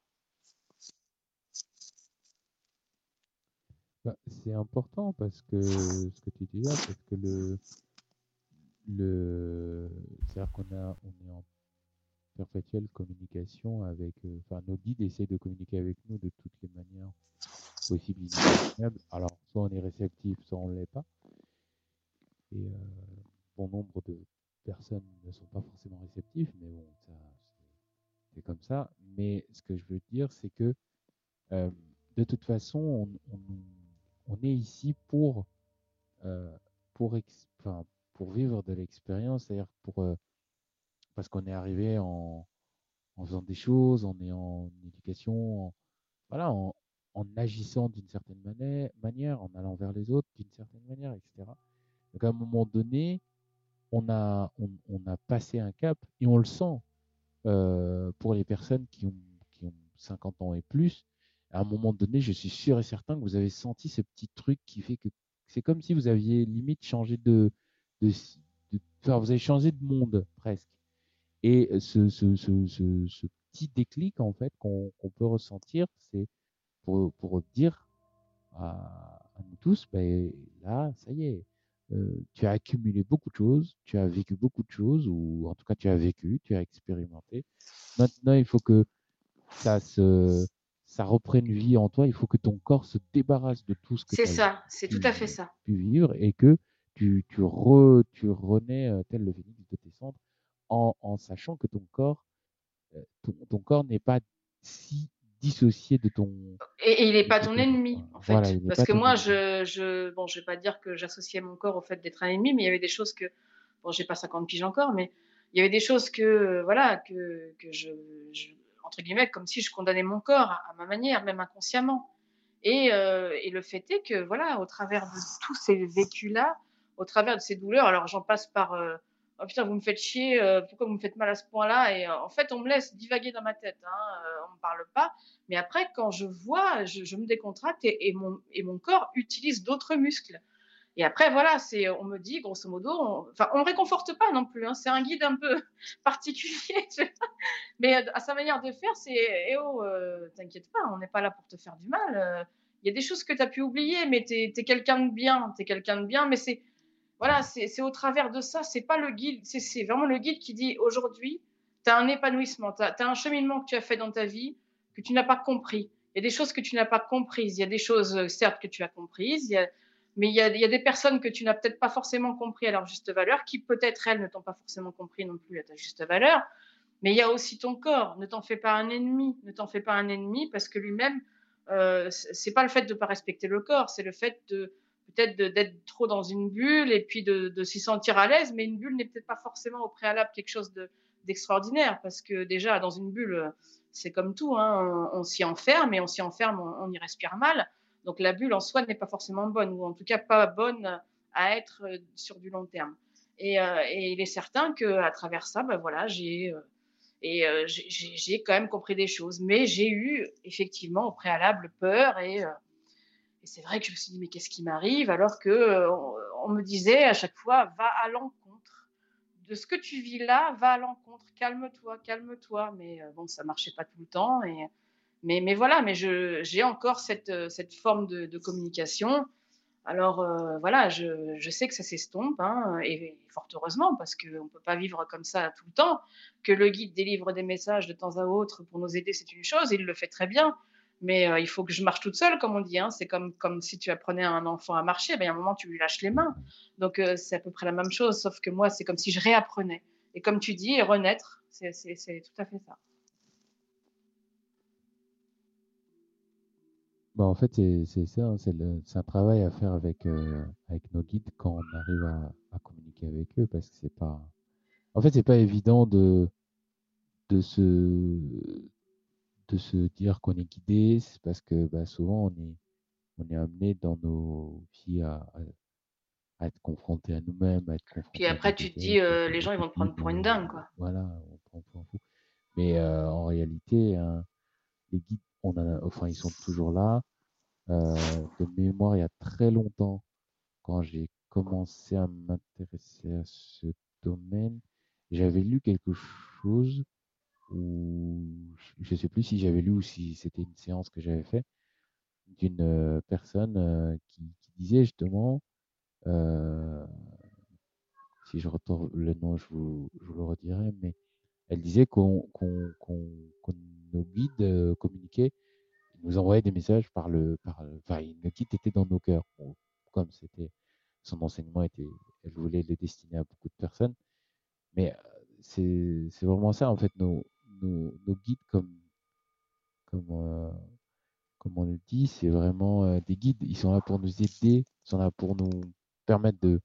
Bah, c'est important parce que ce que tu dis là, parce que le, le, c'est-à-dire qu'on on est en perpétuelle communication avec, euh, enfin, nos guides essayent de communiquer avec nous de toutes les manières possibles Alors, soit on est réceptif, soit on ne l'est pas. Et euh, bon nombre de personnes ne sont pas forcément réceptifs, mais bon, c'est comme ça. Mais ce que je veux dire, c'est que euh, de toute façon, on, on est ici pour, pour, pour vivre de l'expérience, c'est-à-dire pour, parce qu'on est arrivé en, faisant des choses, on est en éducation, en, voilà, en, agissant d'une certaine manière, en allant vers les autres d'une certaine manière, etc. Donc à un moment donné, on a, on, a passé un cap et on le sent euh, pour les personnes qui ont, qui ont 50 ans et plus. à un moment donné, je suis sûr et certain que vous avez senti ce petit truc qui fait que c'est comme si vous aviez limite changé de, de, de enfin, vous avez changé de monde presque. Et ce, ce, ce, ce, ce petit déclic en fait qu'on peut ressentir, c'est pour, pour dire à, à nous tous, ben, là, ça y est, euh, tu as accumulé beaucoup de choses, tu as vécu beaucoup de choses, ou en tout cas tu as vécu, tu as expérimenté. Maintenant, il faut que ça se ça reprenne vie en toi, il faut que ton corps se débarrasse de tout ce que C'est tu as ça, c'est tout à fait ça. pu vivre et que tu, tu, re, tu renais euh, tel le phénix de tes cendres en, en sachant que ton corps, euh, ton, ton corps n'est pas si dissocié de ton. Et, et il n'est pas ton ton- ennemi, en fait. Voilà, Parce que moi, je, je, bon, je vais pas dire que j'associais mon corps au fait d'être un ennemi, mais il y avait des choses que, bon, j'ai pas 50 piges encore, mais il y avait des choses que, voilà, que, que je, je- entre guillemets, comme si je condamnais mon corps à, à ma manière, même inconsciemment. Et, euh, et le fait est que, voilà, au travers de tous ces vécus-là, au travers de ces douleurs, alors j'en passe par, euh, oh putain, vous me faites chier, euh, pourquoi vous me faites mal à ce point-là? Et euh, en fait, on me laisse divaguer dans ma tête, hein, euh, on me parle pas. Mais après, quand je vois, je, me décontracte et, mon, corps utilise d'autres muscles. Et après, voilà, on me dit, grosso modo, on, enfin, on réconforte pas non plus. Hein, c'est un guide un peu particulier. Mais à sa manière de faire, c'est, eh oh, t'inquiète pas, on n'est pas là pour te faire du mal. Il y a des choses que tu as pu oublier, mais tu es, quelqu'un de bien. Tu es quelqu'un de bien, mais c'est, voilà, c'est au travers de ça. C'est pas le guide, c'est vraiment le guide qui dit aujourd'hui, tu as un épanouissement, tu as, un cheminement que tu as fait dans ta vie que tu n'as pas compris. Il y a des choses que tu n'as pas comprises. Il y a des choses, euh, certes, que tu as comprises. Mais il y, a, des personnes que tu n'as peut-être pas forcément compris à leur juste valeur, qui peut-être elles ne t'ont pas forcément compris non plus à ta juste valeur. Mais il y a aussi ton corps. Ne t'en fais pas un ennemi. Ne t'en fais pas un ennemi parce que lui-même, euh, c'est pas le fait de pas respecter le corps, c'est le fait de peut-être d'être trop dans une bulle et puis de, s'y sentir à l'aise. Mais une bulle n'est peut-être pas forcément au préalable quelque chose de- d'extraordinaire parce que déjà dans une bulle, c'est comme tout, hein, on, s'y enferme et on s'y enferme, on, y respire mal. Donc la bulle en soi n'est pas forcément bonne ou en tout cas pas bonne à être euh, sur du long terme. Et, euh, et il est certain que à travers ça, ben voilà, j'ai euh, j'ai- j'ai quand même compris des choses, mais j'ai eu effectivement au préalable peur et, et c'est vrai que je me suis dit mais qu'est-ce qui m'arrive alors que euh, on, me disait à chaque fois va à l'encontre de ce que tu vis là, va à l'encontre, calme-toi, calme-toi, mais euh, bon ça marchait pas tout le temps et mais mais voilà, mais j'ai encore cette euh, cette forme de, communication. Alors voilà, je, je sais que ça s'estompe, hein, et fort heureusement, parce qu'on ne peut pas vivre comme ça tout le temps. Que le guide délivre des messages de temps à autre pour nous aider, c'est une chose, il le fait très bien. Mais euh, il faut que je marche toute seule, comme on dit. Hein. C'est comme, comme si tu apprenais à un enfant à marcher, ben, à un moment, tu lui lâches les mains. Donc euh, c'est à peu près la même chose, sauf que moi, c'est comme si je réapprenais. Et comme tu dis, renaître, c'est tout à fait ça. Bah, en fait, c'est ça, hein, c'est un travail à faire avec, euh, avec nos guides quand on arrive à, à communiquer avec eux, parce que c'est pas. En fait, c'est pas évident de, de se, de se dire qu'on est guidé, c'est parce que bah, souvent on est, on est amené dans nos vies à, à, à être confronté à nous-mêmes, à être confronté Puis après, tu te dis, euh, les gens, ils vont te prendre pour une dingue, quoi. Voilà, on prend pour un fou. Mais euh, en réalité, hein, les guides, on a, enfin, ils sont toujours là. Euh, de mémoire, il y a très longtemps, quand j'ai commencé à m'intéresser à ce domaine, j'avais lu quelque chose où je ne sais plus si j'avais lu ou si c'était une séance que j'avais fait d'une euh, personne euh, qui, disait justement, euh, si je retrouve le nom, je vous, le redirai, mais elle disait qu'on qu'on qu'on qu'on nos guides communiquaient, nous envoyaient des messages par le, par, enfin, nos guides étaient dans nos cœurs. Comme c'était, son enseignement était, elle voulait le destiner à beaucoup de personnes, mais c'est c'est vraiment ça en fait, nos, nos, nos guides comme, comme, euh, comme on le dit, c'est vraiment euh, des guides. Ils sont là pour nous aider, ils sont là pour nous permettre de,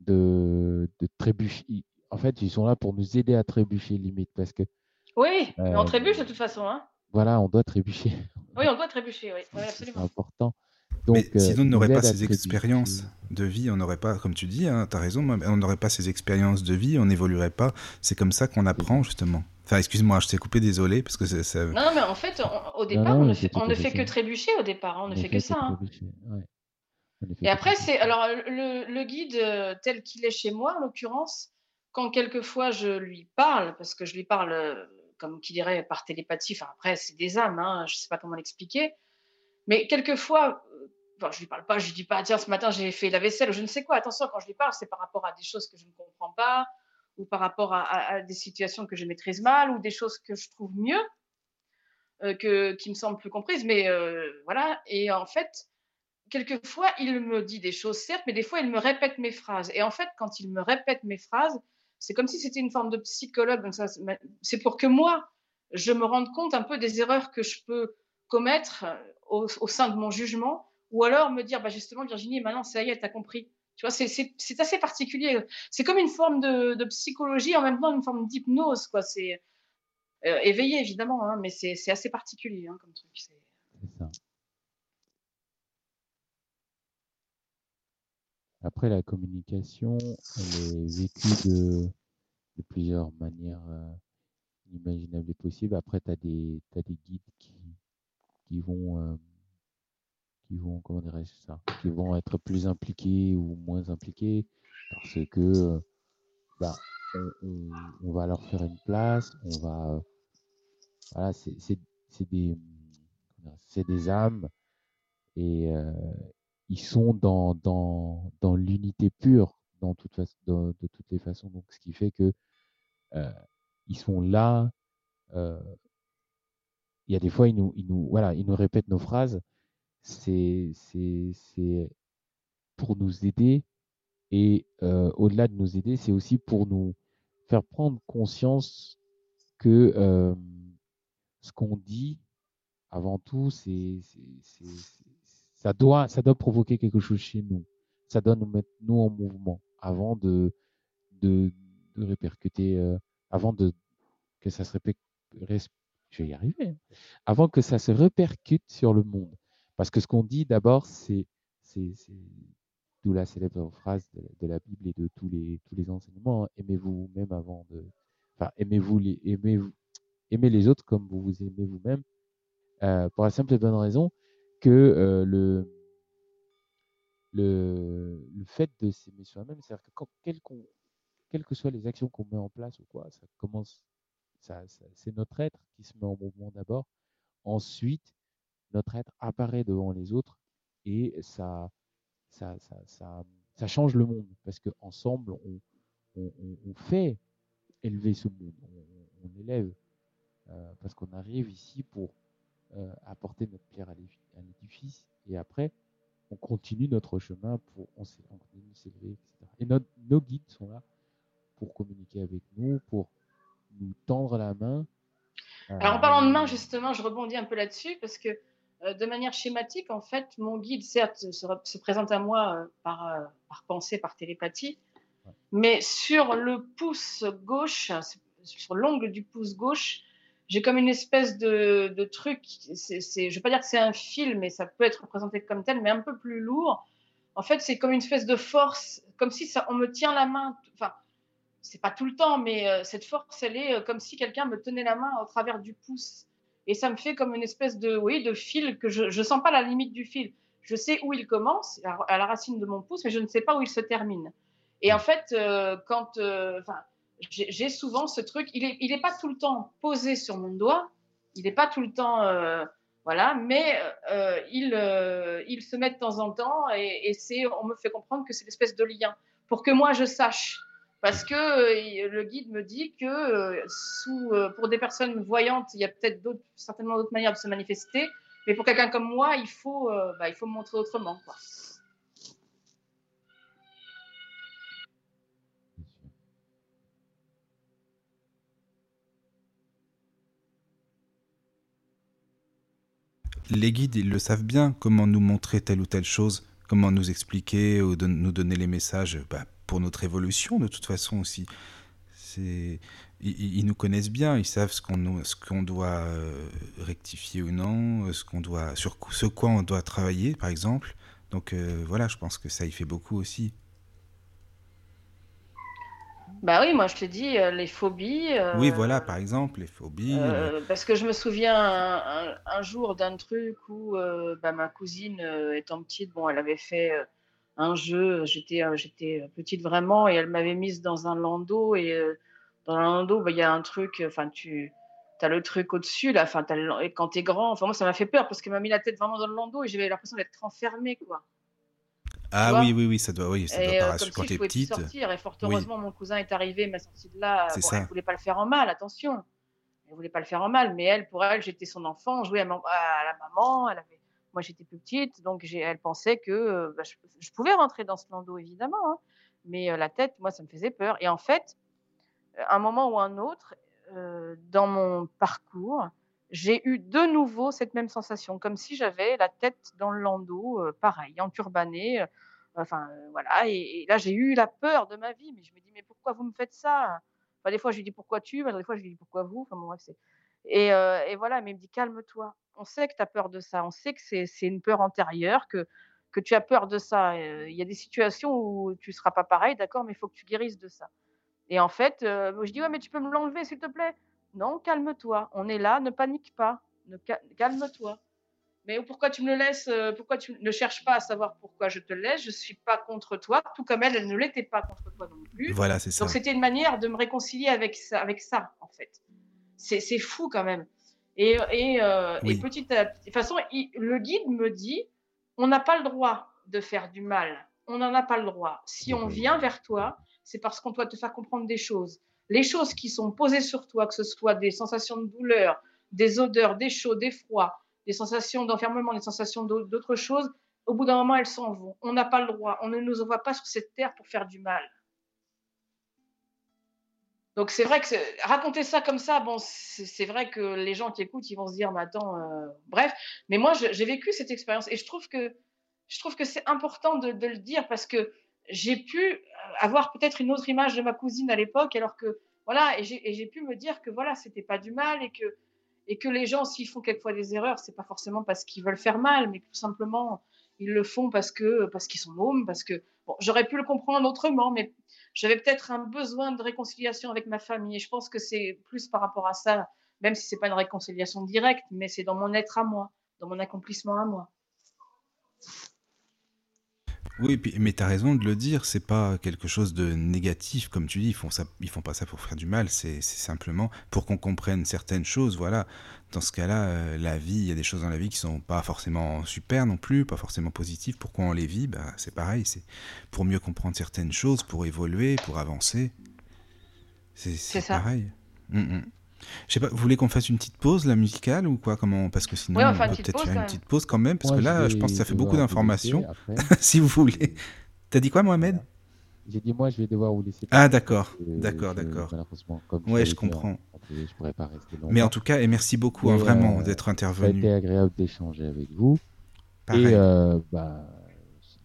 de, de trébucher. En fait, ils sont là pour nous aider à trébucher limite parce que Oui, mais on euh, trébuche de toute façon. Hein. voilà, on doit trébucher. Oui, on doit trébucher, oui, oui C'est absolument. important. Donc, Mais sinon, on n'aurait pas ces expériences de vie, on n'aurait pas, comme tu dis, hein, tu as raison, mais on n'aurait pas ces expériences de vie, on n'évoluerait pas. C'est comme ça qu'on apprend, justement. Enfin, excuse-moi, je t'ai coupé, désolé, parce que c'est- ça... Non, non, mais en fait, on- au départ, non, on ne fait, on ne que trébucher au départ, on ne fait que ça. hein. ouais. Et après, c'est alors le, le guide euh, tel qu'il est chez moi, en l'occurrence, quand quelquefois je lui parle, parce que je lui parle, euh, comme qui dirait, par télépathie, enfin après, c'est des âmes, hein, je ne sais pas comment l'expliquer, mais quelquefois, euh, enfin, je lui parle pas, je lui dis pas, tiens, ce matin j'ai fait la vaisselle ou je ne sais quoi. Attention, quand je lui parle, c'est par rapport à des choses que je ne comprends pas, ou par rapport à, des situations que je maîtrise mal, ou des choses que je trouve mieux, euh, que, qui me semblent plus comprises, mais euh, voilà. Et en fait, quelquefois, il me dit des choses, certes, mais des fois, il me répète mes phrases. Et en fait, quand il me répète mes phrases, c'est comme si c'était une forme de psychologue. Donc c'est pour que moi, je me rende compte un peu des erreurs que je peux commettre euh, au sein de mon jugement, ou alors me dire, bah justement, Virginie, maintenant, ça y est, t'as compris. Tu vois, c'est- assez particulier. C'est comme une forme de, psychologie, en même temps une forme d'hypnose, quoi. C'est euh, éveillé, évidemment, hein, mais c'est assez particulier hein, comme truc. C'est- ça. Après, la communication, elle est vécue de, de plusieurs manières euh, imaginables et possibles. Après, tu as t'as des guides qui, qui vont, euh, comment dirais-je ça, qui vont être plus impliqués ou moins impliqués parce que euh, bah, on, va leur faire une place, on va, voilà, c'est des, des âmes et euh, ils sont dans, dans, dans l'unité pure dans toute façon, dans- de toutes les façons. Donc, ce qui fait que euh, ils sont là. il y a des fois, ils nous, ils nous, voilà, ils nous répètent nos phrases. C'est, pour nous aider. Et euh, au-delà de nous aider, c'est aussi pour nous faire prendre conscience que euh, ce qu'on dit, avant tout, c'est, ça, doit, ça doit provoquer quelque chose chez nous. Ça doit nous mettre nous en mouvement avant de, de, répercuter, euh, avant de, que ça se répète, je vais y arriver, hein. avant que ça se répercute sur le monde. Parce que ce qu'on dit d'abord, c'est, d'où la célèbre phrase de, la Bible et de tous les, enseignements, hein, aimez-vous vous-même avant de, enfin, aimez-vous les, aimez, les autres comme vous vous aimez vous-même, euh, pour la simple et bonne raison que euh, le, le, le fait de s'aimer soi-même, c'est-à-dire que quelles que soient les actions qu'on met en place ou quoi, ça commence, ça- c'est notre être qui se met en mouvement d'abord. Ensuite, notre être apparaît devant les autres et ça, ça, ça, ça, ça change le monde parce qu'ensemble, on, on, fait élever ce monde, on, on élève euh, parce qu'on arrive ici pour euh, apporter notre pierre à l'édifice et après, on continue notre chemin pour on, on continue de s'élever, etc. Et notre- nos guides sont là pour communiquer avec nous, pour nous tendre la main. Alors en Euh, parlant de main, justement, je rebondis un peu là-dessus parce que euh, de manière schématique, en fait, mon guide, certes, se, présente à moi euh, par, euh, par pensée, par télépathie, Ouais. mais sur le pouce gauche, sur l'ongle du pouce gauche, j'ai comme une espèce de, de truc, c'est, c'est, je ne vais pas dire que c'est un fil, mais ça peut être représenté comme tel, mais un peu plus lourd. En fait, c'est comme une espèce de force, comme si ça, on me tient la main, enfin, c'est pas tout le temps, mais euh, cette force, elle est euh, comme si quelqu'un me tenait la main au travers du pouce. Et ça me fait comme une espèce de, oui, de fil que je, je sens pas la limite du fil. Je sais où il commence, à, la racine de mon pouce, mais je ne sais pas où il se termine. Et en fait, euh, quand, euh, j'ai souvent ce truc, il est, il est pas tout le temps posé sur mon doigt, il n'est pas tout le temps, euh, voilà, mais il, se met de temps en temps et, et on me fait comprendre que c'est l'espèce de lien pour que moi je sache. Parce que euh, le guide me dit que euh, euh, pour des personnes voyantes, il y a peut-être certainement d'autres manières de se manifester, mais pour quelqu'un comme moi, il faut, bah, il faut me montrer autrement. Les guides, ils le savent bien, comment nous montrer telle ou telle chose, comment nous expliquer ou nous donner les messages bah, pour notre évolution de toute façon aussi. C'est, ils, ils nous connaissent bien, ils savent ce qu'on ce qu'on doit euh, rectifier ou non, euh, ce qu'on doit, sur ce quoi on doit travailler, par exemple. Donc euh, voilà, je pense que ça y fait beaucoup aussi. Bah oui, moi je te dis, euh, les phobies. Oui, voilà, par exemple, les phobies. euh, parce que je me souviens un, un- un jour d'un truc où bah, ma cousine, étant petite, bon, elle avait fait un jeu, j'étais euh, j'étais petite vraiment, et elle m'avait mise dans un landau, et euh, dans un landau, bah, il y a un truc, enfin, tu as le truc au-dessus, là, enfin, et quand t'es grand, enfin, moi ça m'a fait peur parce qu'elle m'a mis la tête vraiment dans le landau, et j'avais l'impression d'être enfermée, quoi. Ah oui, oui, oui, ça doit, oui, ça doit Et euh, quand si t'es petite. sortir. Et fort Oui. heureusement, mon cousin est arrivé, m'a sorti de là. C'est Bon, ça. elle voulait pas le faire en mal, attention. Elle voulait pas le faire en mal, mais elle, pour elle, j'étais son enfant, je jouais à, ma- à la maman. Elle avait... Moi, j'étais plus petite, donc elle pensait que euh, bah, je, pouvais rentrer dans ce landau, évidemment. hein. mais euh, la tête, moi, ça me faisait peur. Et en fait, à un moment ou un autre, euh, dans mon parcours, j'ai eu de nouveau cette même sensation, comme si j'avais la tête dans le landau, euh, pareil, enturbanée. euh, Enfin, euh, voilà. Et, là, j'ai eu la peur de ma vie. Mais je me dis, mais pourquoi vous me faites ça? Des fois, je lui dis pourquoi tu? Des fois, je lui dis pourquoi vous? Enfin, bon, bref. Et, euh, et voilà, mais il me dit calme-toi. On sait que tu as peur de ça. On sait que c'est une peur antérieure, que, que tu as peur de ça. Euh, Il y a des situations où tu ne seras pas pareil, d'accord, mais il faut que tu guérisses de ça. Et en fait, euh, je dis ouais, mais tu peux me l'enlever, s'il te plaît Non, calme-toi. On est là, ne panique pas. Ne ca- calme-toi. Mais pourquoi tu me le laisses euh, Pourquoi tu ne cherches pas à savoir pourquoi je te le laisse? Je suis pas contre toi, tout comme elle, elle ne l'était pas contre toi non plus. Voilà, c'est ça. Donc c'était une manière de me réconcilier avec ça, avec ça en fait. C'est fou quand même. Et, et, euh, Oui. et petit à petit, de toute façon, il- le guide me dit, on n'a pas le droit de faire du mal. On n'en a pas le droit. Si on vient vers toi, c'est parce qu'on doit te faire comprendre des choses. Les choses qui sont posées sur toi, que ce soit des sensations de douleur, des odeurs, des chauds, des froids, des sensations d'enfermement, des sensations d'au- d'autres choses, au bout d'un moment, elles s'en vont. On n'a pas le droit. On ne nous envoie pas sur cette terre pour faire du mal. Donc c'est vrai que raconter ça comme ça, bon, c'est vrai que les gens qui écoutent, ils vont se dire, mais attends, euh, bref. Mais moi, j'ai vécu cette expérience et je trouve que je trouve que c'est important de, le dire parce que j'ai pu euh, avoir peut-être une autre image de ma cousine à l'époque, alors que voilà, et j'ai pu me dire que voilà, c'était pas du mal et que et que les gens, s'ils font quelquefois des erreurs, c'est pas forcément parce qu'ils veulent faire mal, mais tout simplement ils le font parce que parce qu'ils sont mômes, parce que bon, j'aurais pu le comprendre autrement, mais j'avais peut-être un besoin de réconciliation avec ma famille. Et je pense que c'est plus par rapport à ça, même si c'est pas une réconciliation directe, mais c'est dans mon être à moi, dans mon accomplissement à moi. Oui, mais tu as raison de le dire, c'est pas quelque chose de négatif, comme tu dis, ils font ça, ils font pas ça pour faire du mal, c'est simplement pour qu'on comprenne certaines choses, voilà. Dans ce cas-là, euh, la vie, il y a des choses dans la vie qui sont pas forcément super non plus, pas forcément positives. Pourquoi on les vit? Bah, C'est pareil, c'est pour mieux comprendre certaines choses, pour évoluer, pour avancer. C'est pareil. Mm, mm. Je sais pas, vous voulez qu'on fasse une petite pause, la musicale, ou quoi comment Parce que sinon, Ouais, on on va peut-être faire une petite pause quand même, parce Moi, que là, je vais pense que ça fait beaucoup d'informations. si vous voulez. T'as dit quoi, Mohamed? J'ai dit, moi, je vais devoir vous laisser. Ah, d'accord, d'accord, d'accord. Ouais, je comprends. en- en télé, je pourrais pas rester longtemps. Mais en tout cas, et merci beaucoup, hein, vraiment, euh, d'être Ça a intervenu. été agréable d'échanger avec vous. Pareil. Et euh, bah,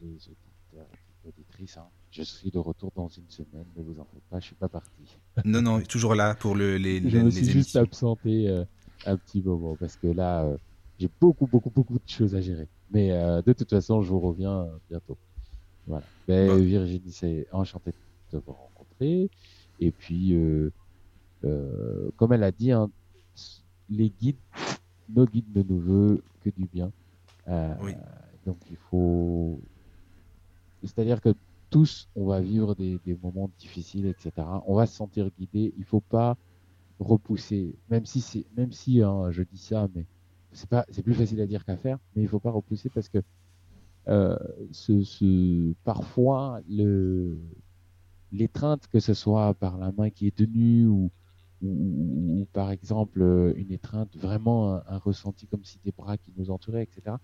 les auditeurs et auditrices, hein, je suis de retour dans une semaine, ne vous en faites pas, je suis pas parti. Non, non, toujours là pour le, les, je les, me les suis juste absenté euh, un petit moment parce que là, euh, j'ai beaucoup, beaucoup, beaucoup de choses à gérer. Mais euh, de toute façon, je vous reviens bientôt. Voilà. Ben, Bon. Virginie, c'est enchanté de vous rencontrer. Et puis, comme elle a dit, hein, les guides, nos guides ne nous veulent que du bien. Oui. Donc, il faut. C'est-à-dire que tous, on va vivre des, moments difficiles, etc. On va se sentir guidé. Il faut pas repousser, même si même si hein, je dis ça, mais c'est plus facile à dire qu'à faire. Mais il faut pas repousser parce que euh, parfois l'étreinte, que ce soit par la main qui est tenue ou, par exemple euh, une étreinte, vraiment un, ressenti comme si des bras qui nous entouraient, etc.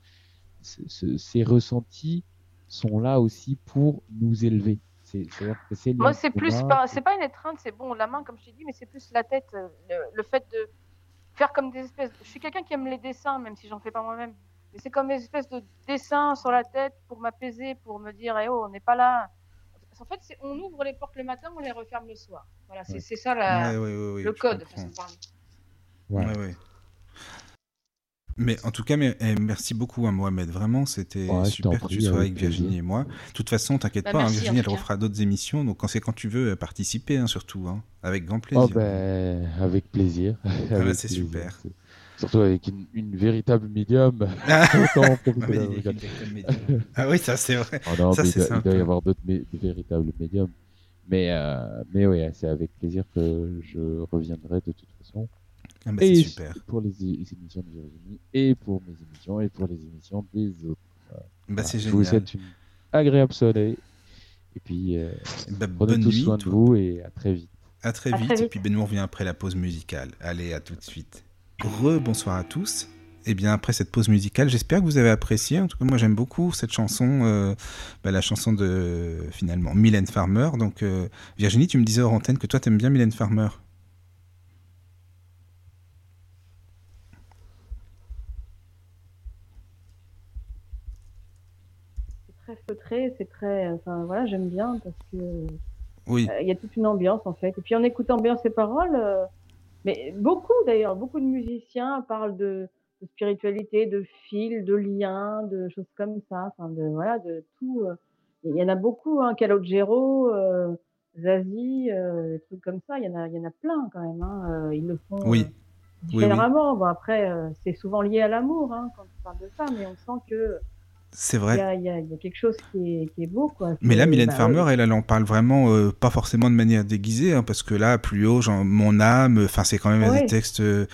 Ce- ce- ces ressentis sont là aussi pour nous élever. C'est, c'est-à-dire que ces Moi, c'est plus pas, c'est pas une étreinte, c'est bon, la main, comme je t'ai dit, mais c'est plus la tête, euh, le, le fait de faire comme des espèces. Je suis quelqu'un qui aime les dessins, même si j'en fais pas moi-même. Mais c'est comme des espèces de dessins sur la tête pour m'apaiser, pour me dire, eh oh, on n'est pas là. En fait, c'est on ouvre les portes le matin, on les referme le soir. Voilà, c'est c'est ça la, Ouais, ouais, ouais, ouais, le code. façon de parler. Ouais. Mais en tout cas, mais- eh, merci beaucoup à Mohamed. Vraiment, c'était Ouais, super que tu sois avec Virginie plaisir. et moi. De toute façon, t'inquiète Bah, pas, hein, Virginie, elle refera d'autres émissions. Donc, quand c'est quand tu veux euh, participer, hein, surtout, hein, avec grand Oh plaisir. ben, avec plaisir. bah, Avec c'est plaisir. super. C'est- Surtout avec une, une véritable médium. Ah. Ah oui, ça c'est vrai. Oh non, Ça, il doit, il doit y avoir d'autres mé- véritables médiums. Mais, euh, mais oui, c'est avec plaisir que je reviendrai de toute façon. Ah, bah, et c'est super. pour les, émissions de Virginie, et pour mes émissions, et pour les émissions des autres. Bah, c'est Je vous génial. souhaite une agréable soirée. Et puis, euh, Bah, prenez bonne tous nuit. soin de toi. vous et à très vite. À très À vite. Et puis, ben, nous, on revient après la pause musicale. Allez, à tout de suite. Re-bonsoir à tous. Et bien, après cette pause musicale, j'espère que vous avez apprécié. En tout cas, moi, j'aime beaucoup cette chanson, euh, bah, la chanson de, finalement, Mylène Farmer. Donc, euh, Virginie, tu me disais hors antenne que toi, t'aimes bien Mylène Farmer. Feutré, c'est très. Enfin voilà, j'aime bien parce que Oui, Euh, Il y a toute une ambiance en fait. Et puis en écoutant bien ces paroles, euh, mais beaucoup d'ailleurs, beaucoup de musiciens parlent de, de spiritualité, de fil, de liens, de choses comme ça. Enfin de voilà, de tout. euh. Il y en a beaucoup, hein, Calogero, euh, Zazie, euh, des trucs comme ça. Il y en a, il y en a plein quand même. Hein. Ils le font Oui. euh. Bon après, c'est souvent lié à l'amour hein, quand on parle de ça, mais on sent que c'est vrai. il y, a, il y a quelque chose qui est, qui est beau quoi. Mais là, Mylène bah, Farmer, elle, elle en parle vraiment euh, pas forcément de manière déguisée, hein, parce que là, plus haut, genre, mon âme, enfin, c'est quand même Ouais. des textes. euh,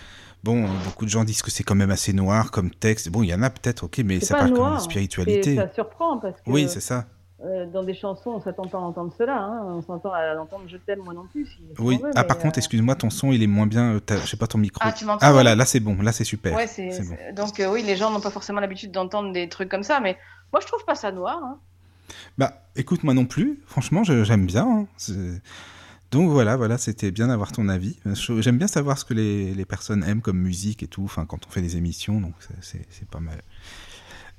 bon, beaucoup de gens disent que c'est quand même assez noir comme texte. Bon, il y en a peut-être, ok, mais ça parle quand même noir, de spiritualité. Ça surprend parce que Oui, c'est ça. Euh, dans des chansons, on s'attend pas à entendre cela. Hein. On s'entend à entendre Je t'aime, moi non plus. Si, Oui. veut, ah, par contre, euh, excuse-moi, ton son, il est moins bien. euh, Je sais pas ton micro. Ah, tu m'entends Ah, voilà, là, c'est bon. Là, c'est super. Ouais, bon. c'est- donc euh, oui, les gens n'ont pas forcément l'habitude d'entendre des trucs comme ça, mais moi je trouve pas ça noir. Hein. Bah, écoute, moi non plus. Franchement, je- j'aime bien. hein. Donc voilà, voilà, c'était bien d'avoir ton avis. J'aime bien savoir ce que les, les personnes aiment comme musique et tout. Enfin, quand on fait des émissions, donc c'est pas mal.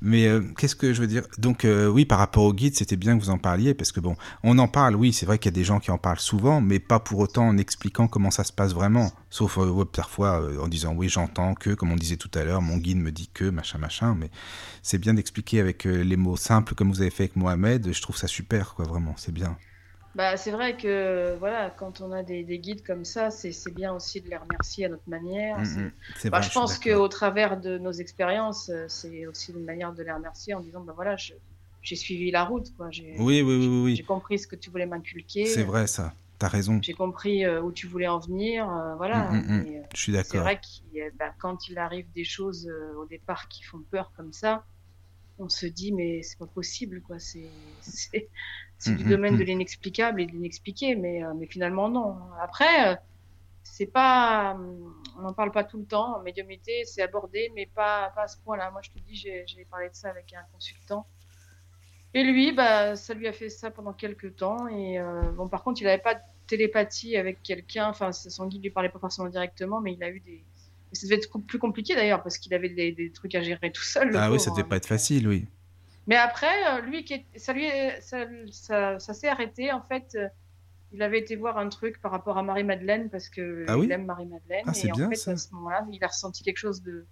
Mais euh, qu'est-ce que je veux dire? Donc euh, oui, par rapport au guide, c'était bien que vous en parliez parce que bon, on en parle. Oui, c'est vrai qu'il y a des gens qui en parlent souvent, mais pas pour autant en expliquant comment ça se passe vraiment. Sauf euh, parfois en disant oui, j'entends que, comme on disait tout à l'heure, mon guide me dit que, machin, machin. Mais c'est bien d'expliquer avec les mots simples comme vous avez fait avec Mohamed. Je trouve ça super, quoi, vraiment. C'est bien. Bah, c'est vrai que voilà, quand on a des, des guides comme ça, c'est c'est bien aussi de les remercier à notre manière. Mm, C'est- mm. C'est Bah, vrai, je suis pense qu'au travers de nos expériences, euh, c'est aussi une manière de les remercier en disant bah voilà, je- j'ai suivi la route, quoi. Oui, oui, oui, oui, j'ai compris ce que tu voulais m'inculquer. C'est vrai, ça. T'as raison. J'ai compris euh, où tu voulais en venir, euh, voilà. Mm, mm. Et, euh, Je suis c'est d'accord. vrai que bah, quand il arrive des choses au départ qui font peur comme ça, on se dit mais c'est pas possible quoi. C'est c'est du mm, domaine mm. de l'inexplicable et de l'inexpliqué, mais euh, mais finalement non. Après euh, c'est pas, on n'en parle pas tout le temps. En médiumnité, c'est abordé, mais pas pas à ce point-là. Moi je te dis, j'ai parlé de ça avec un consultant. Et lui, bah, ça lui a fait ça pendant quelques temps. Et euh, bon, par contre, il n'avait pas de télépathie avec quelqu'un. Enfin, son guide lui parlait pas forcément directement, mais il a eu des. Et ça devait être plus compliqué d'ailleurs parce qu'il avait des, des trucs à gérer tout seul. Ah oui, ça devait hein. pas être facile, oui. Mais après, euh, lui, qui est- ça lui, est- ça, ça, ça s'est arrêté. En fait, euh, il avait été voir un truc par rapport à Marie-Madeleine parce que Ah oui il aime Marie-Madeleine. Ah, c'est et en bien, fait, à ce moment-là, il a ressenti quelque chose de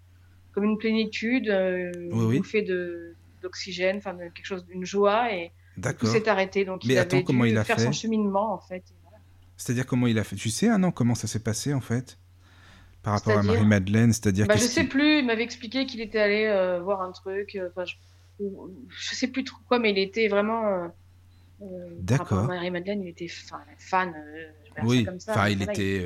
comme une plénitude, euh, Oui, une oui. de d'oxygène, enfin de quelque chose, d'une joie et tout s'est arrêté. Donc Mais il attends, avait comment dû il a faire fait son cheminement en fait. Voilà. C'est-à-dire comment il a fait? Tu sais, ah non, comment ça s'est passé en fait? Par rapport à Marie-Madeleine, c'est-à-dire Bah, je sais plus. Il m'avait expliqué qu'il était allé euh, voir un truc. euh, je, je sais plus trop quoi, mais il était vraiment. euh, euh, D'accord. Marie-Madeleine, il était fan, fan euh, Oui, ça comme ça, enfin, mais il était.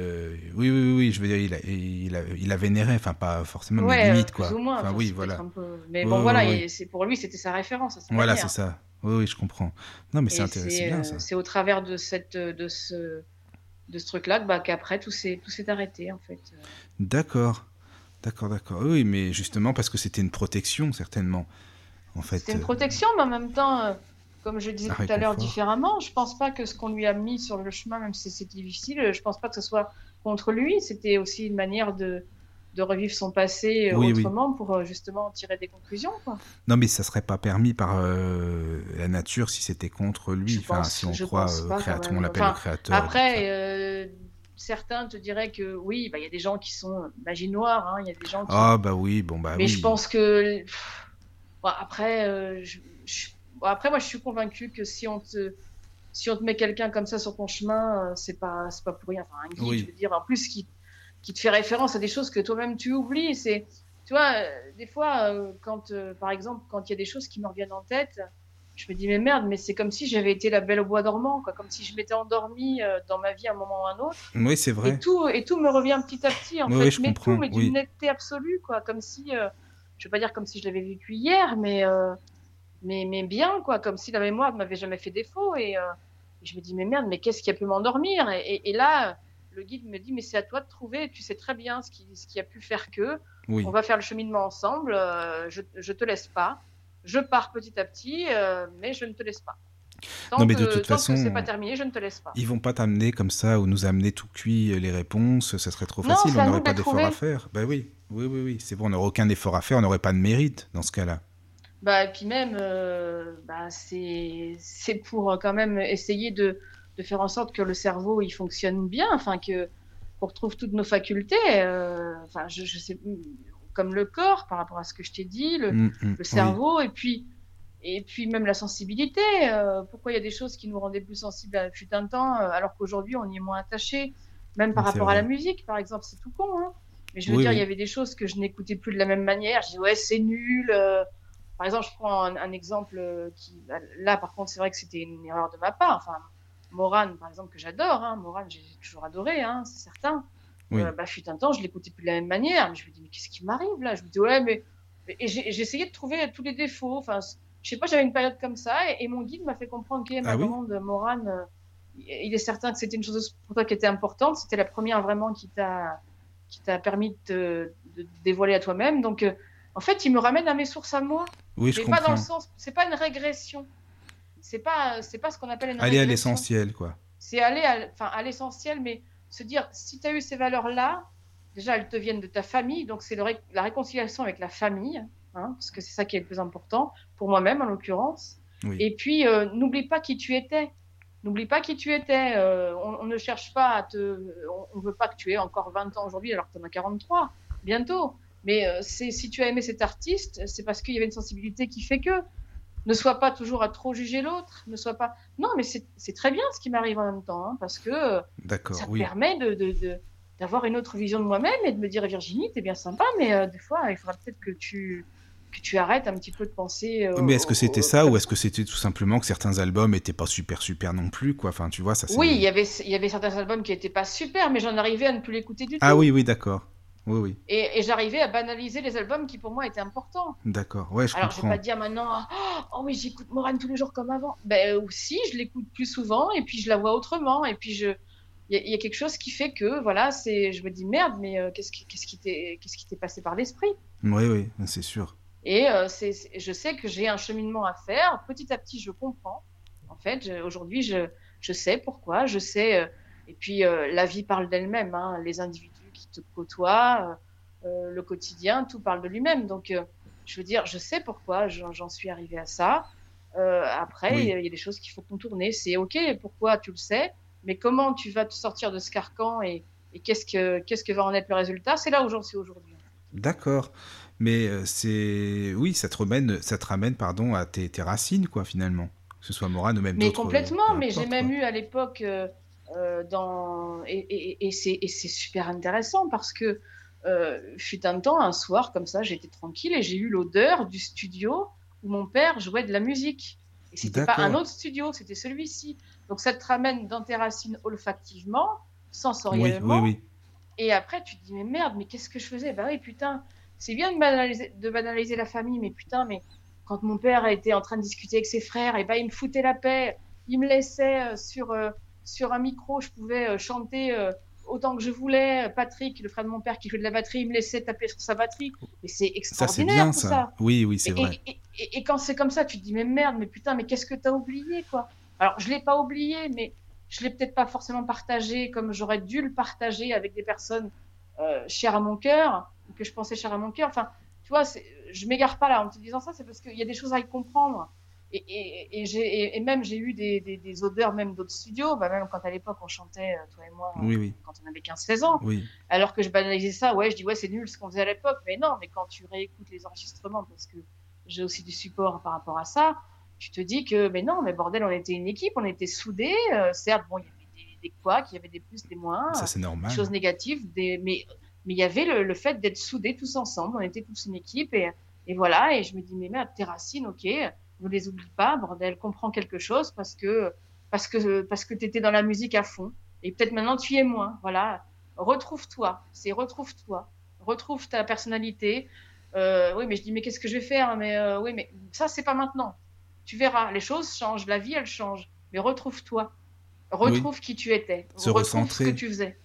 Oui, oui, oui, je veux dire, il a, il a, il a vénéré, enfin, pas forcément, mais Ouais, limite, euh, quoi. plus ou moins. Enfin, oui, voilà. peu- Mais bon, voilà, c'est pour lui, c'était sa référence. sa Voilà, c'est ça. Oui, oui, je comprends. Non, mais c'est intéressant, c'est au travers de cette, de ce, de ce truc-là, bah, qu'après tout s'est, tout s'est arrêté en fait. D'accord. D'accord, d'accord. Oui, mais justement parce que c'était une protection, certainement. En fait. C'était une euh, protection, mais en même temps, euh, comme je disais tout à l'heure différemment, je pense pas que ce qu'on lui a mis sur le chemin, même si c'était difficile, je pense pas que ce soit contre lui. C'était aussi une manière de, de revivre son passé euh, oui. autrement pour justement tirer des conclusions. Quoi. Non, mais ça serait pas permis par euh, la nature si c'était contre lui. Je enfin, pense- si on croit créateur, on l'appelle Enfin, le créateur. Après, euh, certains te diraient que oui, bah, il y a des gens qui sont magie noire, hein, il y a des gens qui... Ah bah oui, bon bah Mais oui. je pense que pff, bon, après, euh, je- je- bon, après moi je suis convaincue que si on te si on te met quelqu'un comme ça sur ton chemin, euh, c'est pas c'est pas pour rien. Enfin, un guide, Oui. je veux dire, en plus qui qui te fait référence à des choses que toi-même tu oublies. C'est tu vois, euh, des fois quand par exemple quand il y a des choses qui me reviennent en tête, je me dis mais merde, mais c'est comme si j'avais été la belle au bois dormant, quoi, comme si je m'étais endormie dans ma vie à un moment ou à un autre. Oui, c'est Et vrai. tout, et tout me revient petit à petit, en Oui, fait. oui, je mais comprends, tout, mais d'une oui. netteté absolue, quoi. Comme si, euh, je veux pas dire comme si je l'avais vécu hier, mais, euh, mais, mais bien, quoi. Comme si la mémoire ne m'avait jamais fait défaut. Et, euh, et je me dis, mais merde, mais qu'est-ce qui a pu m'endormir? Et, et, et là, le guide me dit, mais c'est à toi de trouver, tu sais très bien ce qui, ce qui a pu faire que. Oui. On va faire le cheminement ensemble, euh, je, je te laisse pas. Je pars petit à petit, euh, mais je ne te laisse pas. Tant Non, mais que, de toute façon, c'est pas terminé, je ne te laisse pas. Ils vont pas t'amener comme ça ou nous amener tout cuit euh, les réponses, ça serait trop Non, facile, on n'aurait pas d'effort à faire. Bah oui, oui, oui, oui, c'est bon, on n'aurait aucun effort à faire, on n'aurait pas de mérite dans ce cas-là. Bah, et puis même, euh, bah, c'est pour euh, quand même essayer de, de faire en sorte que le cerveau il fonctionne bien, enfin que qu'on retrouve toutes nos facultés. euh, je, je sais, comme le corps par rapport à ce que je t'ai dit, le, Mm, mm, le oui. cerveau et puis et puis même la sensibilité. euh, pourquoi il y a des choses qui nous rendaient plus sensibles à fut un temps, euh, alors qu'aujourd'hui on y est moins attaché. Même par rapport à la musique, par exemple, c'est tout con. Hein Mais je veux Oui, dire, il oui. y avait des choses que je n'écoutais plus de la même manière. Je dis ouais, c'est nul. euh, par exemple, je prends un, un exemple qui, là, par contre, c'est vrai que c'était une erreur de ma part. Enfin, Morane, par exemple, que j'adore. Hein. Morane, j'ai toujours adoré, hein, c'est certain. Oui. Euh, bah, fut un temps, je l'écoutais plus de la même manière. Mais je me dis, mais qu'est-ce qui m'arrive là? Je me dis, ouais, mais. Et essayé de trouver tous les défauts. Enfin, je sais pas, j'avais une période comme ça. Et, et mon guide m'a fait comprendre que ma Ah oui grande Morane, euh, il est certain que c'était une chose pour toi qui était importante. C'était la première vraiment qui t'a qui t'a permis de, te- de dévoiler à toi-même. Donc, euh, en fait, il me ramène à mes sources à moi Oui, je mais pas dans le sens, c'est pas une régression. C'est pas, c'est pas ce qu'on appelle une Aller à l'essentiel, quoi. C'est aller à, enfin, à l'essentiel, mais se dire, si tu as eu ces valeurs-là, déjà, elles te viennent de ta famille, donc c'est ré- la réconciliation avec la famille, hein, parce que c'est ça qui est le plus important, pour moi-même en l'occurrence. Oui. Et puis, euh, n'oublie pas qui tu étais. N'oublie pas qui tu étais. Euh, on, on ne cherche pas à te. On ne veut pas que tu aies encore 20 ans aujourd'hui alors que tu en as 43, bientôt. Mais euh, si tu as aimé cet artiste, c'est parce qu'il y avait une sensibilité qui fait que. Ne sois pas toujours à trop juger l'autre. Ne sois pas. Non, mais c'est très bien ce qui m'arrive en même temps, hein, parce que ça me oui. permet de. de, de d'avoir une autre vision de moi-même et de me dire Virginie t'es bien sympa mais euh, des fois il faudra peut-être que tu que tu arrêtes un petit peu de penser euh, Mais est-ce que c'était au- ça ou est-ce que c'était tout simplement que certains albums étaient pas super super non plus, quoi? Enfin, tu vois, ça. Oui, il y avait, il y avait certains albums qui n'étaient pas super, mais j'en arrivais à ne plus l'écouter du tout. Ah oui, oui, d'accord. Oui, oui, Et, et j'arrivais à banaliser les albums qui pour moi étaient importants. d'accord. Ouais, je Alors je vais comprends. pas dire maintenant, oh oui, j'écoute Morane tous les jours comme avant. Ben aussi, je l'écoute plus souvent et puis je la vois autrement. Et puis je, il y, a- il y a quelque chose qui fait que voilà, c'est, je me dis merde, mais euh, qu'est-ce qui, qu'est-ce qui t'est, qu'est-ce qui t'est passé par l'esprit? Oui, oui, c'est sûr. Et euh, je sais que j'ai un cheminement à faire. Petit à petit, je comprends. En fait, aujourd'hui, je, je sais pourquoi. Je sais. euh, et puis, euh, la vie parle d'elle-même. Hein, les individus qui te côtoient, euh, le quotidien, tout parle de lui-même. Donc, je veux dire, je sais pourquoi j'en, suis arrivée à ça. Après, Oui. il y a des choses qu'il faut contourner. C'est OK, pourquoi tu le sais. Mais comment tu vas te sortir de ce carcan et, et qu'est-ce, que, qu'est-ce que va en être le résultat? C'est là où j'en suis aujourd'hui. D'accord. Mais euh, c'est. Oui, ça te ramène, ça te ramène pardon, à tes, tes racines, quoi, finalement. Que ce soit Morane ou même Mais d'autres. complètement, mais j'ai même eu à l'époque euh, euh, dans et, et, et c'est super intéressant parce que euh, fut un temps un soir comme ça j'étais tranquille et j'ai eu l'odeur du studio où mon père jouait de la musique et c'était pas un autre studio c'était celui-ci donc ça te ramène dans tes racines olfactivement Oui, sensoriellement oui, oui. et après, tu te dis, mais merde, mais qu'est-ce que je faisais? Bah oui, putain, c'est bien de banaliser, de banaliser la famille, mais putain, mais quand mon père était en train de discuter avec ses frères, et ben il me foutait la paix. Il me laissait euh, sur, euh, sur un micro, je pouvais euh, chanter euh, autant que je voulais. Patrick, le frère de mon père qui jouait de la batterie, il me laissait taper sur sa batterie. Mais c'est Ça, c'est extraordinaire bien, tout ça. ça. Oui, oui, c'est Et- vrai. Et, et- et quand c'est comme ça, tu te dis, mais merde, mais putain, mais qu'est-ce que t'as oublié, quoi? Alors, je l'ai pas oublié, mais je l'ai peut-être pas forcément partagé comme j'aurais dû le partager avec des personnes euh, chères à mon cœur. Que je pensais cher à mon cœur. Enfin, tu vois, je m'égare pas là en te disant ça, c'est parce qu'il y a des choses à y comprendre. Et, et, et, et même j'ai eu des, des, des, odeurs même d'autres studios, bah même quand à l'époque on chantait, euh, toi et moi, oui, oui. quand on avait 15-16 ans, oui. alors que je banalisais ça, ouais, je dis ouais c'est nul ce qu'on faisait à l'époque, mais non, mais quand tu réécoutes les enregistrements, parce que j'ai aussi du support par rapport à ça, tu te dis que mais non, mais bordel, on était une équipe, on était soudés, euh, certes, bon, il y avait des, des quoi, il y avait des plus, des moins, ça c'est normal, des choses négatives, des, mais mais il y avait le, le fait d'être soudés tous ensemble, on était tous une équipe et, et voilà, et je me dis mais merde, tes racines, ok ne les oublie pas, bordel, comprends quelque chose parce que parce que parce que t'étais dans la musique à fond et peut-être maintenant tu y es moins. Voilà, retrouve-toi, c'est retrouve-toi, retrouve ta personnalité. Euh, oui, mais je dis mais qu'est-ce que je vais faire? Mais euh, oui, mais ça c'est pas maintenant. Tu verras, les choses changent, la vie elle change. Mais retrouve-toi, retrouve qui tu étais, se retrouve recentrer. ce que tu faisais.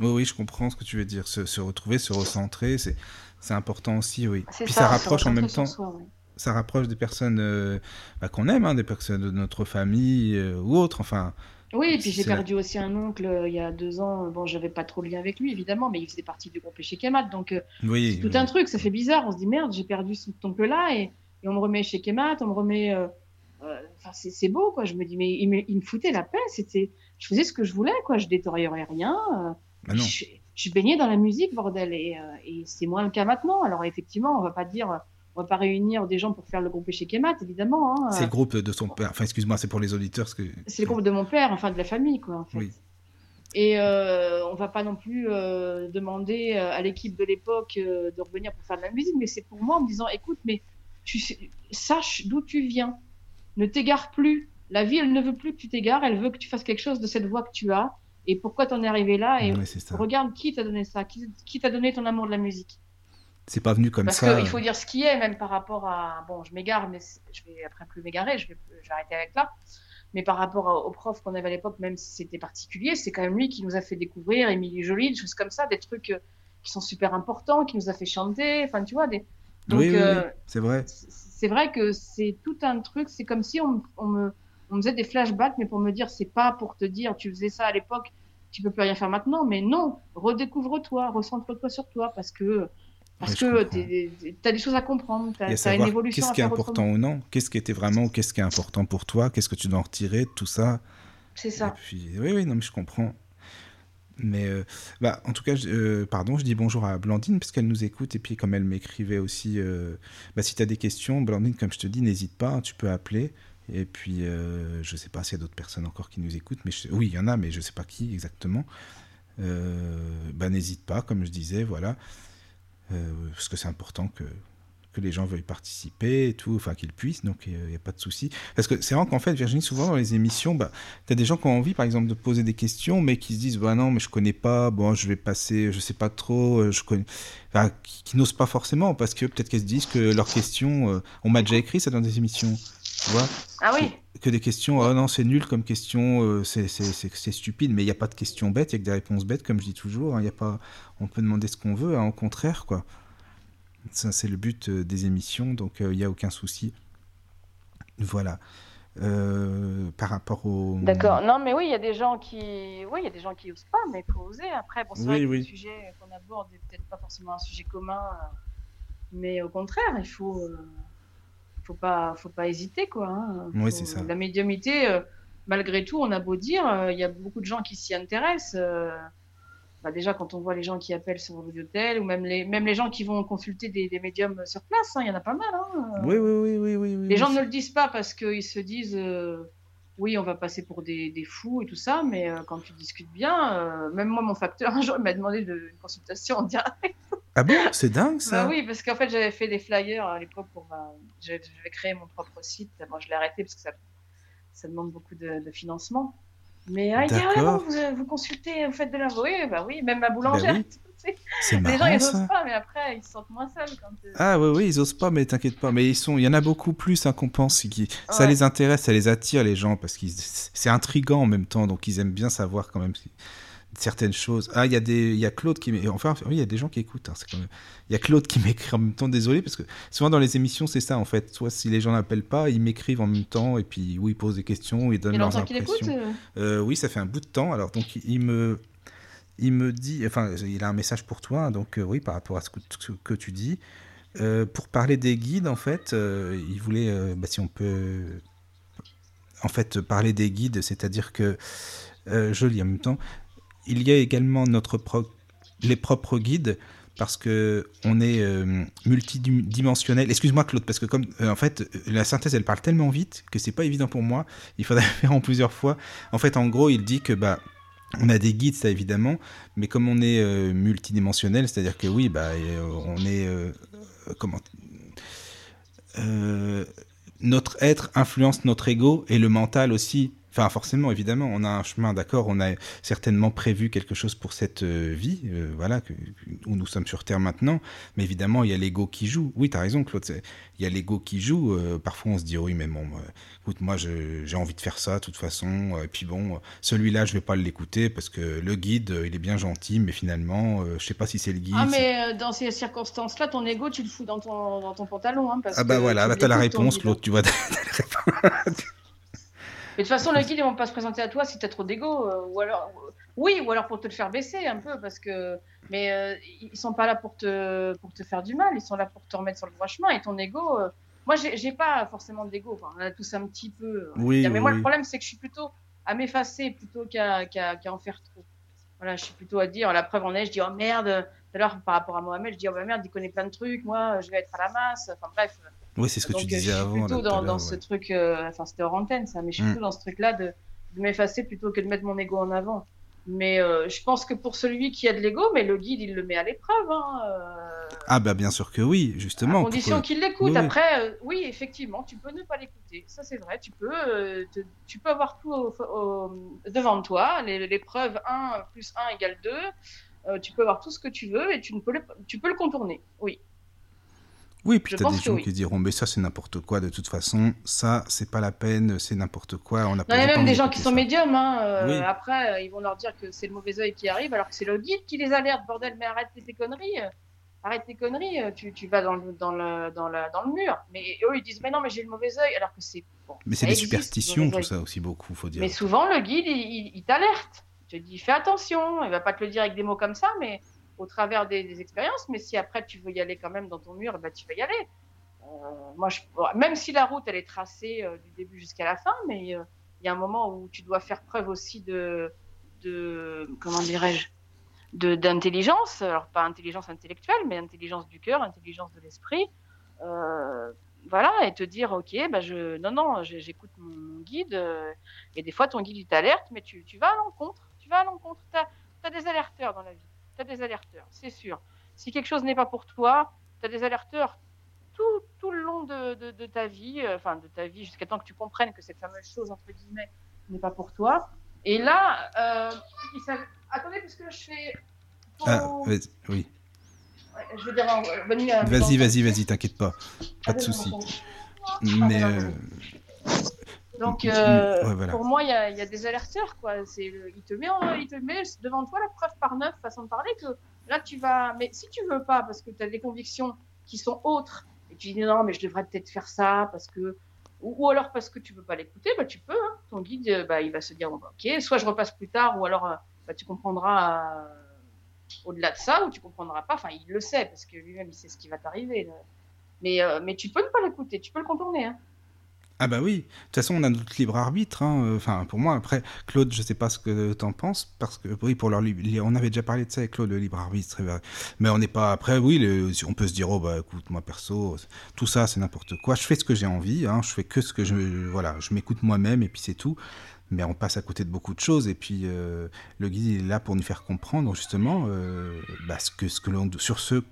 Oui, oui, je comprends ce que tu veux dire. Se, se retrouver, se recentrer, c'est c'est important aussi, oui. Puis ça, rapproche en même temps. soi, ça rapproche des personnes euh, bah, qu'on aime, hein, des personnes de notre famille euh, ou autres. Enfin, Oui, et puis j'ai perdu aussi un oncle euh, il y a deux ans. Bon, j'avais pas trop de lien avec lui, évidemment, mais il faisait partie du groupe chez Kemat. Donc, oui, c'est tout oui. un truc, ça fait bizarre. On se dit merde, j'ai perdu ce oncle-là et, et on me remet chez Kemat, on me remet. Enfin, c'est c'est beau, quoi. Je me dis, mais il me, il me foutait la paix. C'était, je faisais ce que je voulais, quoi. Je détériorais rien. Bah non. je, je baignais dans la musique, bordel. Et, euh, et c'est moins le cas maintenant. Alors, effectivement, on va pas dire, on va pas réunir des gens pour faire le groupe chez Kemat, évidemment. Hein. C'est le groupe de son père. Enfin, excuse-moi, c'est pour les auditeurs. Parce que... C'est le groupe de mon père, enfin de la famille, quoi, en fait. Oui. Et euh, on va pas non plus euh, demander euh, à l'équipe de l'époque euh, de revenir pour faire de la musique, mais c'est pour moi en me disant, écoute, mais tu sache d'où tu viens, ne t'égare plus. La vie, elle ne veut plus que tu t'égares, elle veut que tu fasses quelque chose de cette voie que tu as. Et pourquoi t'en es arrivé là Et Ouais, c'est ça. regarde qui t'a donné ça, qui, qui t'a donné ton amour de la musique? C'est pas venu comme Parce ça. qu'il faut dire ce qui est, même par rapport à. Bon, je m'égare, mais je vais après plus m'égarer, je vais, je vais arrêter avec là. Mais par rapport à- au prof qu'on avait à l'époque, même si c'était particulier, c'est quand même lui qui nous a fait découvrir Émilie Jolie, des choses comme ça, des trucs euh, qui sont super importants, qui nous a fait chanter, enfin, tu vois. Des... Donc, oui, oui, euh, oui, c'est vrai. c'est vrai que c'est tout un truc, c'est comme si on, on me, on me faisait des flashbacks, mais pour me dire, c'est pas pour te dire, tu faisais ça à l'époque, tu peux plus rien faire maintenant, mais non, redécouvre-toi, recentre-toi sur toi, parce que parce Ouais, que tu as des choses à comprendre, tu as, une évolution qu'est-ce qui est important autrement. ou non, qu'est-ce qui était vraiment ou qu'est-ce qui est important pour toi, qu'est-ce que tu dois en retirer, de tout ça? C'est Et ça. puis, oui, oui, non, mais je comprends. Mais, euh, bah, en tout cas, je- euh, pardon, je dis bonjour à Blandine, parce qu'elle nous écoute, et puis comme elle m'écrivait aussi, euh, bah, si tu as des questions, Blandine, comme je te dis, n'hésite pas, tu peux appeler. Et puis, euh, je sais pas s'il y a d'autres personnes encore qui nous écoutent, mais oui, il y en a, mais je sais pas qui exactement. Euh, bah, n'hésite pas, comme je disais, voilà. Euh, parce que c'est important que, que les gens veuillent participer et tout, enfin qu'ils puissent, donc il n'y a pas de souci. Parce que c'est vrai qu'en fait, Virginie, souvent dans les émissions, bah, tu as des gens qui ont envie, par exemple, de poser des questions, mais qui se disent, bah non, mais je connais pas, bon, je vais passer, je sais pas trop, je connais. Qui, n'osent pas forcément, parce que peut-être qu'elles se disent que leurs questions, on m'a déjà écrit ça dans des émissions, tu vois Ah oui, que des questions, oh non, c'est nul comme question, euh, c'est- stupide, mais il n'y a pas de questions bêtes, il y a que des réponses bêtes, comme je dis toujours. hein, il y a pas, on peut demander ce qu'on veut, hein, au contraire, quoi. Ça, c'est le but euh, des émissions, donc euh, il n'y a aucun souci. Voilà. Euh, par rapport au. d'accord. Non, mais oui, il y a des gens qui, oui, il y a des gens qui osent pas, mais il faut oser. Après, bon, c'est Oui, vrai que oui. le sujet qu'on aborde n'est peut-être pas forcément un sujet commun, mais au contraire, il faut, faut pas, faut pas hésiter, quoi. hein. Oui, c'est ça. La médiumité, euh, malgré tout, on a beau dire, euh, il y a beaucoup de gens qui s'y intéressent. euh, bah, déjà, quand on voit les gens qui appellent sur l'hôtel, ou même les, même les gens qui vont consulter des, des médiums sur place, hein, il y en a pas mal. Hein. Oui, oui, oui, oui, oui. oui, Les gens ne le disent pas parce qu'ils se disent oui, on va passer pour des, des fous et tout ça, mais euh, quand tu discutes bien, euh, même moi, mon facteur, un jour, il m'a demandé de, une consultation en direct. Ah bon, c'est dingue ça. Bah oui, parce qu'en fait, j'avais fait des flyers à l'époque pour ma. J'avais j'avais créé mon propre site. Bon, je l'ai arrêté parce que ça, ça demande beaucoup de, de financement. Mais ah, il dit, ah, bon, vous, vous consultez, vous faites de la. Oui, bah oui, même ma boulangère. oui. tu sais. C'est Les gens, marrant ils osent pas, mais après, ils se sentent moins seuls quand. euh, Ah oui, oui, ils osent pas, mais t'inquiète pas. Mais ils sont, il y en a beaucoup plus hein, qu'on pense. Qui, ça Ouais. les intéresse, ça les attire les gens parce que c'est intrigant en même temps, donc ils aiment bien savoir quand même si- certaines choses. Ah, il y a des, il y a Claude qui, enfin, oui, il y a des gens qui écoutent. hein, c'est quand même- Il y a Claude qui m'écrit en même temps. Désolé parce que souvent dans les émissions c'est ça en fait. Soit si les gens n'appellent pas, ils m'écrivent en même temps et puis oui, ils posent des questions, ils donnent a leurs impressions. euh Euh, oui, ça fait un bout de temps. Alors donc il me il me dit, enfin, il a un message pour toi, donc euh, oui, par rapport à ce que, ce que tu dis. Euh, pour parler des guides, en fait, il voulait, bah, si on peut, en fait, parler des guides, c'est-à-dire que, euh, je lis en même temps, il y a également notre les propres guides, parce que on est euh, multidimensionnel. Excuse-moi Claude, parce que comme euh, en fait la synthèse elle parle tellement vite que c'est pas évident pour moi. Il faudrait faire en plusieurs fois. En fait, en gros, il dit que bah on a des guides, ça évidemment, mais comme on est euh, multidimensionnel, c'est-à-dire que oui, bah euh, on est euh, euh, comment euh, notre être influence notre ego et le mental aussi. Enfin, forcément, évidemment, on a un chemin, d'accord, on a certainement prévu quelque chose pour cette euh, vie, euh, voilà, que- où nous sommes sur Terre maintenant, mais évidemment, il y a l'ego qui joue. Oui, tu as raison, Claude, il y a l'ego qui joue. euh, parfois, on se dit, oui, mais bon, euh, écoute, moi, j'ai envie de faire ça, de toute façon, et puis bon, celui-là, je vais pas l'écouter parce que le guide, il est bien gentil, mais finalement, je sais pas si c'est le guide. Ah, mais dans ces circonstances-là, ton ego, tu le fous dans ton, dans ton pantalon. Hein, parce Ah bah que voilà, tu bah t'as la l'écoutes, ton réponse. Claude, tu vois. Mais de toute façon, le guide, ils vont pas se présenter à toi si t'as trop d'ego. euh, ou alors, oui, ou alors pour te le faire baisser un peu, parce que. Mais euh, ils sont pas là pour te pour te faire du mal. Ils sont là pour te remettre sur le droit chemin. Et ton ego, euh, moi, j'ai pas forcément d'ego. Enfin, on a tous un petit peu. euh, Oui, mais oui, moi, oui. le problème, c'est que je suis plutôt à m'effacer plutôt qu'à qu'à en faire trop. Voilà, je suis plutôt à dire. La preuve en est, je dis oh merde. Tout à l'heure, par rapport à Mohamed, je dis oh bah merde, il connaît plein de trucs. Moi, je vais être à la masse. Enfin bref. Oui, c'est ce que Donc, tu disais je suis avant. plutôt dans, ce truc, euh, enfin c'était hors antenne ça, mais je suis Mm. plutôt dans ce truc-là de, de m'effacer plutôt que de mettre mon ego en avant. Mais euh, je pense que pour celui qui a de l'ego, mais le guide il le met à l'épreuve, hein, euh, Ah bah bien sûr que oui, justement. à condition qu'il l'écoute. oui. Après, euh, oui effectivement, tu peux ne pas l'écouter, ça c'est vrai. Tu peux, te- tu peux avoir tout au- au- devant toi, preuves 1 plus 1 égale 2. euh, tu peux avoir tout ce que tu veux et tu, ne peux, le, tu peux le contourner. Oui. Oui, puis Je t'as des gens oui. qui diront, mais ça c'est n'importe quoi, de toute façon, ça c'est pas la peine, c'est n'importe quoi, on a Non, pas il y a même des gens qui sont médiums. Hein. euh, Oui. Après, euh, ils vont leur dire que c'est le mauvais œil qui arrive, alors que c'est le guide qui les alerte. Bordel, mais arrête tes conneries. euh, Arrête tes conneries. Tu, tu vas dans le, dans, le, dans, la, dans le mur. Mais eux, ils disent, mais non, mais j'ai le mauvais œil. Alors que c'est. Bon, Mais c'est des existe, superstitions, tout ça aussi beaucoup, faut dire. Mais souvent, le guide, il, il- il t'alerte. Il te dit, fais attention. Il va pas te le dire avec des mots comme ça, mais au travers des, expériences. Mais si après, tu veux y aller quand même dans ton mur, bah, tu vas y aller. Euh, moi, même si la route, elle est tracée euh, du début jusqu'à la fin, mais euh, il y a un moment où tu dois faire preuve aussi de, de comment dirais-je, d'intelligence. Alors pas intelligence intellectuelle, mais intelligence du cœur, intelligence de l'esprit. Voilà, et te dire, ok, bah je, non, non, j'écoute mon, guide. et des fois, ton guide il t'alerte, mais tu, tu vas à l'encontre. Tu vas à l'encontre. T'as as des alerteurs dans la vie. T'as des alerteurs, c'est sûr. Si quelque chose n'est pas pour toi, t'as des alerteurs tout, tout le long de, de, de ta vie, euh, enfin de ta vie, jusqu'à temps que tu comprennes que cette fameuse chose, entre guillemets, n'est pas pour toi. Et là, euh, il attendez, parce que je fais. Ah, oui. Ouais, je veux dire, euh, bonne nuit à mes Vas-y, vas-y, vas-y, t'inquiète pas. Pas de Ah, souci. bon, bon. Mais Ah, Donc, euh, ouais, voilà. pour moi, il y y a des alerteurs, quoi. C'est, le- il te met, en- il te met devant toi la preuve par neuf, façon de parler, que là, tu vas. Mais si tu veux pas, parce que tu as des convictions qui sont autres, et tu dis non, mais je devrais peut-être faire ça, parce que. Ou, ou alors parce que tu veux pas l'écouter, bah, tu peux. hein. Ton guide, euh, bah, il va se dire bon, bah, ok, soit je repasse plus tard, ou alors euh, bah, tu comprendras euh, au-delà de ça, ou tu comprendras pas. Enfin, il le sait, parce que lui-même, il sait ce qui va t'arriver. Mais, euh, mais tu peux ne pas l'écouter, tu peux le contourner. Hein. Ah bah oui, de toute façon on a notre libre arbitre, hein. enfin pour moi, après, Claude, je sais pas ce que t'en penses, parce que oui, pour leur li- li- on avait déjà parlé de ça avec Claude, le libre arbitre, vrai. mais on n'est pas, après, oui, on peut se dire, oh bah écoute, moi perso, tout ça c'est n'importe quoi, je fais ce que j'ai envie, hein, je fais que ce que je, voilà, je m'écoute moi-même et puis c'est tout, mais on passe à côté de beaucoup de choses, et puis euh, le guide est là pour nous faire comprendre justement euh, bah, ce que, ce que l'on, sur ce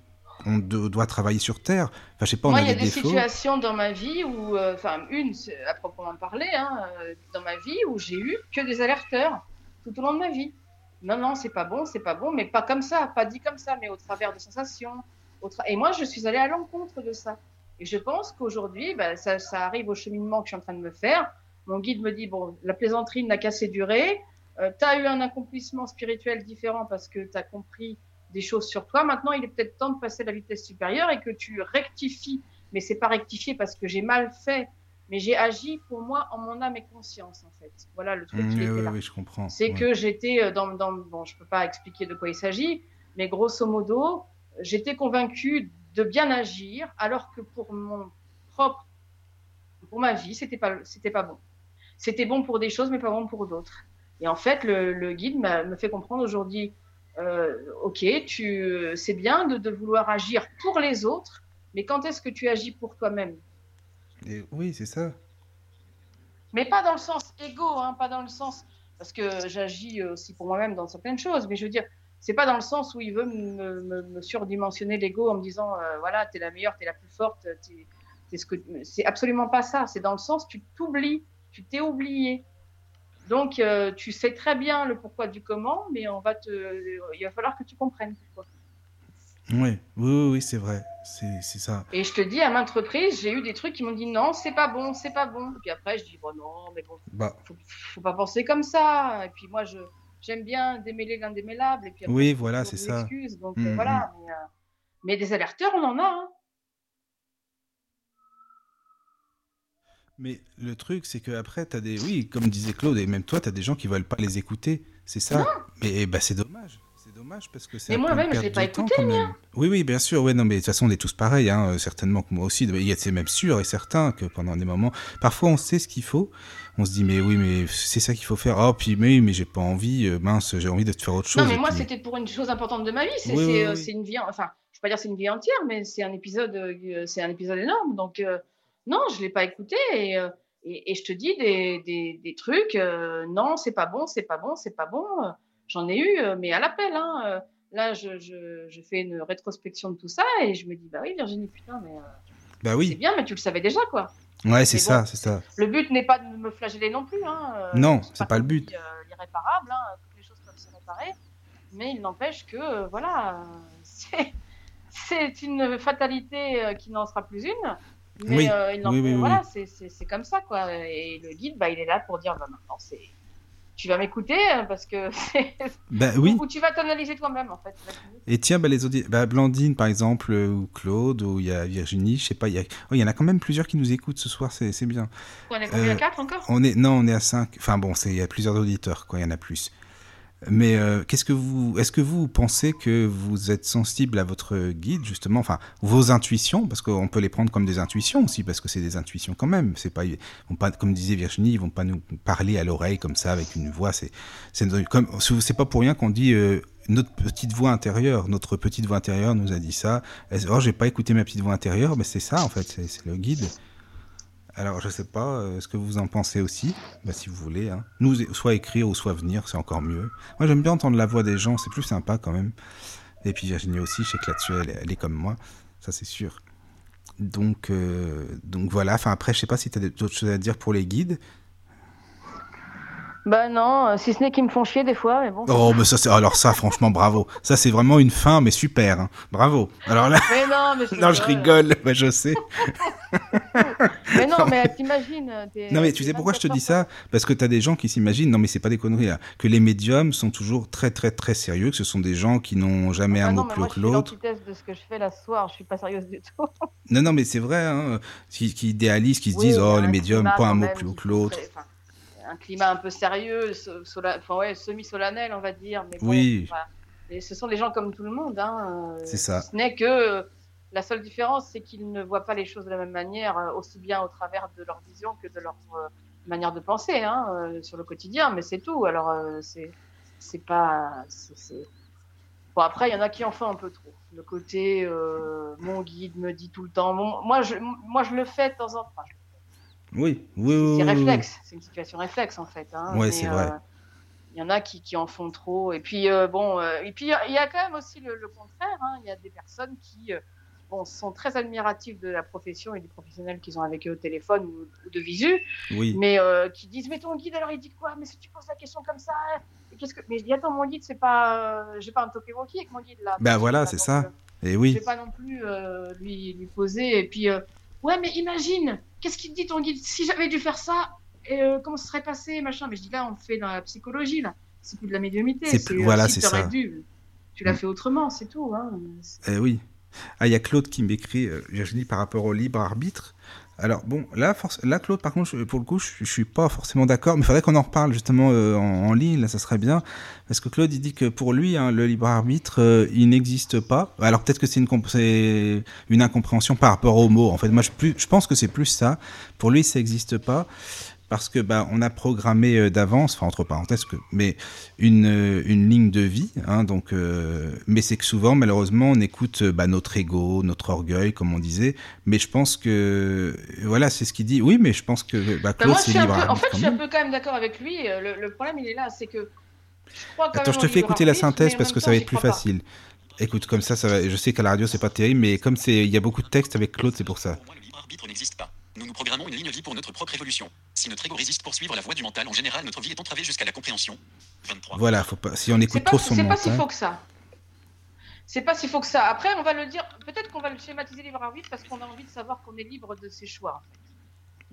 on doit travailler sur Terre, enfin je sais pas, on Moi, il y a des situations dans ma vie où, euh, enfin, une à proprement parler, hein, euh, dans ma vie où j'ai eu que des alerteurs tout au long de ma vie. Non, non, c'est pas bon, c'est pas bon, mais pas comme ça, pas dit comme ça, mais au travers de sensations. au tra- Et moi, je suis allée à l'encontre de ça. Et je pense qu'aujourd'hui, bah, ça, ça arrive au cheminement que je suis en train de me faire. Mon guide me dit bon, la plaisanterie n'a qu'assez duré. Euh, tu as eu un accomplissement spirituel différent parce que tu as compris des choses sur toi. Maintenant, il est peut-être temps de passer à la vitesse supérieure et que tu rectifies. Mais c'est pas rectifier parce que j'ai mal fait mais j'ai agi pour moi en mon âme et conscience, en fait. Voilà le truc Mmh, qui oui, était oui, là. oui, je comprends. C'est Ouais. que j'étais euh, dans, dans. Bon, je peux pas expliquer de quoi il s'agit, mais grosso modo, j'étais convaincue de bien agir, alors que pour mon propre. Pour ma vie, c'était pas, c'était pas bon. C'était bon pour des choses, mais pas bon pour d'autres. Et en fait, le, le guide me fait comprendre aujourd'hui euh, ok, tu, c'est bien de, de vouloir agir pour les autres, mais quand est-ce que tu agis pour toi-même? Oui, c'est ça. Mais pas dans le sens égo, hein, pas dans le sens. Parce que j'agis aussi pour moi-même dans certaines choses, mais je veux dire, c'est pas dans le sens où il veut me, me- me surdimensionner l'ego en me disant, euh, voilà, t'es la meilleure, t'es la plus forte, t'es, t'es ce que. C'est absolument pas ça. C'est dans le sens, tu t'oublies, tu t'es oublié. Donc, euh, tu sais très bien le pourquoi du comment, mais on va te, il va falloir que tu comprennes pourquoi. Oui, oui, oui, c'est vrai. C'est ça. Et je te dis, à maintes reprises, j'ai eu des trucs qui m'ont dit non, c'est pas bon, c'est pas bon. Et puis après, je dis, bon, non, mais bon, Bah, faut, faut pas penser comme ça. Et puis moi, je j'aime bien démêler l'indémêlable. Et puis après, Oui, voilà, c'est ça. excuses. Donc Mm, voilà. Mais, euh, mais des alerteurs, on en a. hein. Mais le truc, c'est que après, t'as des. Oui, comme disait Claude, et même toi, t'as des gens qui veulent pas les écouter. C'est ça. Mais bah, c'est dommage. C'est dommage parce que c'est. Mais moi-même, je l'ai pas temps, écouté, quand même. Oui, oui, bien sûr. Ouais, non, mais de toute façon, on est tous pareils, hein, euh, certainement que moi aussi. Il y a- C'est même sûr et certain que pendant des moments, parfois, on sait ce qu'il faut. On se dit, mais oui, mais c'est ça qu'il faut faire. Oh, puis, mais, mais j'ai pas envie. euh, mince, j'ai envie de te faire autre chose. Non, mais moi, puis- c'était pour une chose importante de ma vie. C'est Oui, oui, euh, oui. une vie. en- Enfin, je vais pas dire c'est une vie entière, mais c'est un épisode. c'est un épisode énorme. Donc euh, non, je l'ai pas écouté. Et, euh, et, et je te dis des, des, des trucs. euh, non, c'est pas bon, c'est pas bon, c'est pas bon. euh, J'en ai eu, mais à l'appel. Hein, là, je, je, je fais une rétrospection de tout ça et je me dis bah oui, Virginie, putain, mais Bah c'est bien, mais tu le savais déjà, quoi. Ouais, c'est ça, c'est ça. Le but n'est pas de me flageller non plus. Hein. Non, c'est pas le comme but. dit, euh, L'irréparable, hein, toutes les choses peuvent se réparer. Mais il n'empêche que, euh, voilà, c'est- une fatalité qui n'en sera plus une. Mais Oui, euh, il oui, oui, oui, voilà, c'est- comme ça, quoi. Et le guide, bah, il est là pour dire, bah, maintenant, c'est. Tu vas m'écouter euh, parce que. Bah oui. Ou tu vas t'analyser toi-même, en fait. Et tiens, bah, les audi- bah, Blandine, par exemple, euh, ou Claude, ou il y a Virginie, je sais pas, il y, a... oh, y en a quand même plusieurs qui nous écoutent ce soir, c'est bien. On est combien Euh, Quatre encore? On est, non, on est à 5. Enfin bon, c'est- il y a plusieurs auditeurs, quoi, il y en a plus. Mais euh, qu'est-ce que vous, est-ce que vous pensez que vous êtes sensible à votre guide, justement, enfin, vos intuitions, parce qu'on peut les prendre comme des intuitions aussi, parce que c'est des intuitions quand même. C'est pas, pas, comme disait Virginie, ils vont pas nous parler à l'oreille comme ça avec une voix. C'est, c'est comme, c'est pas pour rien qu'on dit euh, notre petite voix intérieure. Notre petite voix intérieure nous a dit ça. Oh, j'ai pas écouté ma petite voix intérieure, mais c'est ça en fait, c'est le guide. Alors, je sais pas euh, ce que vous en pensez aussi, bah, si vous voulez. Hein. Nous, soit écrire ou soit venir, c'est encore mieux. Moi, j'aime bien entendre la voix des gens, c'est plus sympa quand même. Et puis Virginie aussi, je sais que là-dessus, elle, est comme moi, ça c'est sûr. Donc, euh, donc voilà. Enfin, après, je sais pas si tu as d'autres choses à dire pour les guides. Bah non, euh, si ce n'est qu'ils me font chier des fois, mais bon. Oh, mais ça, c'est alors ça, franchement, bravo. Ça, c'est vraiment une fin, mais super. hein. Bravo. Alors là, Mais non, mais je non, je rigole. Ouais, je sais. Mais non, mais t'imagines. t'es- Non mais tu t'es sais pourquoi je te 24 dis ça? Parce que tu as des gens qui s'imaginent, non mais c'est pas des conneries là, que les médiums sont toujours très très très sérieux, que ce sont des gens qui n'ont jamais Ah un non, mot mais plus haut que l'autre. de ce que je fais là ce soir. Je suis pas sérieuse du tout. Non non mais c'est vrai, hein, qui, qui idéalisent, qui se Oui, disent oh les médiums, pas un mot plus haut que l'autre. Un climat un peu sérieux, so- sola- enfin, ouais, semi-solennel, on va dire. Mais bon, Oui. voilà. Et ce sont des gens comme tout le monde. Hein. euh, C'est ça. Ce n'est que euh, la seule différence, c'est qu'ils ne voient pas les choses de la même manière, euh, aussi bien au travers de leur vision que de leur manière de penser hein, sur le quotidien. Mais c'est tout. Alors, c'est c'est pas. Bon, après, il y en a qui en font un peu trop. Le côté, euh, mon guide me dit tout le temps. Mon- moi, je, moi, je le fais de temps en temps. Enfin, je- Oui, oui, c'est oui, oui, oui. réflexe. C'est une situation réflexe, en fait. Hein, Mais, c'est vrai. euh, Il y en a qui, qui en font trop. Et puis, euh, bon, euh, et puis il y a- quand même aussi le, le contraire. hein. Il y a des personnes qui bon, sont très admiratives de la profession et des professionnels qu'ils ont avec eux au téléphone ou, ou de visu, Oui. mais qui disent Mais ton guide, alors il dit quoi? Mais si tu poses la question comme ça, qu'est-ce que. Mais je dis Attends, mon guide, c'est pas. J'ai pas un talkie-walkie avec mon guide là. Bah Je voilà, c'est ça. Et Je oui. vais pas non plus euh, lui, lui poser. Et puis, euh, ouais, mais imagine, qu'est-ce qu'il te dit ton guide? Si j'avais dû faire ça, euh, comment ce serait passé machin? Mais je dis là, on fait dans la psychologie là. C'est plus de la médiumnité. C'est plus- voilà, si c'est ça. dû, tu l'as Mm. fait autrement, c'est tout. Hein. Eh oui. Ah, il y a Claude qui m'écrit, euh, Virginie, par rapport au libre arbitre. Alors bon, là, force- là Claude, par contre, pour le coup, je, je suis pas forcément d'accord, mais il faudrait qu'on en reparle justement euh, en, ligne, là, ça serait bien, parce que Claude, il dit que pour lui, hein, le libre arbitre, euh, il n'existe pas. Alors peut-être que c'est une, une incompréhension par rapport au mot. En fait, moi, je, plus, je pense que c'est plus ça. Pour lui, ça n'existe pas. Parce que bah, on a programmé euh, d'avance, enfin entre parenthèses, que, mais une, euh, une ligne de vie. Hein, donc, euh, mais c'est que souvent, malheureusement, on écoute bah, notre ego, notre orgueil, comme on disait. Mais je pense que voilà, c'est ce qu'il dit. Oui, mais je pense que bah, Bah, Claude, c'est libre peu, en fait, je suis un peu quand même d'accord avec lui. Le, le problème, il est là, c'est que je crois quand Attends, même je te fais écouter la synthèse parce que temps, ça va être plus pas. facile. Écoute, comme ça, ça va... je sais qu'à la radio, c'est pas terrible, mais comme c'est, il y a beaucoup de textes avec Claude, c'est pour ça. Pour moi, le libre arbitre n'existe pas. Nous nous programmons une ligne vie pour notre propre évolution. Si notre ego résiste pour suivre la voie du mental, en général, notre vie est entravée jusqu'à la compréhension. 23. Voilà, faut pas... si on écoute pas, trop son c'est pas si mental. faux que ça. C'est pas si faux que ça. Après, on va le dire. Peut-être qu'on va le schématiser libre arbitre parce qu'on a envie de savoir qu'on est libre de ses choix.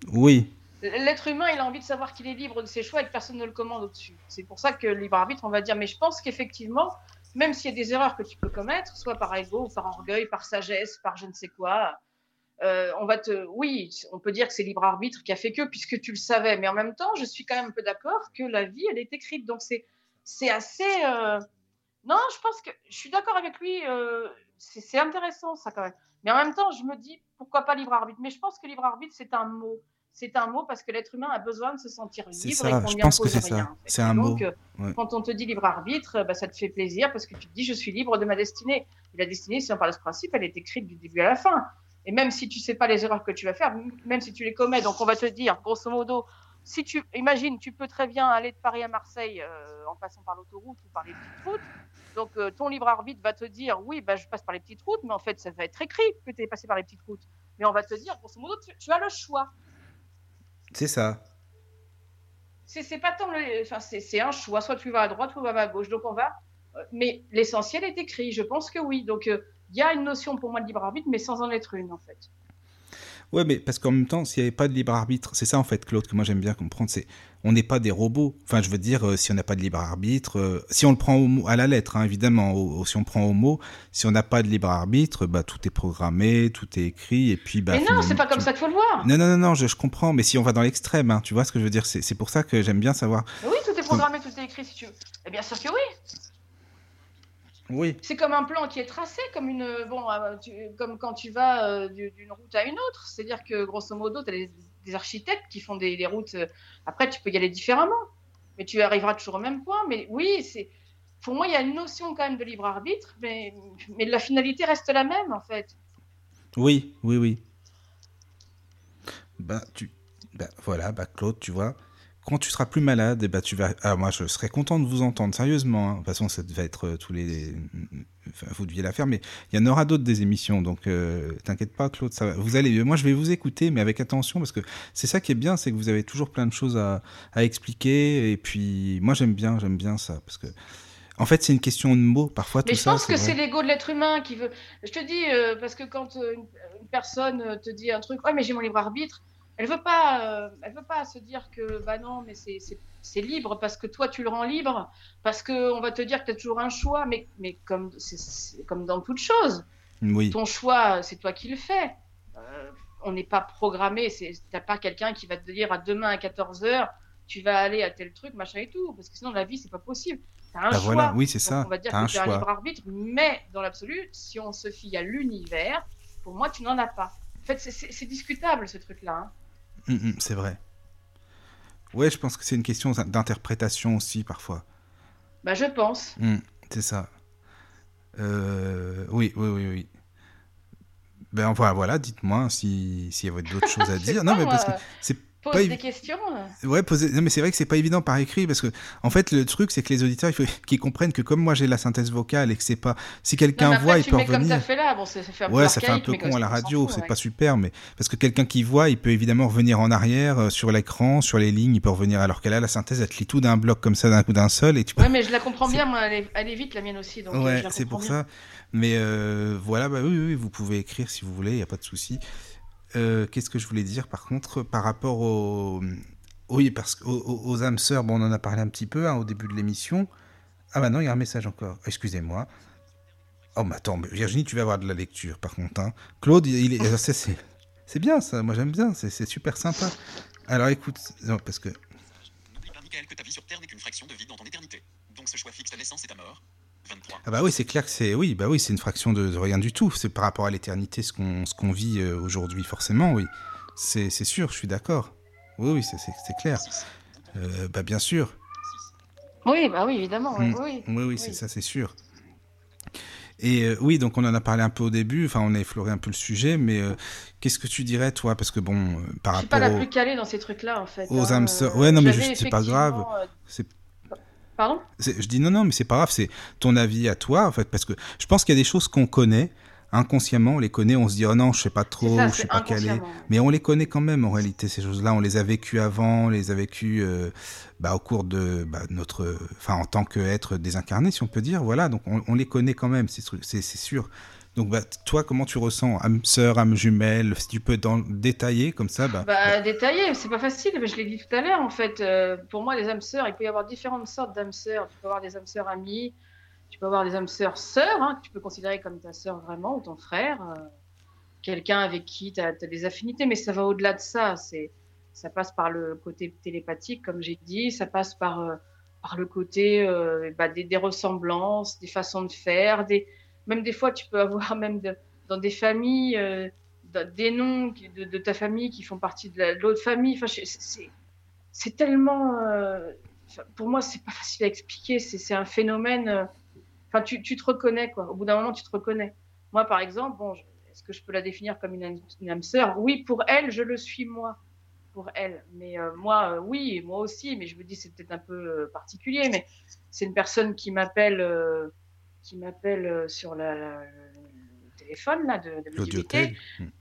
Oui, L'être humain, il a envie de savoir qu'il est libre de ses choix et que personne ne le commande au-dessus. C'est pour ça que libre arbitre, on va dire. Mais je pense qu'effectivement, même s'il y a des erreurs que tu peux commettre, soit par ego, ou par orgueil, par sagesse, par je ne sais quoi, euh, on va te. Oui, on peut dire que c'est libre arbitre qui a fait que, puisque tu le savais. Mais en même temps, je suis quand même un peu d'accord que la vie, elle est écrite. Donc c'est, c'est assez. euh, Non, je pense que je suis d'accord avec lui. euh, C'est c'est intéressant ça quand même. Mais en même temps, je me dis pourquoi pas libre arbitre? Mais je pense que libre arbitre, c'est un mot. C'est un mot parce que l'être humain a besoin de se sentir C'est libre ça, et je pense que c'est ça. rien, en fait. C'est un Donc, mot, ouais. Quand on te dit libre arbitre, bah, ça te fait plaisir parce que tu te dis je suis libre de ma destinée. Et la destinée, si on parle de ce principe, elle est écrite du début à la fin. Et même si tu sais pas les erreurs que tu vas faire, même si tu les commets, donc on va te dire, grosso modo, si tu imagines, tu peux très bien aller de Paris à Marseille euh, en passant par l'autoroute ou par les petites routes. Donc euh, ton libre arbitre va te dire, oui, bah, je passe par les petites routes, mais en fait, ça va être écrit que tu es passé par les petites routes. Mais on va te dire, grosso modo, tu, tu as le choix. c'est ça. C'est pas tant le, enfin c'est un choix, soit tu vas à droite, soit tu vas à gauche. Donc on va, euh, mais l'essentiel est écrit. Je pense que oui. Donc euh, il y a une notion pour moi de libre arbitre, mais sans en être une en fait. Ouais, mais parce qu'en même temps, s'il n'y avait pas de libre arbitre, c'est ça en fait, Claude, que moi j'aime bien comprendre, c'est on n'est pas des robots. Enfin, je veux dire, euh, si on n'a pas de libre arbitre, euh, si on le prend au mot- à la lettre, hein, évidemment, au- au- si on prend au mot, si on n'a pas de libre arbitre, bah tout est programmé, tout est écrit, et puis bah. mais non, c'est pas comme tu- ça qu'il faut le voir. Non, non, non, non, je, je comprends, mais si on va dans l'extrême, hein, tu vois ce que je veux dire, c'est pour ça que j'aime bien savoir. Mais oui, tout est programmé, tout est écrit si tu veux. Et bien sûr que oui. Oui. C'est comme un plan qui est tracé, comme une bon, euh, tu- comme quand tu vas euh, du- d'une route à une autre. C'est-à-dire que grosso modo, tu as des, des architectes qui font des, des routes. euh, après, tu peux y aller différemment, mais tu arriveras toujours au même point. Mais oui, c'est pour moi, il y a une notion quand même de libre arbitre, mais, mais la finalité reste la même en fait. Oui, oui, oui. Bah, tu... bah, voilà, bah, Claude, tu vois, quand tu seras plus malade, eh bah, tu vas... Ah, moi, je serais content de vous entendre, sérieusement. hein. De toute façon, ça va être euh, tous les... Enfin, vous deviez la faire, mais il y en aura d'autres des émissions, donc euh, t'inquiète pas, Claude, ça va. Vous allez... Moi, je vais vous écouter, mais avec attention, parce que c'est ça qui est bien, c'est que vous avez toujours plein de choses à, à expliquer, et puis moi, j'aime bien, j'aime bien ça, parce que... En fait, c'est une question de mots, parfois, Mais tout je ça, pense que c'est l'ego de l'être humain qui veut. Je te dis, euh, parce que quand une, personne te dit un truc, ouais, mais j'ai mon libre arbitre, elle veut pas, euh, elle veut pas se dire que, bah non, mais c'est- libre parce que toi tu le rends libre, parce que on va te dire que tu as toujours un choix, mais, mais comme, c'est- comme dans toute chose, Oui, ton choix, c'est toi qui le fais. Euh, on n'est pas programmé, t'as pas quelqu'un qui va te dire à demain à 14h, tu vas aller à tel truc, machin et tout, parce que sinon la vie, c'est pas possible. T'as un bah choix. voilà, oui, c'est ça, on va dire que tu as un libre arbitre, mais dans l'absolu, si on se fie à l'univers, pour moi, tu n'en as pas. En fait, c'est discutable ce truc-là. hein. Hum, hum, c'est vrai. Ouais, je pense que c'est une question d'interprétation aussi, parfois. Bah, je pense. Hum, c'est ça. Euh, oui, oui, oui, oui. Ben enfin, voilà, dites-moi si s'il y avait d'autres choses à dire. Non, mais parce que c'est Pose pas des questions. euh. Ouais, poser... non, mais c'est vrai que c'est pas évident par écrit parce que, en fait, le truc, c'est que les auditeurs, il faut qu'ils comprennent que comme moi j'ai la synthèse vocale et que c'est pas. Si quelqu'un voit, il peut mets comme revenir. ça fait là. Bon, ça, fait un peu Ouais, ça fait un peu con à la radio, c'est pas super, mais parce que quelqu'un qui voit, il peut évidemment revenir en arrière euh, sur l'écran, sur les lignes, il peut revenir alors qu'elle a la synthèse, elle te lit tout d'un bloc comme ça, d'un coup d'un seul, et tu peux Ouais, mais je la comprends bien, moi, elle est, elle est vite, la mienne aussi. Donc, euh, Ouais, c'est pour bien. ça. Mais euh, voilà, bah oui, oui, vous pouvez écrire si vous voulez, il n'y a pas de souci. Euh, Qu'est-ce que je voulais dire par contre par rapport aux, âmes sœurs, bon, on en a parlé un petit peu hein, au début de l'émission. Ah bah non, il y a un message encore. Excusez-moi. Oh, mais attends, Virginie, tu vas avoir de la lecture par contre. hein. Claude, il est. ça, c'est- bien ça, moi j'aime bien, c'est super sympa. Alors écoute, parce que pas, que ta vie sur Terre n'est qu'une fraction de vie dans ton éternité. Donc ce choix fixe naissance et mort. 23. ah bah oui, c'est clair que c'est oui, bah oui, c'est une fraction de, de rien du tout. C'est par rapport à l'éternité ce qu'on ce qu'on vit euh, aujourd'hui forcément, oui. C'est c'est sûr, je suis d'accord. Oui, oui, c'est c'est- c'est clair. 6. Euh, bah bien sûr. Oui, bah oui, évidemment. oui, Mm. oui. Oui, oui, c'est ça, c'est sûr. Et euh, oui, donc on en a parlé un peu au début, enfin on a effleuré un peu le sujet, mais euh, qu'est-ce que tu dirais toi? Parce que bon, euh, par Je suis pas rapport la plus calée dans ces trucs-là, en fait. aux hein. âmes sœurs. Euh, Ouais, non, mais juste, c'est pas grave. euh, c'est- Pardon? Je dis non, non, mais c'est pas grave, c'est ton avis à toi, en fait, parce que je pense qu'il y a des choses qu'on connaît, inconsciemment, on les connaît, on se dit, oh non, je sais pas trop, ça, je suis c'est pas calé. Mais on les connaît quand même, en réalité, ces choses-là, on les a vécues avant, on les a vécues euh, bah, au cours de bah, notre... Enfin, en tant qu'être désincarné, si on peut dire, voilà, donc on, on les connaît quand même, c'est sûr. Donc, bah, toi, comment tu ressens? Âme sœur, âme jumelle Si tu peux détailler comme ça, bah, Bah, détaillé, c'est pas facile, mais je l'ai dit tout à l'heure, en fait. euh, pour moi, les âmes sœurs, il peut y avoir différentes sortes d'âmes sœurs. Tu peux avoir des âmes sœurs amies, tu peux avoir des âmes sœurs sœurs, hein, que tu peux considérer comme ta sœur vraiment, ou ton frère, euh, quelqu'un avec qui tu as, des affinités, mais ça va au-delà de ça. C'est, ça passe par le côté télépathique, comme j'ai dit, ça passe par, euh, par le côté bah, des, des ressemblances, des façons de faire, des, même des fois, tu peux avoir même dans des familles. euh, des noms de, ta famille qui font partie de la- de l'autre famille. Enfin, c'est- tellement. euh, pour moi, c'est pas facile à expliquer. C'est un phénomène. euh, Enfin, tu, tu te reconnais, quoi. Au bout d'un moment, tu te reconnais. Moi, par exemple, bon, est-ce que je peux la définir comme une, âme- sœur? Oui, pour elle, je le suis moi. Pour elle. Mais moi, oui, moi aussi. Mais je me dis, c'est peut-être un peu particulier. Mais c'est une personne qui m'appelle. Qui m'appelle euh, sur la, la- le téléphone là de, de l'audiothèque.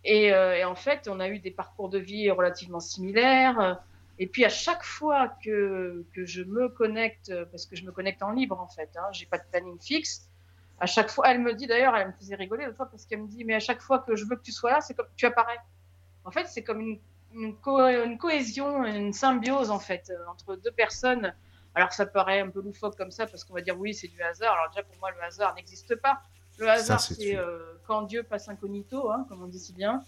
Et, euh, et en fait, on a eu des parcours de vie relativement similaires. Et puis à chaque fois que, que je me connecte, parce que je me connecte en libre en fait, hein, j'ai pas de planning fixe. À chaque fois, elle me dit d'ailleurs, elle me faisait rigoler l'autre fois parce qu'elle me dit, mais à chaque fois que je veux que tu sois là, c'est comme tu apparais. En fait, c'est comme une, une, co- une cohésion, une symbiose en fait euh, entre deux personnes. Alors ça paraît un peu loufoque comme ça parce qu'on va dire oui, c'est du hasard. Alors déjà pour moi, le hasard n'existe pas. Le hasard, c'est euh, quand Dieu passe incognito, hein, comme on dit si bien.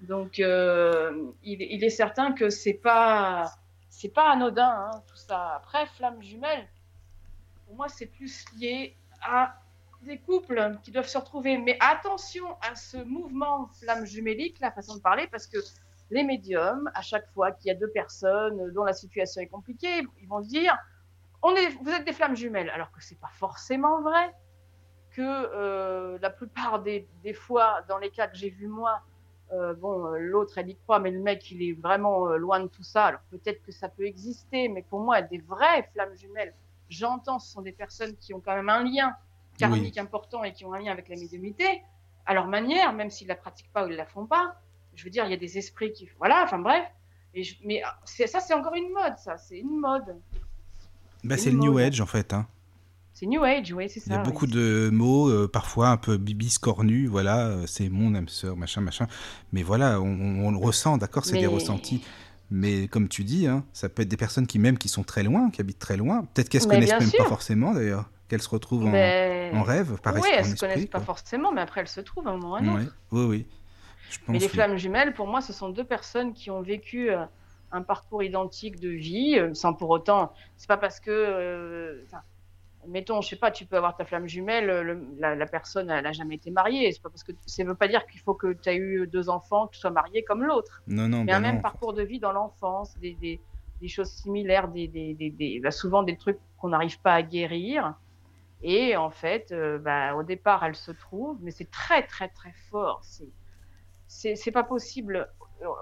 Donc, euh, il, il est certain que c'est pas, c'est pas anodin hein, tout ça. Après, flamme jumelle, pour moi, c'est plus lié à des couples qui doivent se retrouver. Mais attention à ce mouvement flamme jumélique, la façon de parler, parce que les médiums, à chaque fois qu'il y a deux personnes dont la situation est compliquée, ils vont se dire, on est, vous êtes des flammes jumelles, alors que c'est pas forcément vrai. Que euh, la plupart des, des fois, dans les cas que j'ai vus moi, euh, bon, euh, l'autre elle y croit, mais le mec il est vraiment loin de tout ça. Alors peut-être que ça peut exister, mais pour moi, des vraies flammes jumelles, j'entends, ce sont des personnes qui ont quand même un lien karmique important et qui ont un lien avec la médiumnité, à leur manière, même s'ils la pratiquent pas ou ils la font pas. Je veux dire, il y a des esprits qui, voilà, enfin bref. Et je- mais ah, ça, c'est encore une mode, ça, c'est une mode. Bah, C'est le New. Age en fait. Hein. C'est New Age, oui, c'est ça. Il y a beaucoup de mots, euh, parfois un peu bibis cornus, voilà, euh, c'est mon âme sœur, machin, machin. Mais voilà, on, le ressent, d'accord, c'est des ressentis. Mais comme tu dis, hein, ça peut être des personnes qui même qui sont très loin, qui habitent très loin. Peut-être qu'elles se connaissent même pas forcément d'ailleurs, qu'elles se retrouvent en, Mais- en rêve, par oui, elles en se esprit, connaissent pas forcément, mais après elles se trouvent à un moment ou à un autre. Ouais, oui, oui. Je pense. Mais les flammes jumelles, pour moi, ce sont deux personnes qui ont vécu euh, un parcours identique de vie, euh, sans pour autant. C'est pas parce que. euh, mettons, je sais pas, tu peux avoir ta flamme jumelle, le- la, la personne, elle n'a jamais été mariée. C'est pas parce que. Ça veut pas dire qu'il faut que tu aies eu deux enfants, que tu sois marié comme l'autre. Non, non, Mais bah un même parcours de vie dans l'enfance, des, des, des choses similaires, des, bah, souvent des trucs qu'on n'arrive pas à guérir. Et en fait, euh, bah, au départ, elles se trouvent, mais c'est très, très, très fort. C'est, c'est pas possible.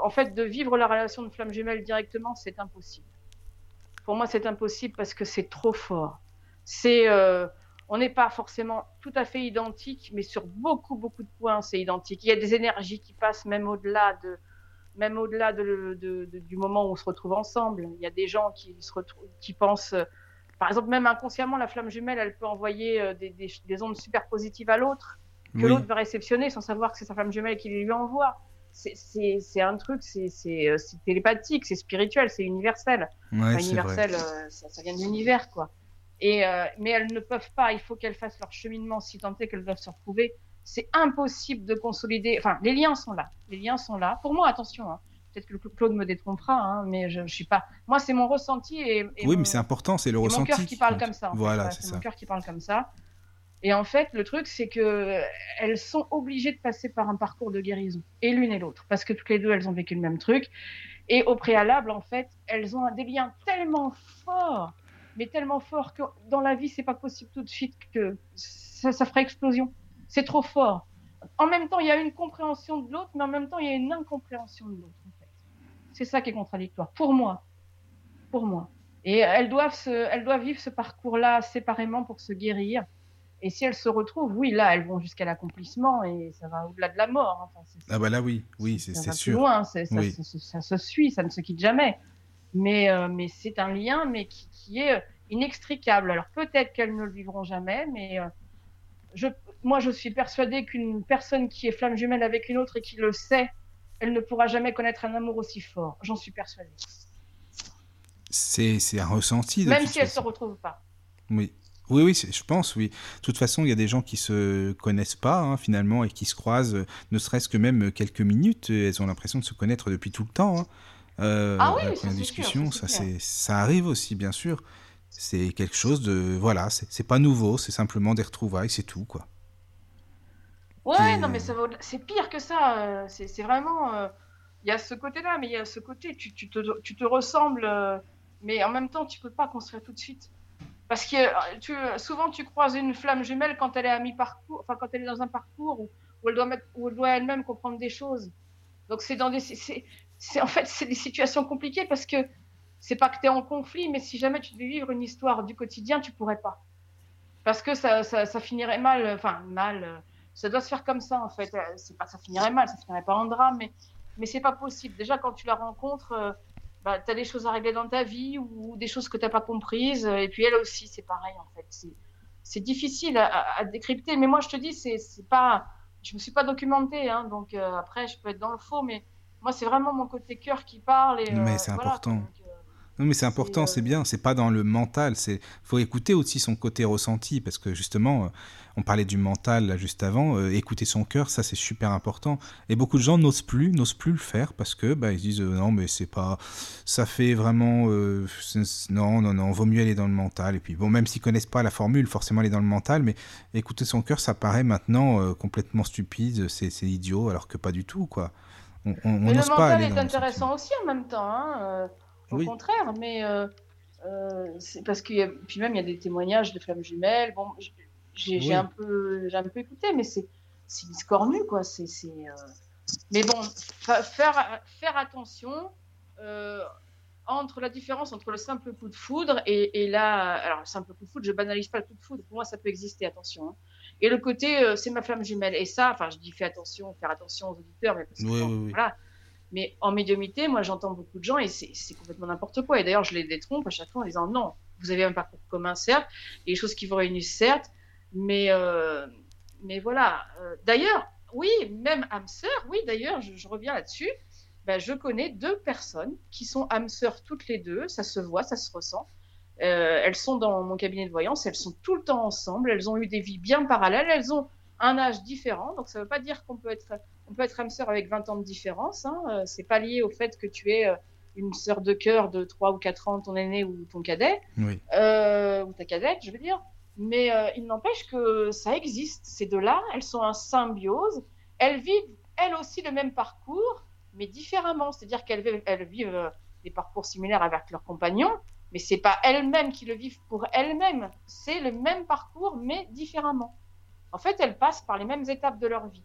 En fait, de vivre la relation de flamme jumelle directement, c'est impossible. Pour moi, c'est impossible parce que c'est trop fort. C'est, euh, on n'est pas forcément tout à fait identique, mais sur beaucoup, beaucoup de points, c'est identique. Il y a des énergies qui passent même au-delà de, même au-delà de, de- de- du moment où on se retrouve ensemble. Il y a des gens qui, se retrouvent, qui pensent, euh, par exemple, même inconsciemment, la flamme jumelle, elle peut envoyer euh, des, des- des ondes super positives à l'autre, que Oui. l'autre va réceptionner sans savoir que c'est sa flamme jumelle qui les lui envoie. C'est- un truc, c'est euh, c'est télépathique, c'est spirituel, c'est universel. Ouais, Enfin, universel, euh, ça, ça vient de l'univers, quoi. Et, euh, mais elles ne peuvent pas, il faut qu'elles fassent leur cheminement si tant est qu'elles doivent se retrouver. c'est impossible de consolider. Enfin, les liens sont là. Les liens sont là. Pour moi, attention. hein. Peut-être que Claude me détrompera, hein, mais je, je suis pas. Moi, c'est mon ressenti et, et Oui, mon- mais c'est important, c'est le c'est mon ressenti. cœur qui parle comme ça. Voilà, c'est c'est ça. mon cœur qui parle comme ça. Et en fait, le truc, c'est que euh, elles sont obligées de passer par un parcours de guérison, et l'une et l'autre, parce que toutes les deux, elles ont vécu le même truc. Et au préalable, en fait, elles ont des liens tellement forts, mais tellement forts que dans la vie, c'est pas possible tout de suite que ça, ça explosion. C'est trop fort. En même temps, il y a une compréhension de l'autre, mais en même temps, il y a une incompréhension de l'autre. C'est ça qui est contradictoire. Pour moi. Pour moi. Et elles doivent, elles doivent vivre ce parcours-là séparément pour se guérir. Et si elles se retrouvent, oui, là, elles vont jusqu'à l'accomplissement et ça va au-delà de la mort. Enfin, c'est- Ah bah là, oui, oui, c'est sûr. loin, ça, Oui. ça- se suit, ça ne se quitte jamais. Mais, euh, mais c'est un lien, mais qui, qui est euh, inextricable. Alors peut-être qu'elles ne le vivront jamais, mais euh, je, moi je suis persuadée qu'une personne qui est flamme jumelle avec une autre et qui le sait, elle ne pourra jamais connaître un amour aussi fort. J'en suis persuadée. C'est c'est un ressenti. De Même si elles ne se façon. retrouvent pas. Oui. Oui, oui, je pense, oui. De toute façon, il y a des gens qui se connaissent pas, hein, finalement, et qui se croisent, euh, ne serait-ce que même quelques minutes, elles ont l'impression de se connaître depuis tout le temps. hein. Euh, Ah oui, ça, sûr, discussion, ça, ça, arrive aussi, bien sûr. C'est quelque chose de, voilà, c'est pas nouveau, c'est simplement des retrouvailles, c'est tout, quoi. Ouais, Et- non, mais au-delà- c'est pire que ça. euh, C'est vraiment. euh, Il y a ce côté-là, mais il y a ce côté, tu, tu te, tu te ressembles, euh, mais en même temps, tu peux pas construire tout de suite. Parce que euh, tu, souvent, tu croises une flamme jumelle quand elle est à mi-parcours, enfin, quand elle est dans un parcours où, elle doit elle-même comprendre des choses. Donc, c'est dans des. en fait, c'est des situations compliquées parce que c'est pas que tu es en conflit, mais si jamais tu devais vivre une histoire du quotidien, tu pourrais pas. Parce que ça, finirait mal, enfin, mal. euh, ça doit se faire comme ça en fait. Euh, C'est pas ça finirait mal, ça finirait pas en drame, mais mais c'est pas possible. Déjà quand tu la rencontres, bah, t'as des choses à régler dans ta vie ou des choses que t'as pas comprises. Et puis elle aussi, c'est pareil en fait. C'est c'est difficile à, à- décrypter. Mais moi je te dis, c'est c'est pas, je me suis pas documentée, hein, donc euh, après je peux être dans le faux, mais moi c'est vraiment mon côté cœur qui parle. Et, Mais euh, c'est voilà, important. Donc, Non, mais c'est important, euh, c'est bien. C'est pas dans le mental. C'est faut écouter aussi son côté ressenti parce que justement, euh, on parlait du mental là juste avant. euh, écouter son cœur, ça c'est super important. Et beaucoup de gens n'osent plus, n'osent plus le faire parce que bah ils se disent euh, non mais c'est pas, ça fait vraiment euh, non non non, vaut mieux aller dans le mental. Et puis bon, même s'ils connaissent pas la formule, forcément aller dans le mental, mais écouter son cœur, ça paraît maintenant euh, complètement stupide, c'est idiot, alors que pas du tout quoi. On, on, on Mais le pas mental est intéressant aussi en même temps, hein, euh, au Oui. contraire, mais euh, euh, c'est parce qu'il y a, puis même il y a des témoignages de flammes jumelles. Bon, j'ai Oui. un peu, j'ai un peu écouté, mais c'est c'est discornu quoi. C'est euh, Mais bon, fa- faire faire attention entre la différence entre le simple coup de foudre et, et là, alors le simple coup de foudre, je banalise pas le coup de foudre. Pour moi, ça peut exister, attention. hein. Et le côté, euh, c'est ma flamme jumelle. Et ça, enfin, je dis fais attention, faire attention aux auditeurs, mais parce que Oui, bon, oui, oui. Mais en médiumité, moi, j'entends beaucoup de gens et c'est complètement n'importe quoi. Et d'ailleurs, je les détrompe à chaque fois en disant non, vous avez un parcours commun, certes, a des choses qui vous réunissent, certes, mais, euh, mais voilà. Euh, d'ailleurs, oui, même âme sœur, oui, d'ailleurs, je, je reviens là-dessus. Ben, je connais deux personnes qui sont âmes sœurs toutes les deux, ça se voit, ça se ressent. Euh, elles sont dans mon cabinet de voyance, elles sont tout le temps ensemble, elles ont eu des vies bien parallèles, elles ont un âge différent, donc ça ne veut pas dire qu'on peut être, on peut être âme sœur avec 20 ans de différence. Hein. Euh, c'est pas lié au fait que tu es euh, une sœur de cœur de 3 ou 4 ans, ton aîné ou ton cadet, Oui. euh, ou ta cadette, je veux dire. Mais euh, il n'empêche que ça existe. Ces deux-là, elles sont en symbiose. Elles vivent, elles aussi, le même parcours, mais différemment. C'est-à-dire qu'elles vivent, elles vivent des parcours similaires avec leurs compagnons, mais c'est pas elles-mêmes qui le vivent pour elles-mêmes. C'est le même parcours, mais différemment. En fait, elles passent par les mêmes étapes de leur vie.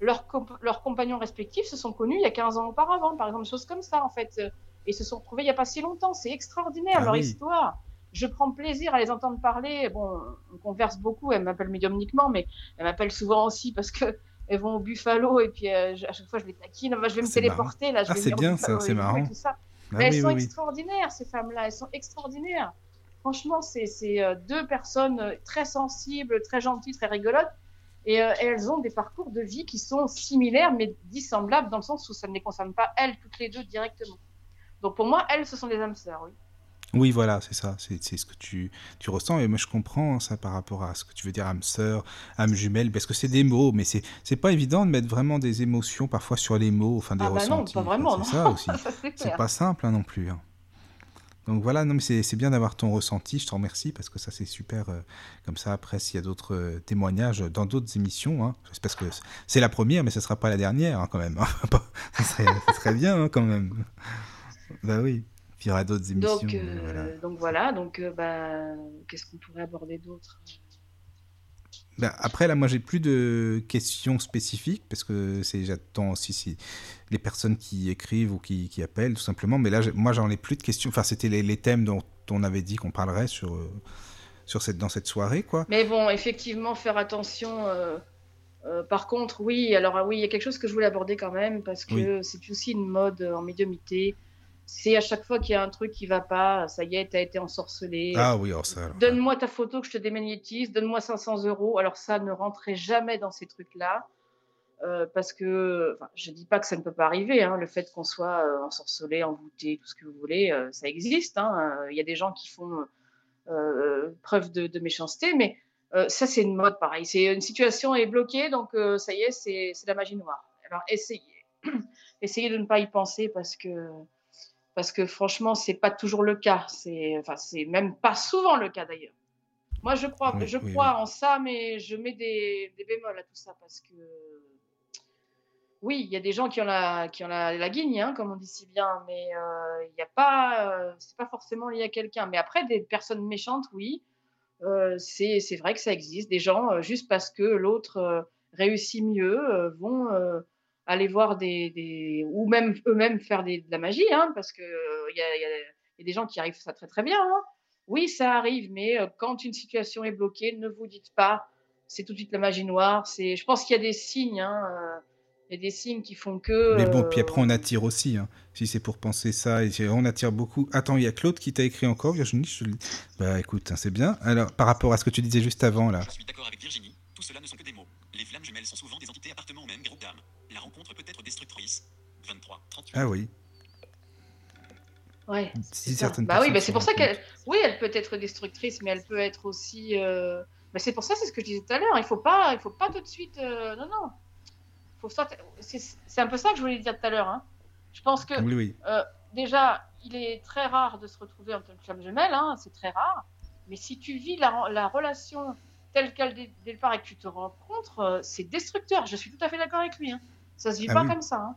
Leurs, comp- leurs compagnons respectifs se sont connus il y a 15 ans auparavant, par exemple, choses comme ça, en fait. euh, Et se sont retrouvés il n'y a pas si longtemps. C'est extraordinaire, Ah leur oui. histoire. Je prends plaisir à les entendre parler. Bon, on converse beaucoup. Elles m'appellent médiumniquement, mais elles m'appellent souvent aussi parce que elles vont au Buffalo et puis euh, à chaque fois je les taquine. Bah, je vais me téléporter là. Je Ah, c'est bien, ça, c'est marrant. tout ça. Ah Mais oui, elles sont oui, extraordinaires, ces femmes-là. Elles sont extraordinaires. Franchement, c'est c'est, euh, deux personnes euh, très sensibles, très gentilles, très rigolotes. Et, euh, et elles ont des parcours de vie qui sont similaires, mais dissemblables, dans le sens où ça ne les concerne pas elles toutes les deux directement. Donc pour moi, elles, ce sont des âmes sœurs, oui. Oui, voilà, c'est ça. C'est c'est ce que tu, tu ressens. Et moi, je comprends ça par rapport à ce que tu veux dire, âme sœur, âme jumelle, parce que c'est des mots, mais c'est c'est pas évident de mettre vraiment des émotions parfois sur les mots, enfin des Ah bah non, ressentis. pas Enfin, vraiment, c'est non. ça aussi. C'est pas simple hein, non plus. hein. Donc voilà, non mais c'est bien d'avoir ton ressenti. Je te remercie parce que ça c'est super. euh, comme ça après, s'il y a d'autres euh, témoignages dans d'autres émissions, hein, c'est parce que c'est la première, mais ce sera pas la dernière hein, quand même. hein. ça, serait, ça serait bien hein, quand même. Bah oui. Puis il y aura d'autres émissions. Donc, euh, voilà. donc voilà, donc bah, qu'est-ce qu'on pourrait aborder d'autre? Ben, après, là, moi, j'ai plus de questions spécifiques parce que c'est j'attends aussi si les personnes qui écrivent ou qui, qui appellent, tout simplement. Mais là, moi, j'en ai plus de questions. Enfin, c'était les, les thèmes dont on avait dit qu'on parlerait sur, euh, sur cette, dans cette soirée, quoi. Mais bon, effectivement, faire attention. euh, euh, par contre, oui, alors oui, il y a quelque chose que je voulais aborder quand même, parce que c'est aussi une mode en médiumité. C'est à chaque fois qu'il y a un truc qui va pas, ça y est, t'as été ensorcelé. Ah oui, alors ça. alors. Donne-moi ta photo que je te démagnétise, donne-moi 500 euros. Alors ça, ne rentrez jamais dans ces trucs-là. euh, parce que, enfin, je dis pas que ça ne peut pas arriver, hein, le fait qu'on soit euh, ensorcelé, envoûté, tout ce que vous voulez, euh, ça existe. hein. Il y a des gens qui font preuve de, de méchanceté, mais ça c'est une mode pareil. C'est une situation est bloquée, donc ça y est, c'est c'est la magie noire. Alors essayez, essayez de ne pas y penser parce que parce que franchement, c'est pas toujours le cas. C'est enfin, c'est même pas souvent le cas d'ailleurs. Moi, je crois, Oui, je oui, crois en ça, mais je mets des, des bémols à tout ça parce que oui, il y a des gens qui ont la, qui ont la, la guigne, hein, comme on dit si bien, mais euh, il n'y a pas, euh, c'est pas forcément lié à quelqu'un. Mais après, des personnes méchantes, oui, euh, c'est c'est vrai que ça existe. Des gens, euh, juste parce que l'autre euh, réussit mieux, euh, vont euh, aller voir des, des ou même eux-mêmes faire des, de la magie, hein, parce que euh, il y, a, il y, a, il y a des gens qui arrivent ça très très bien. Hein. Oui, ça arrive, mais euh, quand une situation est bloquée, ne vous dites pas c'est tout de suite la magie noire. C'est, je pense qu'il y a des signes. Hein, euh, il y a des signes qui font que. Mais bon, euh, puis après, on attire aussi. hein. Si c'est pour penser ça, et on attire beaucoup. Attends, il y a Claude qui t'a écrit encore, Virginie je... te le- Bah écoute, hein, c'est bien. Alors, par rapport à ce que tu disais juste avant, là. Je suis d'accord avec Virginie, tout cela ne sont que des mots. Les flammes jumelles sont souvent des entités appartenant au même groupe d'âmes. La rencontre peut être destructrice. 23, 38. Ah oui. Ouais, Si certaines Bah oui, bah c'est pour ça qu'elle. Oui, elle peut être destructrice, mais elle peut être aussi. euh, bah, c'est pour ça, c'est ce que je disais tout à l'heure. Il faut pas, il faut pas tout de suite. euh, Non, non. Faut C'est un peu ça que je voulais dire tout à l'heure. Hein. Je pense que Oui, oui. déjà, il est très rare de se retrouver en tant que flamme jumelle, hein, c'est très rare. Mais si tu vis la, la relation telle qu'elle dès, dès le départ et que tu te rencontres, euh, c'est destructeur. Je suis tout à fait d'accord avec lui. Hein. Ça se vit Ah pas oui. comme ça. Hein.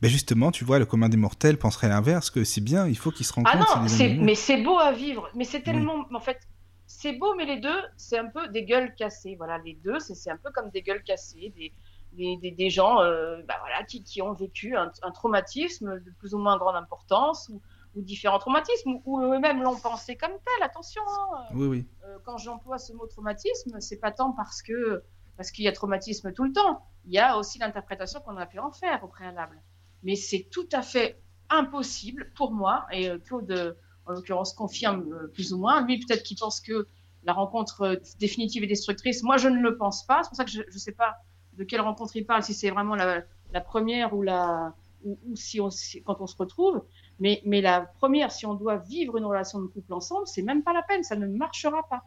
Mais justement, tu vois, le commun des mortels penserait l'inverse, que c'est bien, il faut qu'ils se rencontrent. Ah non, c'est mais c'est beau à vivre. Mais c'est tellement. En fait, c'est beau, mais les deux, c'est un peu des gueules cassées. Voilà, les deux, c'est c'est un peu comme des gueules cassées, des, des, des, des gens euh, bah voilà, qui, qui ont vécu un, un traumatisme de plus ou moins grande importance ou, ou différents traumatismes, ou, ou eux-mêmes l'ont pensé comme tel. Attention, hein. Oui, oui. Euh, quand j'emploie ce mot traumatisme, c'est pas tant parce que parce qu'il y a traumatisme tout le temps. Il y a aussi l'interprétation qu'on a pu en faire au préalable. Mais c'est tout à fait impossible pour moi, et euh, Claude, euh, en l'occurrence, confirme euh, plus ou moins. Lui, peut-être qu'il pense que la rencontre définitive et destructrice. Moi, je ne le pense pas. C'est pour ça que je ne sais pas de quelle rencontre il parle, si c'est vraiment la, première ou la ou, si on quand on se retrouve. Mais, mais la première, si on doit vivre une relation de couple ensemble, c'est même pas la peine, ça ne marchera pas.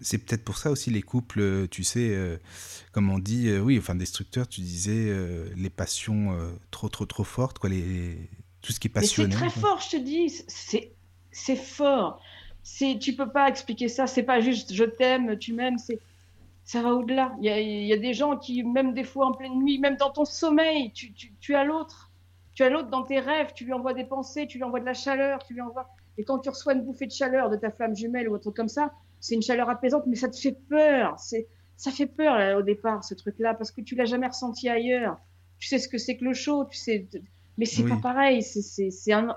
C'est peut-être pour ça aussi les couples, euh, tu sais, euh, comme on dit, euh, oui, enfin destructeurs, tu disais, euh, les passions trop, trop, trop fortes, quoi, les... tout ce qui est Mais c'est très quoi. fort, je te dis. C'est, c'est fort. C'est, tu peux pas expliquer ça. C'est pas juste je t'aime, tu m'aimes. C'est, ça va au-delà. Il y y a des gens qui, même des fois en pleine nuit, même dans ton sommeil, tu, tu, tu as l'autre. Tu as l'autre dans tes rêves. Tu lui envoies des pensées, tu lui envoies de la chaleur, tu lui envoies. Et quand tu reçois une bouffée de chaleur de ta flamme jumelle ou autre comme ça, c'est une chaleur apaisante, mais ça te fait peur. C'est, ça fait peur là, au départ ce truc-là parce que tu l'as jamais ressenti ailleurs. Tu sais ce que c'est que le chaud, tu sais. Mais c'est Oui. pas pareil. C'est, c'est, c'est un,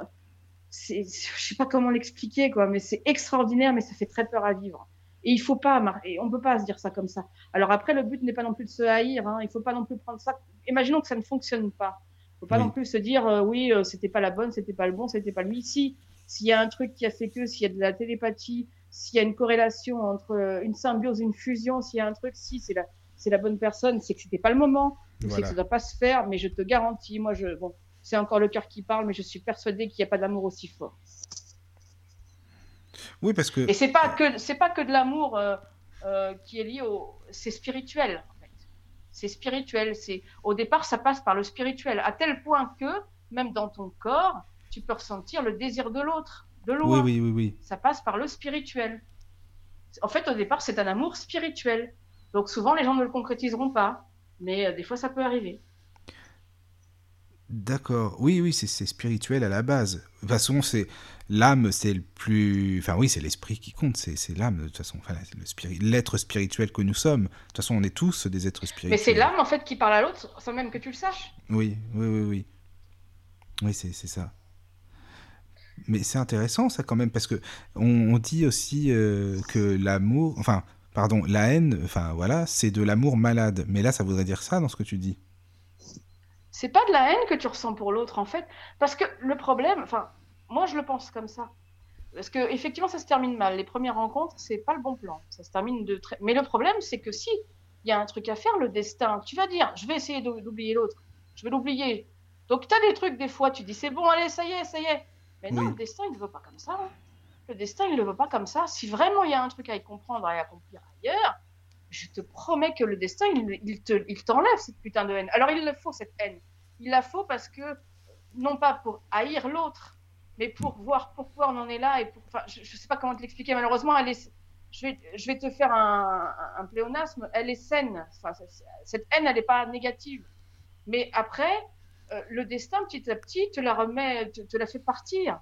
c'est, je sais pas comment l'expliquer quoi, mais c'est extraordinaire, mais ça fait très peur à vivre. Et il faut pas, et on peut pas se dire ça comme ça. Alors après, le but n'est pas non plus de se haïr. Hein. Il faut pas non plus prendre ça. Imaginons que ça ne fonctionne pas. Il faut pas Oui. non plus se dire euh, oui, euh, c'était pas la bonne, c'était pas le bon, c'était pas lui. Si s'il y a un truc qui a fait que, s'il y a de la télépathie, s'il y a une corrélation entre euh, une symbiose, une fusion, s'il y a un truc, si c'est la c'est la bonne personne, c'est que c'était pas le moment, c'est que ça doit pas se faire. Mais je te garantis, moi je bon, c'est encore le cœur qui parle, mais je suis persuadée qu'il n'y a pas d'amour aussi fort. Oui, parce que. Et c'est pas que c'est pas que de l'amour euh, euh, qui est lié au, c'est spirituel. En fait. C'est spirituel. C'est au départ, ça passe par le spirituel, à tel point que même dans ton corps, tu peux ressentir le désir de l'autre, de Oui, oui, oui, oui. Ça passe par le spirituel. En fait, au départ, c'est un amour spirituel. Donc souvent, les gens ne le concrétiseront pas, mais euh, des fois, ça peut arriver. D'accord. Oui, oui, c'est spirituel à la base. De toute façon, c'est l'âme, c'est le plus. Enfin, oui, c'est l'esprit qui compte. C'est l'âme, de toute façon. Enfin, spiri- l'être spirituel que nous sommes. De toute façon, on est tous des êtres spirituels. Mais c'est l'âme, en fait, qui parle à l'autre, sans même que tu le saches. Oui, oui, oui, oui. Oui, c'est ça. Mais c'est intéressant, ça, quand même, parce que on, dit aussi euh, que l'amour. Enfin, pardon, la haine, enfin, voilà, c'est de l'amour malade. Mais là, ça voudrait dire ça dans ce que tu dis. C'est pas de la haine que tu ressens pour l'autre, en fait. Parce que le problème, enfin, moi, je le pense comme ça. Parce que, effectivement, ça se termine mal. Les premières rencontres, c'est pas le bon plan. Ça se termine de très. Mais le problème, c'est que si il y a un truc à faire, le destin, tu vas dire, je vais essayer d'ou- d'oublier l'autre. Je vais l'oublier. Donc, tu as des trucs, des fois, tu dis, c'est bon, allez, ça y est, ça y est. Mais non, Oui. le destin, il ne veut pas comme ça. hein. Le destin, il ne veut pas comme ça. Si vraiment il y a un truc à y comprendre et à accomplir ailleurs, je te promets que le destin, il, il te, il t'enlève cette putain de haine. Alors, il le faut, cette haine. Il la faut parce que, non pas pour haïr l'autre, mais pour voir pourquoi on en est là et pour, enfin, je, je sais pas comment te l'expliquer. Malheureusement, elle est, je vais, je vais te faire un, un pléonasme. Elle est saine. Enfin, cette haine, elle n'est pas négative. Mais après, euh, le destin, petit à petit, te la remet, te, te la fait partir.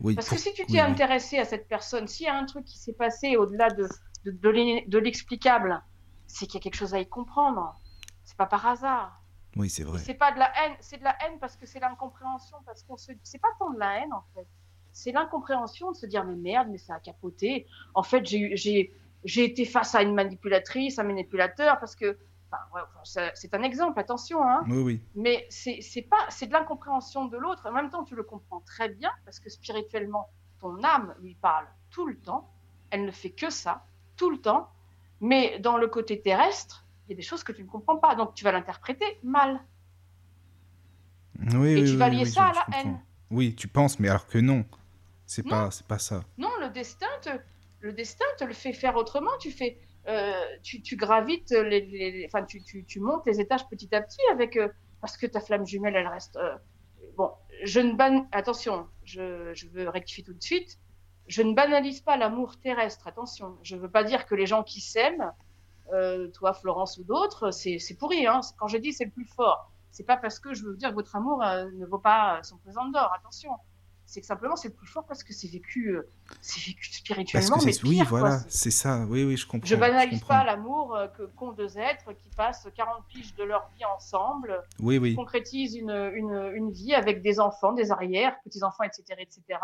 Oui. Parce que si tu t'es oui, oui. intéressé à cette personne, s'il y a un truc qui s'est passé au-delà de, l'explicable, c'est qu'il y a quelque chose à y comprendre. C'est pas par hasard. Oui, c'est vrai. C'est pas de la haine, c'est de la haine parce que c'est l'incompréhension, parce qu'on se, c'est pas tant de la haine en fait. C'est l'incompréhension de se dire mais merde, mais ça a capoté. En fait, j'ai j'ai été face à une manipulatrice, un manipulateur parce que, enfin, ouais, c'est un exemple, attention, hein. Oui, oui. Mais c'est pas, c'est de l'incompréhension de l'autre. En même temps, tu le comprends très bien parce que spirituellement, ton âme lui parle tout le temps. Elle ne fait que ça, tout le temps. Mais dans le côté terrestre, il y a des choses que tu ne comprends pas. Donc tu vas l'interpréter mal. Oui, Et oui, tu vas lier oui, ça à la comprends. haine. Oui, tu penses, mais alors que non. C'est pas, c'est pas ça. Non, le destin te, le destin te le fait faire autrement. Tu fais, tu, tu gravites les, tu, montes les étages petit à petit avec, euh, parce que ta flamme jumelle, elle reste. euh, bon, je ne ban, attention, je, je veux rectifier tout de suite. Je ne banalise pas l'amour terrestre. Attention, je veux pas dire que les gens qui s'aiment, euh, toi, Florence ou d'autres, c'est pourri. Hein. Quand je dis c'est le plus fort, c'est pas parce que je veux dire que votre amour euh, ne vaut pas son pesant d'or. Attention, c'est que simplement c'est le plus fort parce que c'est vécu, euh, c'est vécu Parce spirituellement, que mais oui, quoi. voilà, C'est- ça. Oui, oui, je comprends. Je banalise comprends. pas l'amour euh, que qu'ont deux êtres qui passent 40 piges de leur vie ensemble, Oui, oui. concrétisent une, une, une vie avec des enfants, des arrières, petits-enfants, etc., etc.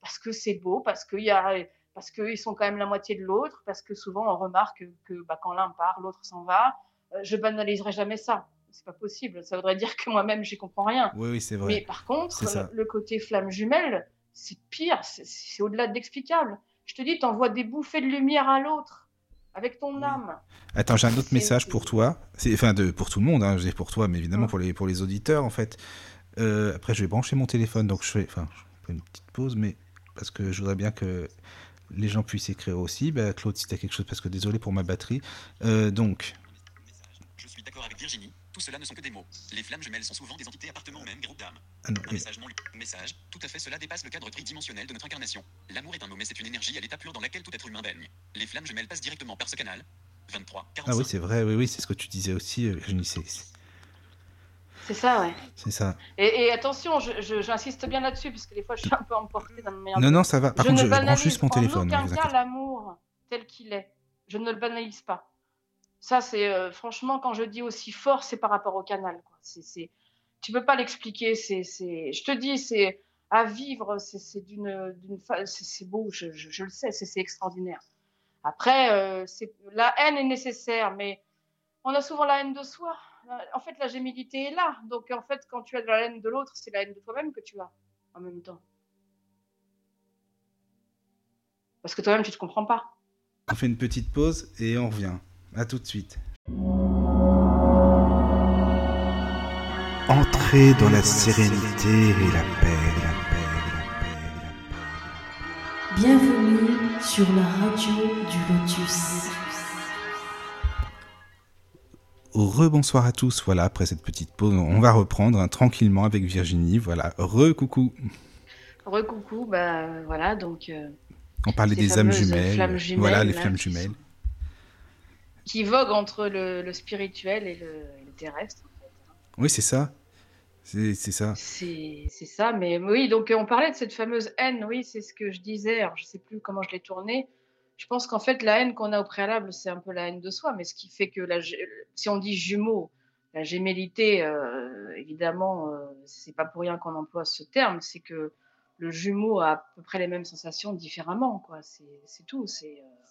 Parce que c'est beau, parce qu'il y a, parce qu'ils sont quand même la moitié de l'autre, parce que souvent on remarque que bah, quand l'un part, l'autre s'en va. Euh, je banaliserai jamais ça. C'est pas possible. Ça voudrait dire que moi-même j'y comprends rien. Oui, oui, c'est Mais vrai. par contre, le, le côté flamme jumelle, c'est pire, c'est- au-delà de l'explicable. Je te dis, t'envoies des bouffées de lumière à l'autre, avec ton Oui. âme. Attends, j'ai un autre message pour toi. Enfin, de, pour tout le monde, hein, je dis pour toi, mais évidemment Ouais. pour, les, pour les auditeurs, en fait. Euh, après, je vais brancher mon téléphone, donc je fais, enfin, je fais une petite pause, mais parce que je voudrais bien que les gens puissent écrire aussi. Bah, Claude, si tu as quelque chose, parce que désolé pour ma batterie. Euh, donc. Je suis d'accord avec Virginie. Tout cela ne sont que des mots. Les flammes jumelles sont souvent des entités appartenant au même groupe d'âmes. ah non, Un oui. message non lu. Message. Tout à fait, cela dépasse le cadre tridimensionnel de notre incarnation. L'amour est un mot, mais c'est une énergie à l'état pur dans laquelle tout être humain baigne. Les flammes jumelles passent directement par ce canal. 23, 45. ah oui, c'est vrai, oui, oui, c'est ce que tu disais aussi, euh, Virginie, c'est, c'est- C'est ça, ouais. c'est ça. Et, et attention, je- je- j'insiste bien là-dessus, parce que des fois je suis un peu emportée dans le meilleur. Non, non, ça va. Par je contre, ne je, je branche banalise juste mon téléphone. en ne aucun cas l'amour tel qu'il est. Je ne le banalise pas. Ça, c'est euh, franchement, quand je dis aussi fort, c'est par rapport au canal. Quoi. C'est. Tu peux pas l'expliquer. C'est, c'est... Je te dis, c'est à vivre, c'est, c'est d'une, c'est, beau, je, je, le sais, c'est, extraordinaire. Après, euh, la haine est nécessaire, mais on a souvent la haine de soi. En fait, la gémilité est là. Donc, en fait, quand tu as de la haine de l'autre, c'est la haine de toi-même que tu as en même temps. Parce que toi-même, tu te comprends pas. On fait une petite pause et on revient. À tout de suite. Entrez dans la sérénité et la paix, la paix, la paix, la paix. Bienvenue sur la radio du Lotus. Rebonsoir à tous, voilà, après cette petite pause, on va reprendre hein, tranquillement avec Virginie, voilà, re-coucou. Recoucou, bah voilà, donc euh, On parlait des âmes jumelles, voilà, les là, flammes jumelles. Qui vogue entre le, le spirituel et le, et le terrestre. Oui, c'est ça, c'est ça. C'est ça, mais oui, donc euh, on parlait de cette fameuse haine, oui, c'est ce que je disais, alors je sais plus comment je l'ai tourné. Je pense qu'en fait, la haine qu'on a au préalable, c'est un peu la haine de soi, mais ce qui fait que la, si on dit jumeau, la gémellité, euh, évidemment, euh, c'est pas pour rien qu'on emploie ce terme, c'est que le jumeau a à peu près les mêmes sensations différemment, quoi. C'est c'est tout. C'est euh,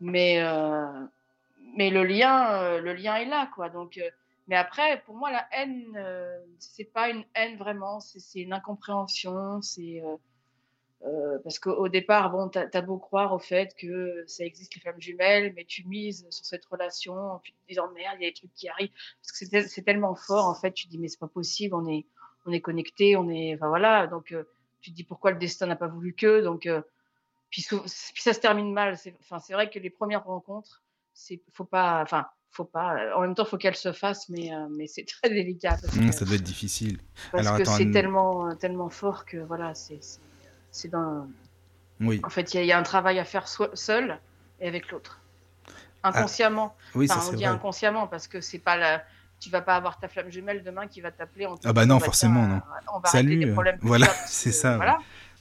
mais euh, mais le lien, euh, le lien est là, quoi. Donc, euh, mais après, pour moi, la haine, euh, c'est pas une haine vraiment, c'est une incompréhension, c'est euh, parce qu'au départ, bon, t'as as beau croire au fait que ça existe les femmes jumelles, mais tu mises sur cette relation, tu te dis oh merde, il y a des trucs qui arrivent, parce que c'est tel- c'est tellement fort, en fait, tu te dis mais c'est pas possible, on est on est connectés, on est, enfin voilà, donc euh, tu te dis pourquoi le destin n'a pas voulu que, donc euh, puis, ça se termine mal. C'est enfin, c'est vrai que les premières rencontres, c'est faut pas, enfin faut pas. euh, En même temps, faut qu'elles se fassent, mais euh, mais c'est très délicat parce que, ça doit être difficile. parce alors, que attends, c'est tellement euh, tellement fort que voilà, c'est c'est- c'est dans. Oui, En fait, il y, a- il y a un travail à faire seul et avec l'autre, inconsciemment. oui, ça enfin, on c'est dit vrai. inconsciemment parce que c'est pas la. Tu vas pas avoir ta flamme jumelle demain qui va t'appeler en Ah bah non, tiens, forcément, non. On va Salut, des euh, problèmes tu voilà, c'est ça, ouais.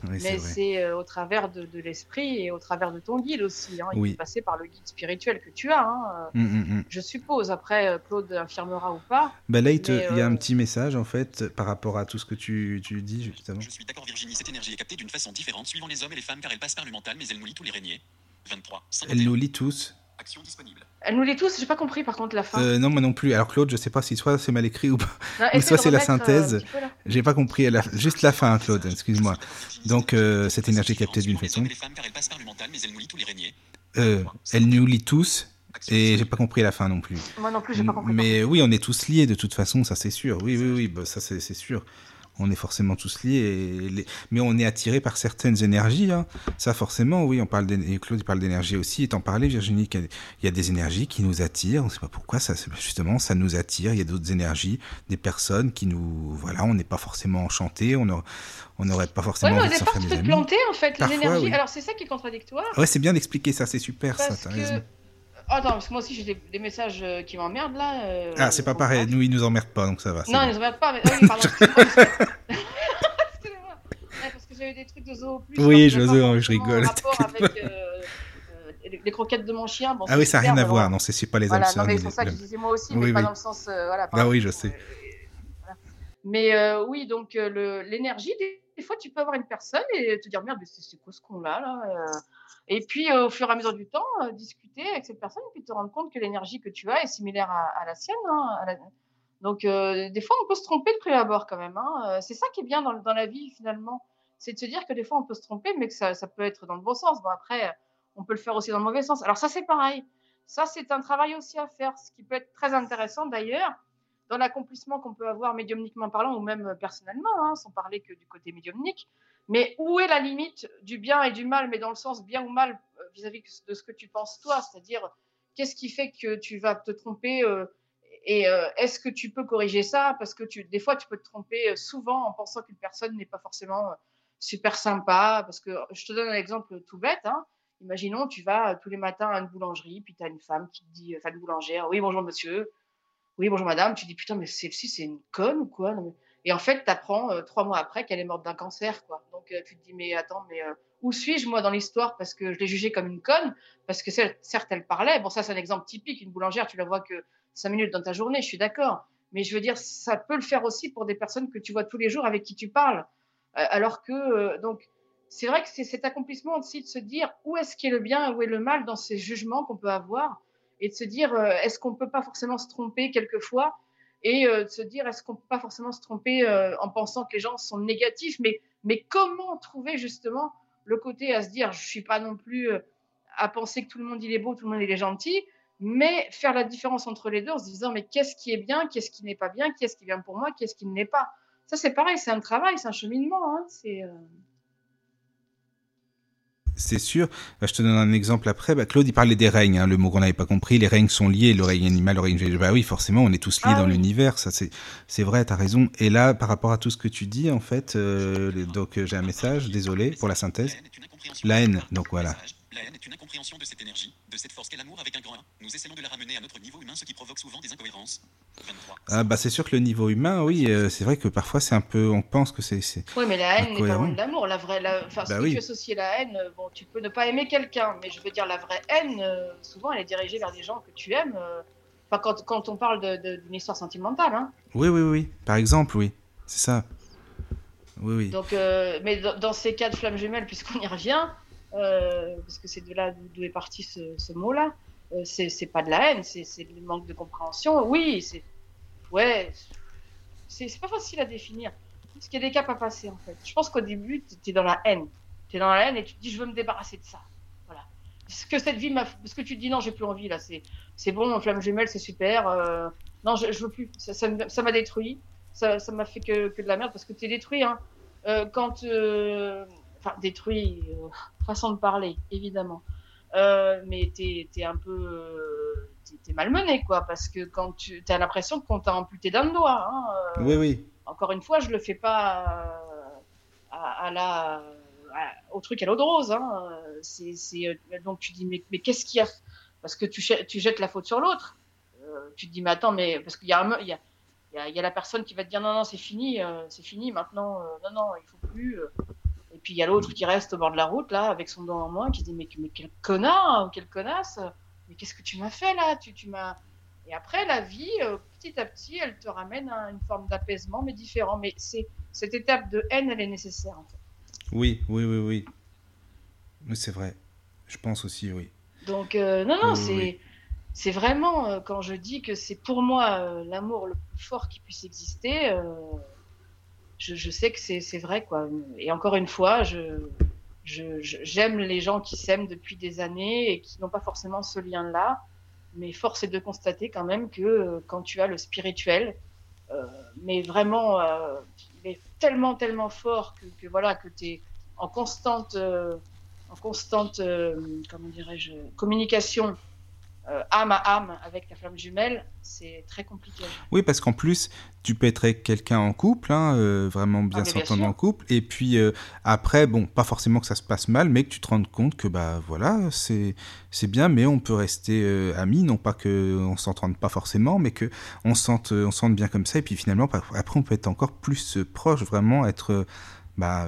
Oui, Mais c'est euh, au travers de, de l'esprit et au travers de ton guide aussi. Hein. Il Oui. faut passer par le guide spirituel que tu as. Hein. Hum, hum, hum. Je suppose. Après, euh, Claude infirmera ou pas. Bah là, il, te- Mais, il y a un euh, petit message en fait par rapport à tout ce que tu, tu dis justement. Je suis d'accord Virginie, cette énergie est captée d'une façon différente suivant les hommes et les femmes car elle passe par le mental mais elle nous lie tous les régniers. 23. Elle 51. nous lit tous. Action disponible. Elle nous les tous. J'ai pas compris par contre la fin. Euh, non, moi non plus. Alors Claude, je sais pas si soit c'est mal écrit ou pas. Non, essaie soit c'est la euh, synthèse. J'ai pas compris. Elle a... Juste la fin, Claude. Excuse-moi. Donc, euh, cette énergie captée d'une façon. elle nous lit tous. Et j'ai pas compris la fin non plus. Moi non plus, j'ai pas compris. Mais oui, on est tous liés de toute façon, ça c'est sûr. Oui, oui, oui, bah, ça c'est c'est sûr. On est forcément tous liés, et les- mais on est attiré par certaines énergies. hein. Ça forcément, oui, on parle et Claude parle d'énergie aussi. Et t'en parlais, Virginie, qu'il y a- il y a des énergies qui nous attirent. On ne sait pas pourquoi, ça, justement, ça nous attire. Il y a d'autres énergies, des personnes qui nous, voilà, on n'est pas forcément enchanté, on n'aurait pas forcément mais au départ, tu peux te planter en fait. Parfois, les énergies. oui. Alors c'est ça qui est contradictoire. Ouais, c'est bien d'expliquer ça, c'est super, ça, que. raison. Attends, parce que moi aussi j'ai des, des messages euh, qui m'emmerdent là. euh, Ah, c'est pas pareil, nous, ils nous emmerdent pas, donc ça va. Non, bon. ils ne regardent pas. Mais... oui, pardon. excusez-moi. Ouais, parce que j'avais des trucs de zoo plus. Oui, je je rigole, en rapport avec euh, les- les croquettes de mon chien. Bon, Ah oui, ça n'a rien à voir, non, c'est pas les Voilà, c'est pour ça que je disais moi aussi, Oui, mais pas dans le sens. euh, voilà, Ah oui, je sais. voilà. Mais oui, donc l'énergie, des, des fois, tu peux avoir une personne et te dire merde, c'est quoi ce con-là là euh. Et puis, euh, au fur et à mesure du temps, euh, discuter avec cette personne et puis te rendre compte que l'énergie que tu as est similaire à, la sienne. hein, Donc, des fois, on peut se tromper de prime abord quand même. hein. C'est ça qui est bien dans, la vie finalement. C'est de se dire que des fois, on peut se tromper, mais que ça peut être dans le bon sens. Bon, après, on peut le faire aussi dans le mauvais sens. Alors, ça, c'est pareil. Ça, c'est un travail aussi à faire, ce qui peut être très intéressant d'ailleurs dans l'accomplissement qu'on peut avoir médiumniquement parlant ou même euh, personnellement, hein, sans parler que du côté médiumnique. Mais où est la limite du bien et du mal, mais dans le sens bien ou mal euh, vis-à-vis de ce que tu penses toi? C'est-à-dire, qu'est-ce qui fait que tu vas te tromper euh, et est-ce que tu peux corriger ça? Parce que tu, des fois, tu peux te tromper souvent en pensant qu'une personne n'est pas forcément super sympa. Parce que je te donne un exemple tout bête. Hein. Imaginons, tu vas tous les matins à une boulangerie, puis tu as une femme qui te dit, enfin une boulangère, oui, bonjour monsieur, oui, bonjour madame. Tu dis, putain, mais celle-ci, c'est une conne ou quoi? Et en fait, tu apprends trois mois après qu'elle est morte d'un cancer. quoi. Donc euh, tu te dis, mais attends, mais euh, où suis-je moi dans l'histoire? Parce que je l'ai jugée comme une conne, parce que certes, elle parlait. Bon, ça, c'est un exemple typique. Une boulangère, tu la vois que cinq minutes dans ta journée, je suis d'accord. Mais je veux dire, ça peut le faire aussi pour des personnes que tu vois tous les jours, avec qui tu parles. Euh, alors que, euh, donc, c'est vrai que c'est cet accomplissement aussi de se dire où est-ce qui est le bien où est le mal dans ces jugements qu'on peut avoir et de se dire euh, est-ce qu'on peut pas forcément se tromper quelquefois et euh, de se dire est-ce qu'on peut pas forcément se tromper euh, en pensant que les gens sont négatifs? Mais mais comment trouver justement le côté à se dire je suis pas non plus à penser que tout le monde il est beau tout le monde il est gentil mais faire la différence entre les deux en se disant mais qu'est-ce qui est bien, qu'est-ce qui n'est pas bien, qu'est-ce qui vient pour moi, qu'est-ce qui ne l'est pas? Ça, c'est pareil, c'est un travail, c'est un cheminement. Hein, c'est. C'est sûr. Bah, je te donne un exemple après. Bah, Claude, il parlait des règnes, hein, le mot qu'on n'avait pas compris. Les règnes sont liés, le règne animal, le règne végétal. Bah oui, forcément, on est tous liés Ah dans oui. l'univers. Ça, c'est, c'est vrai, t'as raison. Et là, par rapport à tout ce que tu dis, en fait, euh, donc euh, j'ai un message, désolé pour la synthèse. La haine, donc voilà. La haine est une incompréhension de cette énergie, de cette force qu'est l'amour avec un grand 1. Nous essayons de la ramener à notre niveau humain, ce qui provoque souvent des incohérences. 23. Ah, bah, c'est sûr que le niveau humain, oui, euh, c'est vrai que parfois c'est un peu, on pense que c'est. Oui, mais la haine n'est pas loin de l'amour. La vraie, la... enfin, ce Bah que oui. tu associes la haine, euh, bon, tu peux ne pas aimer quelqu'un, mais je veux dire, la vraie haine, euh, souvent, elle est dirigée vers des gens que tu aimes. euh, Enfin, quand, quand on parle de- de- d'une histoire sentimentale, hein. Oui, oui, oui. Par exemple, oui. C'est ça. Oui, oui. Donc, euh, mais dans, dans ces cas de flammes jumelles, puisqu'on y revient, parce que c'est de là d'où est parti ce, ce mot-là, euh, c'est pas de la haine, c'est le manque de compréhension. Oui, c'est. Ouais, c'est pas facile à définir. Parce qu'il y a des caps à passer, en fait. Je pense qu'au début, tu es dans la haine. Tu es dans la haine et tu te dis, je veux me débarrasser de ça. Voilà. Ce que cette vie m'a. Parce que tu te dis, non, j'ai plus envie, là. C'est bon, flamme jumelle, c'est super. euh, Non, je, je veux plus. Ça m'a détruit. Ça ça m'a fait que, que de la merde parce que tu es détruit, hein. Euh, quand. euh, Enfin, détruit, euh, façon de parler, évidemment. Euh, mais t'es es un peu. euh, t'es- T'es malmené, quoi, parce que quand tu as l'impression qu'on t'a amputé d'un doigt. Hein, euh, Oui, oui. encore une fois, je le fais pas à, à la, à- au truc à l'eau de rose. Hein. C'est- c'est, donc tu dis, mais, mais qu'est-ce qu'il y a? Parce que tu, jettes- tu jettes la faute sur l'autre. Tu te dis, mais attends, mais parce qu'il y a, un il y, a, il y, a, il y a la personne qui va te dire, non, non, c'est fini, euh, c'est fini maintenant, euh, non, non, il faut plus. euh. Et puis il y a l'autre qui reste au bord de la route, là, avec son doigt en moins, qui se dit, mais, mais quel connard ou quelle connasse Mais qu'est-ce que tu m'as fait là? Tu, tu m'as... Et après, la vie, euh, petit à petit, elle te ramène à une forme d'apaisement, mais différent. Mais c'est cette étape de haine, elle est nécessaire. En fait. Oui, oui, oui, oui. Oui, c'est vrai. Je pense aussi, oui. Donc, euh, non, non, Oui, c'est oui. c'est vraiment euh, quand je dis que c'est pour moi l'amour le plus fort qui puisse exister. euh, je, je sais que c'est vrai, quoi. Et encore une fois, je- j'aime les gens qui s'aiment depuis des années et qui n'ont pas forcément ce lien-là. Mais force est de constater quand même que euh, quand tu as le spirituel, euh, mais vraiment, euh, il est tellement, tellement fort que, que voilà, que tu es en constante, euh, en constante, euh, comment dirais-je, communication euh, âme à âme avec ta flamme jumelle, c'est très compliqué. Oui, parce qu'en plus, tu peux être avec quelqu'un en couple, hein, euh, vraiment bien Ah, s'entendre en couple, et puis euh, après, bon, pas forcément que ça se passe mal, mais que tu te rendes compte que bah voilà, c'est c'est bien, mais on peut rester amis, non pas que on s'entende pas forcément, mais que on se sente on se sente bien comme ça, et puis finalement après on peut être encore plus proche, vraiment être bah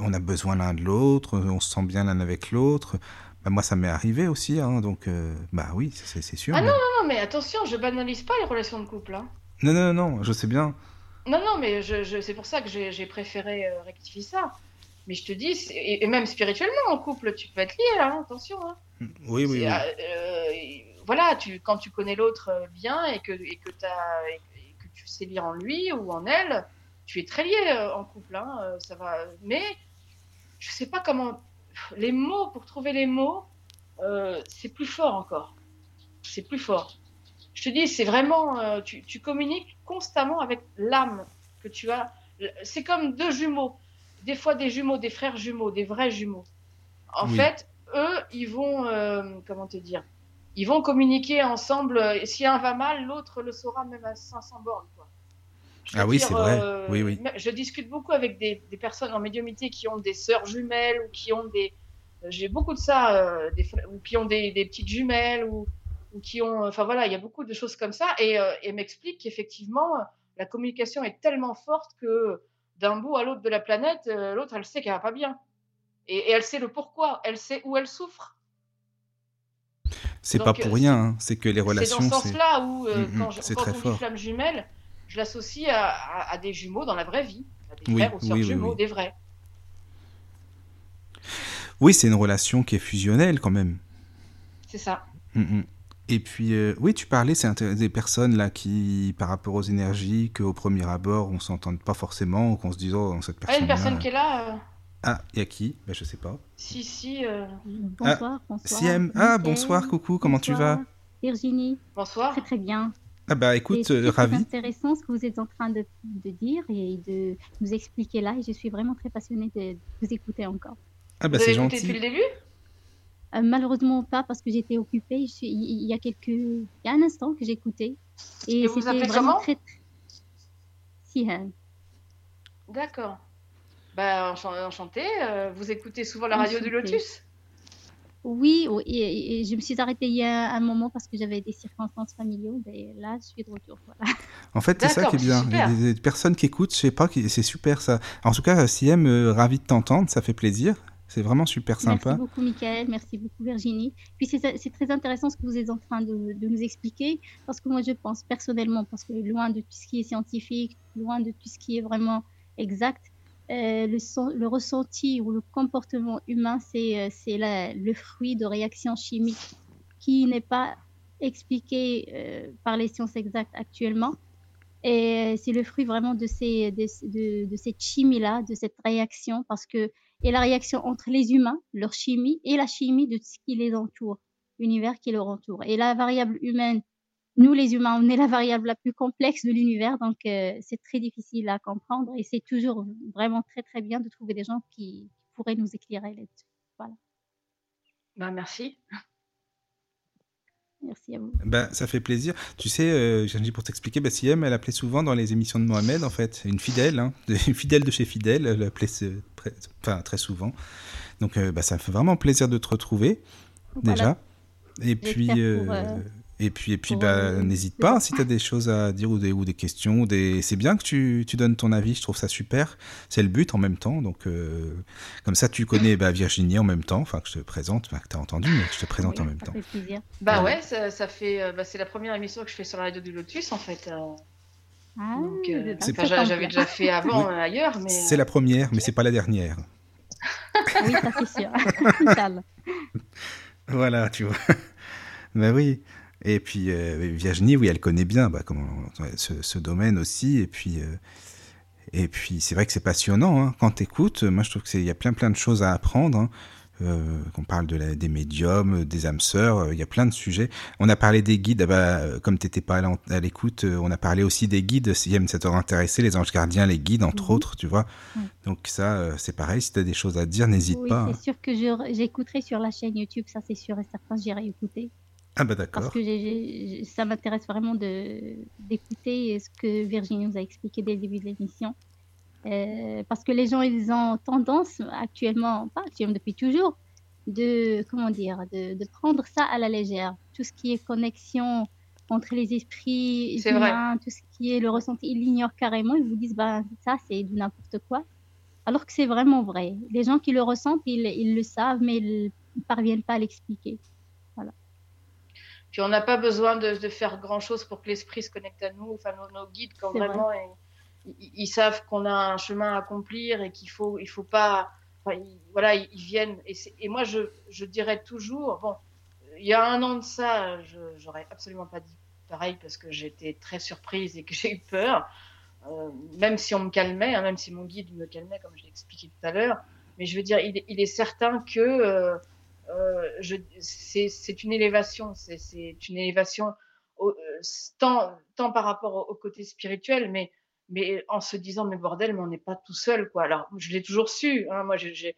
on a besoin l'un de l'autre, on se sent bien l'un avec l'autre. Bah, moi, ça m'est arrivé aussi, hein, donc euh, bah oui, c'est sûr. Ah mais- non, non, mais attention, je banalise pas les relations de couple. Hein. non, non, non, je sais bien. Non, non, mais je, je- c'est pour ça que j'ai préféré euh, rectifier ça. Mais je te dis, et, et même spirituellement en couple, tu peux être lié, hein, attention. Hein. Oui, oui, oui. euh, euh, voilà, tu, quand tu connais l'autre bien et que, et, que et, tu sais lire en lui ou en elle, tu es très lié en couple. Ça va. Mais je sais pas comment. Les mots, pour trouver les mots, euh, c'est plus fort encore. C'est plus fort. Je te dis, c'est vraiment. euh, tu, tu communiques constamment avec l'âme que tu as. C'est comme deux jumeaux. Des fois, des jumeaux, des frères jumeaux, des vrais jumeaux. En Oui. fait, eux, ils vont. euh, comment te dire Ils vont communiquer ensemble. Et si un va mal, l'autre le saura même à 500 bornes. Quoi. Ah oui, c'est vrai. euh, Oui, oui. Je discute beaucoup avec des, des personnes en médiumité qui ont des sœurs jumelles ou qui ont des. euh, J'ai beaucoup de ça, euh, des, ou qui ont des, des petites jumelles ou, ou qui ont. Enfin voilà, il y a beaucoup de choses comme ça. Et, euh, et m'explique qu'effectivement, la communication est tellement forte que d'un bout à l'autre de la planète, l'autre, elle sait qu'elle va pas bien. Et, et elle sait le pourquoi, elle sait où elle souffre. C'est pas pour rien, hein, c'est que les C'est dans relations, ce sens-là où, euh, Mm, mm, quand, je, quand très on dit fort. flamme jumelle, je l'associe à, à- à des jumeaux dans la vraie vie, à des Oui, frères ou sœurs oui, jumeaux, oui. des vrais. Oui, c'est une relation qui est fusionnelle quand même. C'est ça. Mm, mm. Et puis, euh, oui, tu parlais, c'est des personnes là qui, par rapport aux énergies, qu'au premier abord, on s'entende pas forcément, ou qu'on se dise, oh, cette Ah, il y a personne. une personne qui est là. euh, Ah, il y a qui? Ben, Je sais pas. si, si. euh, Bonsoir, bonsoir. Siem. Ah, bonsoir, coucou, comment tu vas? Bonsoir. Virginie. Bonsoir. Très très bien. Ah bah C'est écoute, euh, ravi. intéressant ce que vous êtes en train de, de dire et de nous expliquer là. Et je suis vraiment très passionnée de, de vous écouter encore. Ah bah Vous c'est gentil. depuis le début? Euh, malheureusement pas parce que j'étais occupée. Je suis- il y a quelques, il y a un instant que écouté et Et c'était vraiment très. très- Sihan. D'accord. Bah, enchan- enchanté. euh, vous écoutez souvent la radio du. Lotus? Oui, oui, et, et je me suis arrêtée il y a un moment parce que j'avais des circonstances familiales. Et là, je suis de retour. Voilà. En fait, c'est ça qui est bien. Il y a super. des, des personnes qui écoutent, je sais pas, c'est super ça. En tout cas, Siem, euh, ravi de t'entendre, ça fait plaisir. C'est vraiment super sympa. Merci beaucoup, Michael. Merci beaucoup, Virginie. Puis c'est c'est très intéressant ce que vous êtes en train de, de nous expliquer, parce que moi, je pense personnellement, parce que loin de tout ce qui est scientifique, loin de tout ce qui est vraiment exact, euh, le, sen- le ressenti ou le comportement humain, c'est euh, le fruit de réactions chimiques qui n'est pas expliqué euh, par les sciences exactes actuellement. Et c'est le fruit vraiment de, ces, de, de cette chimie-là, de cette réaction, parce que et la réaction entre les humains, leur chimie, et la chimie de ce qui les entoure, l'univers qui leur entoure. Et la variable humaine, nous les humains, on est la variable la plus complexe de l'univers, donc euh, c'est très difficile à comprendre et c'est toujours vraiment très très bien de trouver des gens qui pourraient nous éclairer là-dessus. Voilà, Bah, merci. merci à vous. Bah, ça fait plaisir. Tu sais, euh, j'ai dit pour t'expliquer, Siem, elle appelait souvent dans les émissions de Mohamed, en fait, une fidèle, hein, de- une fidèle de chez Fidèle, elle appelait ce- très, enfin, très souvent. Donc, euh, ça me fait vraiment plaisir de te retrouver, Voilà. déjà. Et puis, pour, euh, euh, et puis, et puis, bah, n'hésite pas si tu as des choses à dire ou des, ou des questions. Ou des... C'est bien que tu, tu donnes ton avis, je trouve ça super. C'est le but en même temps. Donc, euh, comme ça, tu connais bah, Virginie en même temps, enfin, que je te présente, bah, que tu as entendu, mais que je te présente en même temps. Bah Ouais. ouais, ça, ça fait. euh, bah, c'est la première émission que je fais sur la radio du Lotus en fait. euh, Ah, euh, tombe j'avais déjà fait avant Oui. euh, ailleurs, mais. C'est la première, mais c'est pas la dernière. Oui, ça c'est sûr. Voilà, tu vois. ben oui. Et puis euh, Virginie, oui, elle connaît bien bah, comment, ce, ce domaine aussi. Et puis, euh, et puis c'est vrai que c'est passionnant hein. quand tu écoutes. Moi, je trouve qu'il y a plein plein de choses à apprendre. Hein. Euh, qu'on parle de la, des médiums, des âmes sœurs, euh, il y a plein de sujets. On a parlé des guides, ah bah, comme tu n'étais pas à l'écoute, on a parlé aussi des guides, si ça t'aurait intéressé, les anges gardiens, les guides, entre Mhm. autres, tu vois. Donc ça, c'est pareil, si tu as des choses à dire, n'hésite Oui, pas. hein. c'est sûr que j'écouterai sur la chaîne YouTube, ça c'est sûr et certain, j'irai écouter. Ah bah Parce d'accord. que j'ai- j'ai- ça m'intéresse vraiment d'écouter ce que Virginie nous a expliqué dès le début de l'émission. Euh, parce que les gens, ils ont tendance actuellement, pas actuellement, depuis toujours, de, comment dire, de, de prendre ça à la légère. Tout ce qui est connexion entre les esprits humains, tout ce qui est le ressenti, ils l'ignorent carrément. Ils vous disent, bah, ça, c'est du n'importe quoi. Alors que c'est vraiment vrai. Les gens qui le ressentent, ils, ils le savent, mais ils ne parviennent pas à l'expliquer. Puis on n'a pas besoin de, de faire grand chose pour que l'esprit se connecte à nous. Enfin, nos, nos guides, quand vrai. vraiment ils, ils- ils savent qu'on a un chemin à accomplir et qu'il faut, il faut pas. enfin, ils- voilà, ils, viennent. Et, et moi, je, je dirais toujours, bon, il y a un an de ça, je j'aurais absolument pas dit pareil parce que j'étais très surprise et que j'ai eu peur. Euh, même si on me calmait, hein, même si mon guide me calmait, comme je l'ai expliqué tout à l'heure. Mais je veux dire, il, est- il est certain que euh, c'est c'est une élévation, c'est une élévation au- euh, tant, tant par rapport au, au côté spirituel, mais, mais en se disant, mais bordel, mais on n'est pas tout seul, quoi. Alors, je l'ai toujours su, hein, moi, j'ai-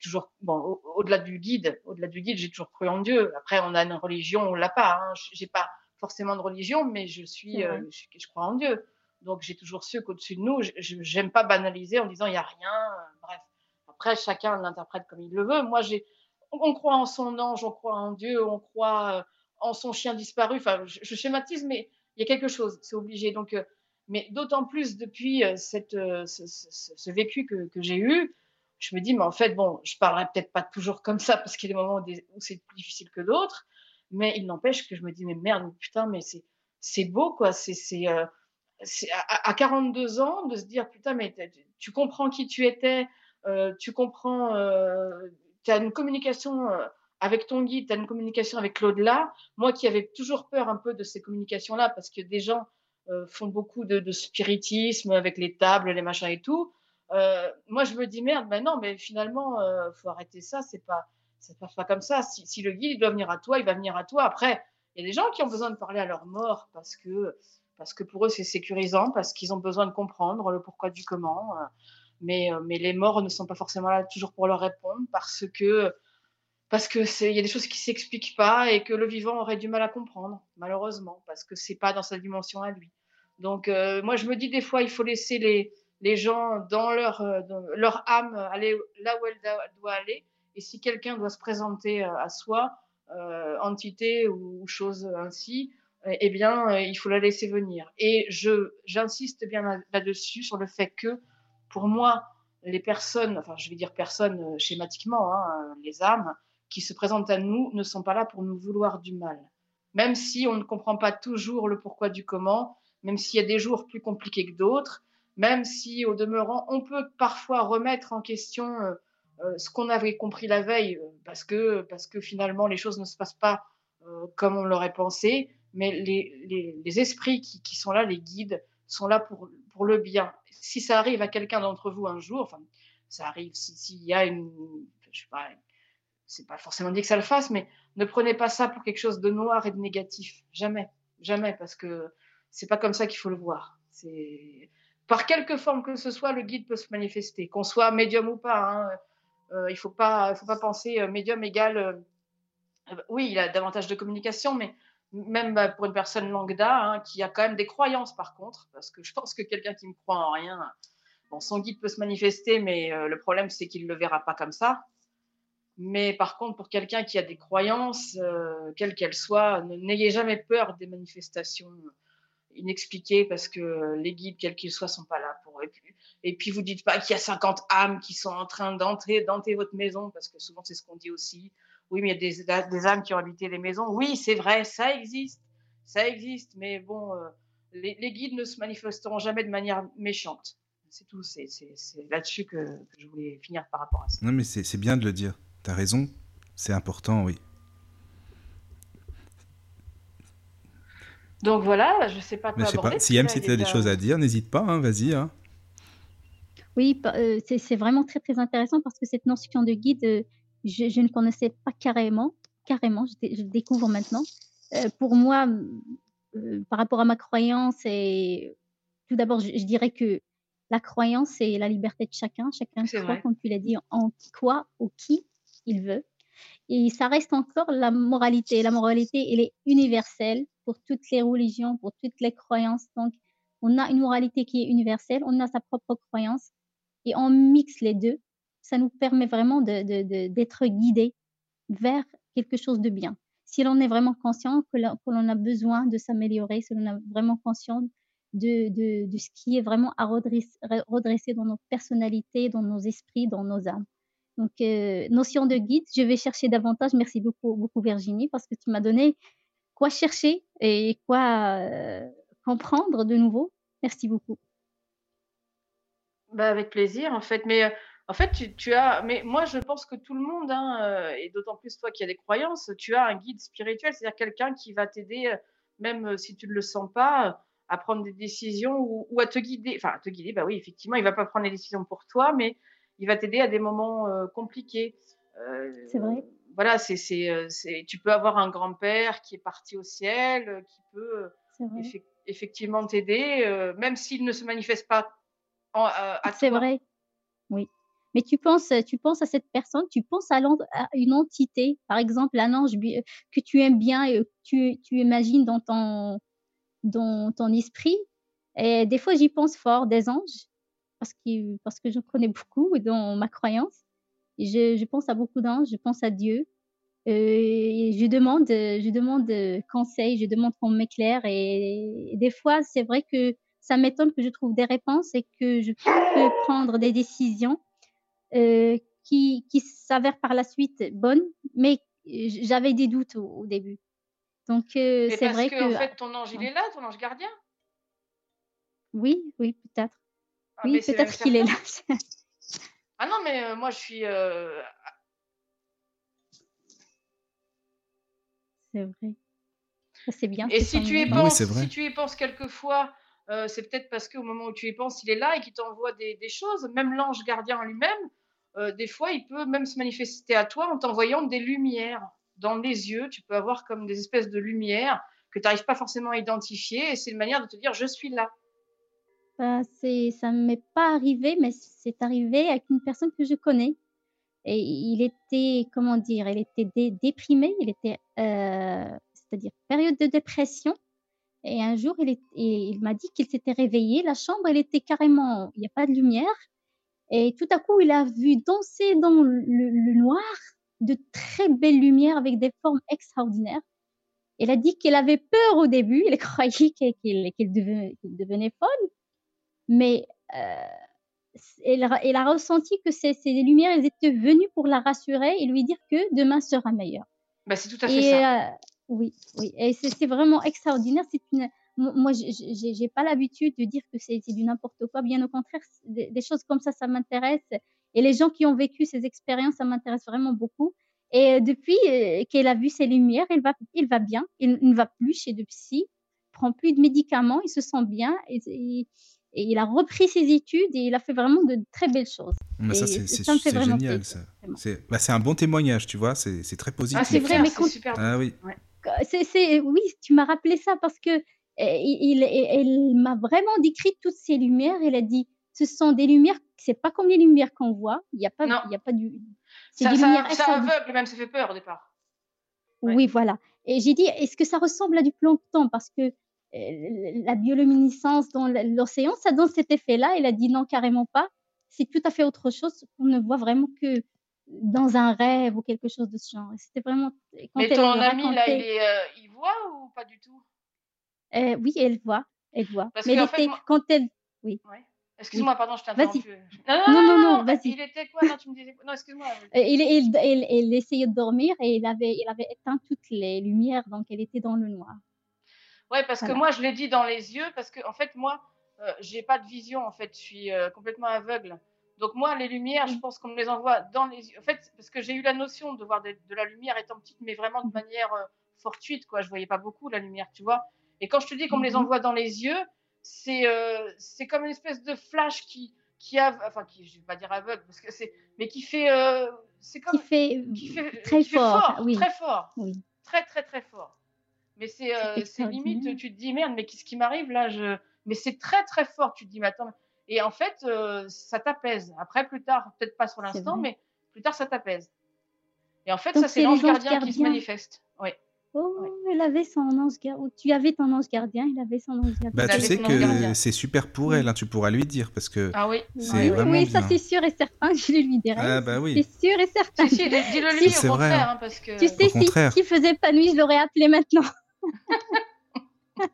toujours, bon, au- au-delà du guide, au-delà du guide, j'ai toujours cru en Dieu. Après, on a une religion, on l'a pas. Hein. J'ai pas forcément de religion, mais je suis, euh, je, je crois en Dieu. Donc, j'ai toujours su qu'au-dessus de nous, j'aime pas banaliser en disant il y a rien. euh, bref. Après, chacun l'interprète comme il le veut. Moi, j'ai, on, croit en son ange, on croit en Dieu, on croit euh, en son chien disparu. Enfin, je, schématise, mais il y a quelque chose, c'est obligé. Donc, euh, mais d'autant plus depuis euh, cette, ce, ce- ce- vécu que, que j'ai eu, je me dis, mais en fait, bon, je parlerai peut-être pas toujours comme ça parce qu'il y a des moments où, c'est plus difficile que d'autres, mais il n'empêche que je me dis, mais merde, putain, mais c'est, c'est beau, quoi. C'est, c'est, à, à 42 ans de se dire, putain, mais tu comprends qui tu étais, tu comprends, tu as une communication euh, avec ton guide, tu as une communication avec l'au-delà. Moi qui avais toujours peur un peu de ces communications-là, parce que des gens euh, font beaucoup de, spiritisme avec les tables, les machins et tout. Euh, moi, je me dis merde, mais non, mais finalement, euh, faut arrêter ça. C'est pas, c'est pas, pas comme ça. Si, si le guide il doit venir à toi, il va venir à toi. Après, Il y a des gens qui ont besoin de parler à leur mort parce que, parce que pour eux c'est sécurisant, parce qu'ils ont besoin de comprendre le pourquoi du comment. Mais, mais les morts ne sont pas forcément là toujours pour leur répondre parce que parce que il y a des choses qui s'expliquent pas et que le vivant aurait du mal à comprendre, malheureusement, parce que c'est pas dans sa dimension à lui. Donc moi je me dis des fois il faut laisser les, les gens dans leur, dans leur âme aller là où elle doit aller. Et si quelqu'un doit se présenter à soi, euh, entité ou, chose ainsi, euh, eh bien, euh, il faut la laisser venir. Et je, j'insiste bien là-dessus sur le fait que, pour moi, les personnes, enfin, je vais dire personnes schématiquement, hein, les âmes qui se présentent à nous ne sont pas là pour nous vouloir du mal. Même si on ne comprend pas toujours le pourquoi du comment, même s'il y a des jours plus compliqués que d'autres, même si au demeurant, on peut parfois remettre en question euh, ce qu'on avait compris la veille, euh, parce que, parce que finalement les choses ne se passent pas euh, comme on l'aurait pensé, mais les, les, esprits qui, qui, sont là, les guides, sont là pour, pour le bien. Si ça arrive à quelqu'un d'entre vous un jour, enfin, ça arrive s'il y a une, je sais pas, c'est pas forcément dit que ça le fasse, mais ne prenez pas ça pour quelque chose de noir et de négatif. Jamais, jamais, parce que c'est pas comme ça qu'il faut le voir. C'est par quelque forme que ce soit, le guide peut se manifester, qu'on soit médium ou pas. Hein. Euh, il faut pas, faut pas penser euh, médium égal. Euh, oui, il a davantage de communication, mais même bah, pour une personne lambda hein, qui a quand même des croyances par contre, parce que je pense que quelqu'un qui ne croit en rien, son guide peut se manifester, mais le problème c'est qu'il ne le verra pas comme ça. Mais par contre, pour quelqu'un qui a des croyances, quelles qu'elles soient, n'ayez jamais peur des manifestations inexpliquées parce que les guides, quels qu'ils soient, sont pas là pour. Et et puis, vous dites pas qu'il y a 50 âmes qui sont en train d'entrer, d'entrer votre maison, parce que souvent, c'est ce qu'on dit aussi. Oui, mais il y a des, des, âmes qui ont habité les maisons. Oui, c'est vrai, ça existe. Ça existe. Mais bon, euh, les, guides ne se manifesteront jamais de manière méchante. C'est tout. C'est là-dessus que, que, je voulais finir par rapport à ça. Non, mais c'est bien de le dire. Tu as raison. C'est important, oui. Donc voilà, je sais pas quoi aborder. Si Yam, si tu as des choses à dire, n'hésite pas, hein, vas-y. Hein. Oui, euh, c'est vraiment très, très intéressant parce que cette notion de guide, euh, je, ne connaissais pas carrément, carrément, je, découvre maintenant. Euh, pour moi, par rapport à ma croyance, et tout d'abord, je, dirais que la croyance, c'est la liberté de chacun. Chacun croit, comme tu l'as dit, en quoi ou qui il veut. Et ça reste encore la moralité. La moralité, elle est universelle pour toutes les religions, pour toutes les croyances. Donc, on a une moralité qui est universelle, on a sa propre croyance et on mixe les deux, ça nous permet vraiment d'être guidé vers quelque chose de bien. Si l'on est vraiment conscient que l'on a besoin de s'améliorer, si l'on est vraiment conscient de, ce qui est vraiment à redresser, dans nos personnalités, dans nos esprits, dans nos âmes. Donc, euh, notion de guide, je vais chercher davantage. Merci beaucoup, beaucoup Virginie, parce que tu m'as donné quoi chercher et quoi euh, comprendre de nouveau. Merci beaucoup. Bah, avec plaisir, en fait. Mais en fait, tu, as. Mais moi, je pense que tout le monde, hein, et d'autant plus toi qui as des croyances, tu as un guide spirituel, c'est-à-dire quelqu'un qui va t'aider, même si tu ne le sens pas, à prendre des décisions ou, à te guider. Enfin, à te guider, bah oui, effectivement, il va pas prendre les décisions pour toi, mais il va t'aider à des moments compliqués. c'est vrai. Voilà, c'est, c'est, tu peux avoir un grand-père qui est parti au ciel, qui peut effectivement t'aider, même s'il ne se manifeste pas euh, c'est vrai, oui. Mais tu penses, tu penses à cette personne, tu penses à, une entité, par exemple un ange que tu aimes bien et que tu, imagines dans ton, dans ton esprit. Et des fois, j'y pense fort, des anges, parce que, parce que je connais beaucoup dans ma croyance. Je, pense à beaucoup d'anges, je pense à Dieu. Euh, et je demande, je demande conseil, je demande qu'on m'éclaire. et, des fois, c'est vrai que ça m'étonne que je trouve des réponses et que je peux prendre des décisions euh, qui, qui s'avèrent par la suite bonnes, mais j'avais des doutes au, début. Donc, euh, c'est vrai que. En fait, ton ange, il est là, ton ange gardien? Oui, oui, peut-être. Ah, oui, peut-être qu'il est là. ah non, mais euh, moi, je suis. C'est vrai. C'est bien. Et si tu, y penses, si tu y penses quelquefois, euh, c'est peut-être parce qu'au moment où tu y penses, il est là et qu'il t'envoie des, choses. Même l'ange gardien lui-même, euh, des fois, il peut même se manifester à toi en t'envoyant des lumières. dans les yeux, tu peux avoir comme des espèces de lumière que tu n'arrives pas forcément à identifier, et c'est une manière de te dire je suis là. Bah, c'est, ça ne m'est pas arrivé, mais c'est arrivé avec une personne que je connais. Et il était, comment dire, il était déprimé, il était, euh, c'est-à-dire période de dépression. Et un jour, il, il m'a dit qu'il s'était réveillé. La chambre, elle était carrément, il n'y a pas de lumière. Et tout à coup, il a vu danser dans le, noir de très belles lumières avec des formes extraordinaires. Il a dit qu'il avait peur au début, il croyait qu'il devenait, folle, mais euh, il, a ressenti que ces, ces, lumières, elles étaient venues pour la rassurer et lui dire que demain sera meilleur. Bah, c'est tout à fait ça. Euh, oui, oui, et c'est vraiment extraordinaire. C'est une, moi, j'ai pas l'habitude de dire que c'est du n'importe quoi. Bien au contraire, des, choses comme ça, ça m'intéresse. Et les gens qui ont vécu ces expériences, ça m'intéresse vraiment beaucoup. Et euh, depuis euh, qu'elle a vu ces lumières, il va, il va bien. Il, ne va plus chez le psy, prend plus de médicaments, il se sent bien. Et, et, il a repris ses études et il a fait vraiment de très belles choses. Mais ça, c'est génial. Bah, c'est un bon témoignage, tu vois. C'est très positif. Ah, c'est vrai, mais super. Ah oui. C'est oui, tu m'as rappelé ça parce que il, elle m'a vraiment décrit toutes ces lumières. Elle a dit, ce sont des lumières, c'est pas comme les lumières qu'on voit. Il n'y a pas, il y a pas du. C'est des lumières ça aveugle, même ça fait peur au départ. Oui, voilà. Et j'ai dit, est-ce que ça ressemble à du plancton? Parce que euh, la bioluminescence dans l'océan, ça donne cet effet-là. Elle a dit non, carrément pas. C'est tout à fait autre chose. On ne voit vraiment que dans un rêve ou quelque chose de ce genre. C'était vraiment. Mais ton ami, là, il, est, euh, il voit ou pas du tout? Euh, oui, elle voit, elle voit. Parce Mais quand elle, oui. Excuse-moi, pardon, je t'ai interrompu. Non, non, non, non, vas-y. Il était quoi Non, tu me disais Non, excuse-moi. Euh, il, il, il, il, essayait de dormir et il avait, il avait éteint toutes les lumières, donc elle était dans le noir. Ouais, parce que moi, je l'ai dit dans les yeux, parce que en fait, moi, euh, j'ai pas de vision, en fait, je suis euh, complètement aveugle. Donc moi, les lumières, je pense qu'on me les envoie dans les yeux. En fait, parce que j'ai eu la notion de voir de, de, la lumière étant petite, mais vraiment de manière fortuite, quoi. Je voyais pas beaucoup la lumière, tu vois. Et quand je te dis qu'on me les mhm. envoie dans les yeux, c'est euh, c'est comme une espèce de flash qui qui a enfin qui je vais pas dire aveugle parce que c'est mais qui fait euh, c'est comme qui fait, qui fait très fort, oui. très fort. Oui. très très très fort. Mais c'est euh, limite tu te dis merde mais qu'est-ce qui m'arrive là je mais c'est très très fort tu te dis mais attends et en fait ça t'apaise. Après plus tard peut-être pas sur l'instant mais plus tard ça t'apaise. Et en fait ça c'est l'ange gardien qui se manifeste. Oui Oh, elle avait son ange gardien. Tu avais ton ange gardien, il avait son ange gardien. Bah, tu sais que c'est super pour elle, hein, tu pourras lui dire parce que. Ah oui. C'est oui, oui, ça c'est sûr et certain, je le lui dirai. Ah bah oui. C'est sûr et certain. Dis-le lui au contraire, hein, parce que. Tu sais, si, si faisait pas nuit, je l'aurais appelé maintenant.